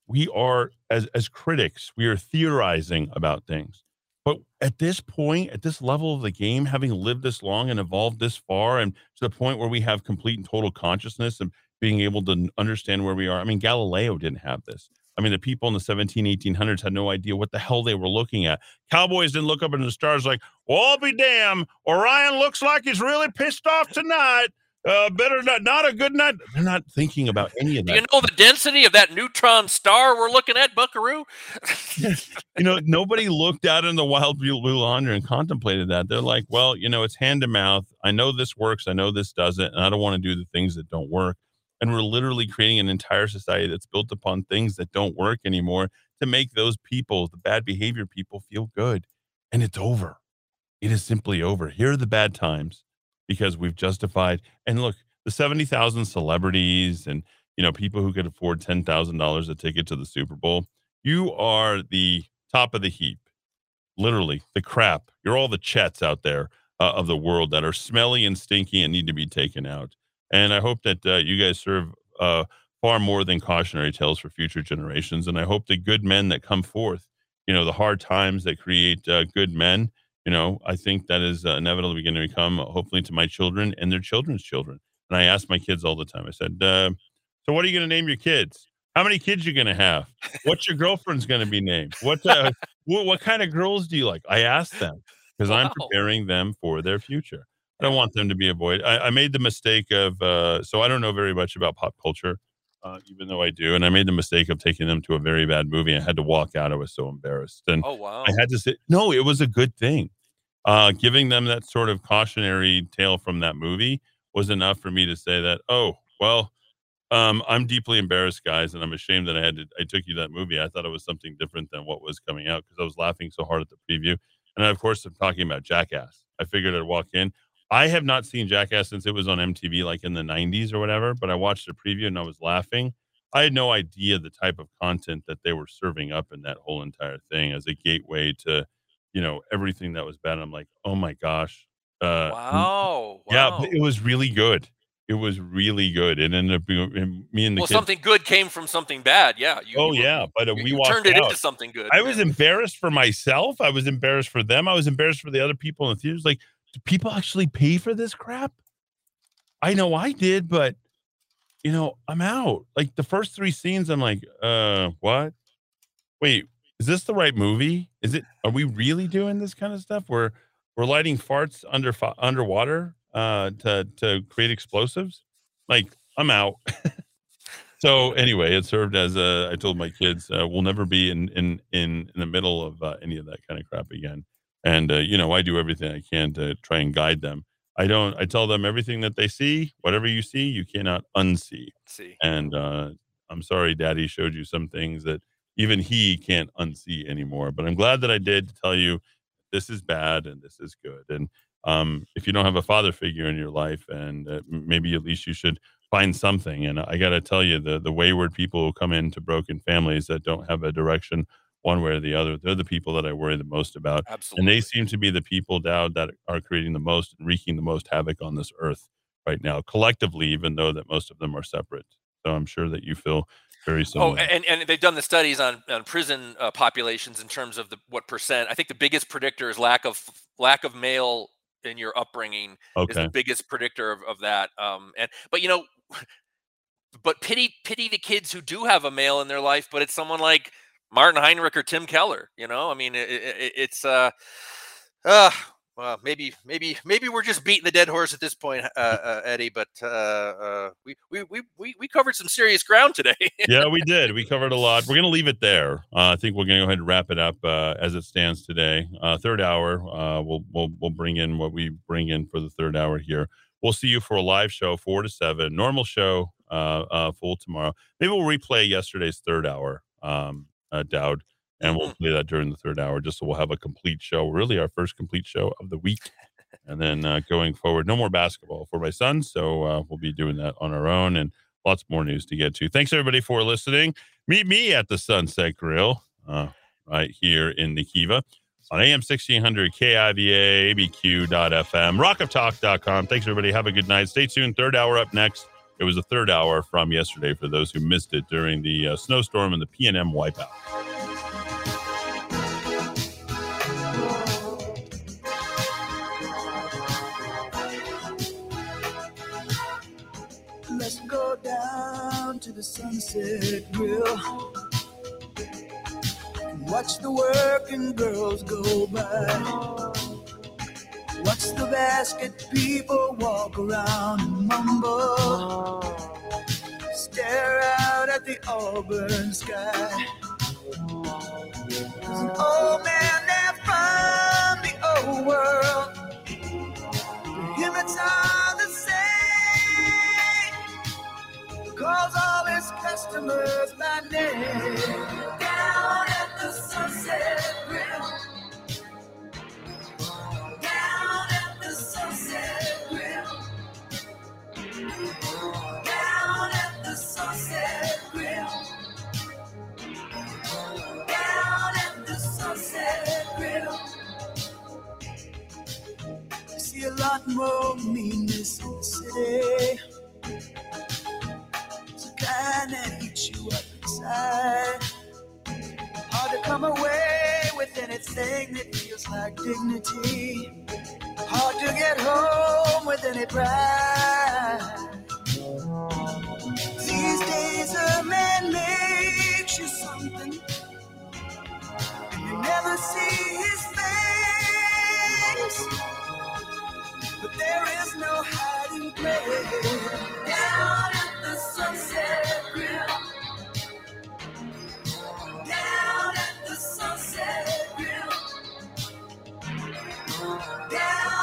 we are as as critics, we are theorizing about things. But at this point, at this level of the game, having lived this long and evolved this far, and to the point where we have complete and total consciousness and being able to understand where we are. I mean, Galileo didn't have this. I mean, the people in the 17, 1800s had no idea what the hell they were looking at. Cowboys didn't look up into the stars like, well, I'll be damned. Orion looks like he's really pissed off tonight. Uh, better not, not a good night. They're not thinking about any of that. Do you know the density of that neutron star we're looking at, Buckaroo? you know, nobody looked out in the wild blue blue yonder and contemplated that. They're like, well, you know, it's hand to mouth. I know this works. I know this doesn't. And I don't want to do the things that don't work. And we're literally creating an entire society that's built upon things that don't work anymore to make those people, the bad behavior people, feel good. And it's over. It is simply over. Here are the bad times because we've justified. And look, the 70,000 celebrities and, you know, people who could afford $10,000 a ticket to the Super Bowl, you are the top of the heap. Literally, the crap. You're all the chets out there uh, of the world that are smelly and stinky and need to be taken out. And I hope that uh, you guys serve uh, far more than cautionary tales for future generations. And I hope the good men that come forth, you know, the hard times that create uh, good men, you know, I think that is uh, inevitably going to become, uh, hopefully, to my children and their children's children. And I ask my kids all the time, I said, uh, so what are you going to name your kids? How many kids are you going to have? What's your girlfriend's going to be named? What, uh, what, what kind of girls do you like? I ask them because I'm preparing them for their future. I don't want them to be avoided. I, I made the mistake of, uh, so I don't know very much about pop culture. uh, even though I do. And I made the mistake of taking them to a very bad movie. I had to walk out. I was so embarrassed. And Oh wow. I had to say, no, it was a good thing. Uh, giving them that sort of cautionary tale from that movie was enough for me to say that, oh, well, um, I'm deeply embarrassed, guys, and I'm ashamed that I had to, I took you to that movie. I thought it was something different than what was coming out because I was laughing so hard at the preview. And of course, I'm talking about Jackass. I figured I'd walk in. I have not seen Jackass since it was on MTV, like in the 90s or whatever, but I watched the preview and I was laughing. I had no idea the type of content that they were serving up in that whole entire thing as a gateway to, you know, everything that was bad. I'm like, oh my gosh. Uh, wow. Yeah, wow. it was really good. It was really good. It ended up being me and the well, kids. something good came from something bad. Yeah. You, oh you were- yeah, but uh, we you turned it out. into something good. I was embarrassed for myself. I was embarrassed for them. I was embarrassed for the other people in the theaters. Like, do people actually pay for this crap? I know I did, but you know, I'm out. Like the first three scenes, I'm like, uh, what? Wait, is this the right movie? Is it? Are we really doing this kind of stuff? We're we're lighting farts under underwater uh, to to create explosives. Like, I'm out. [LAUGHS] so anyway, it served as a. I told my kids, uh, we'll never be in in in in the middle of uh, any of that kind of crap again. And uh, you know, I do everything I can to try and guide them. I don't. I tell them everything that they see. Whatever you see, you cannot unsee. See. And uh, I'm sorry, Daddy showed you some things that even he can't unsee anymore. But I'm glad that I did to tell you this is bad and this is good. And um, if you don't have a father figure in your life, and uh, maybe at least you should find something. And I got to tell you, the the wayward people who come into broken families that don't have a direction one way or the other, they're the people that I worry the most about. And they seem to be the people, Dowd, that are creating the most and wreaking the most havoc on this earth right now, collectively, even though that most of them are separate. So I'm sure that you feel very similar. Oh, and, and they've done the studies on, on prison uh, populations in terms of the what percent. I think the biggest predictor is lack of lack of male in your upbringing is the biggest predictor of, of that. Um, and but you know, [LAUGHS] but pity pity the kids who do have a male in their life, but it's someone like Martin Heinrich or Tim Keller. You know, I mean, it, it, it's uh, uh, well, maybe maybe maybe we're just beating the dead horse at this point, uh, uh, Eddy. But uh, uh, we, we we we we covered some serious ground today. yeah, we [LAUGHS] did. We covered a lot. We're going to leave it there. Uh, I think we're going to go ahead and wrap it up uh, as it stands today. Uh, third hour, uh, we'll we'll we'll bring in what we bring in for the third hour here. We'll see you for a live show, four to seven. Normal show, uh, uh, full tomorrow. Maybe we'll replay yesterday's third hour, um, uh, Dowd, and we'll play that during the third hour, just so we'll have a complete show. Really, our first complete show of the week. And then uh, going forward, no more basketball for my son. So uh, we'll be doing that on our own and lots more news to get to. Thanks everybody for listening. Meet me at the Sunset Grill uh, right here in Nikiva on AM 1600 KIVA, ABQ.FM, rockoftalk.com. Thanks everybody. Have a good night. Stay tuned. Third hour up next. It was the third hour from yesterday for those who missed it during the uh, snowstorm and the PNM wipeout. Let's go down to the Sunset Grill watch the working girls go by. Watch the basket people walk around and mumble. Stare out at the auburn sky. There's an old man there from the old world. To him it's all the same calls all his customers by name. Down at the Sunset a lot more meanness in the city. It's a kind that eats you up inside. Hard to come away with anything that feels like dignity. Hard to get home with any pride. These days a man makes you something, and you never see his face. But there is no hiding place. Down at the sunset grill. down at the sunset grill. Down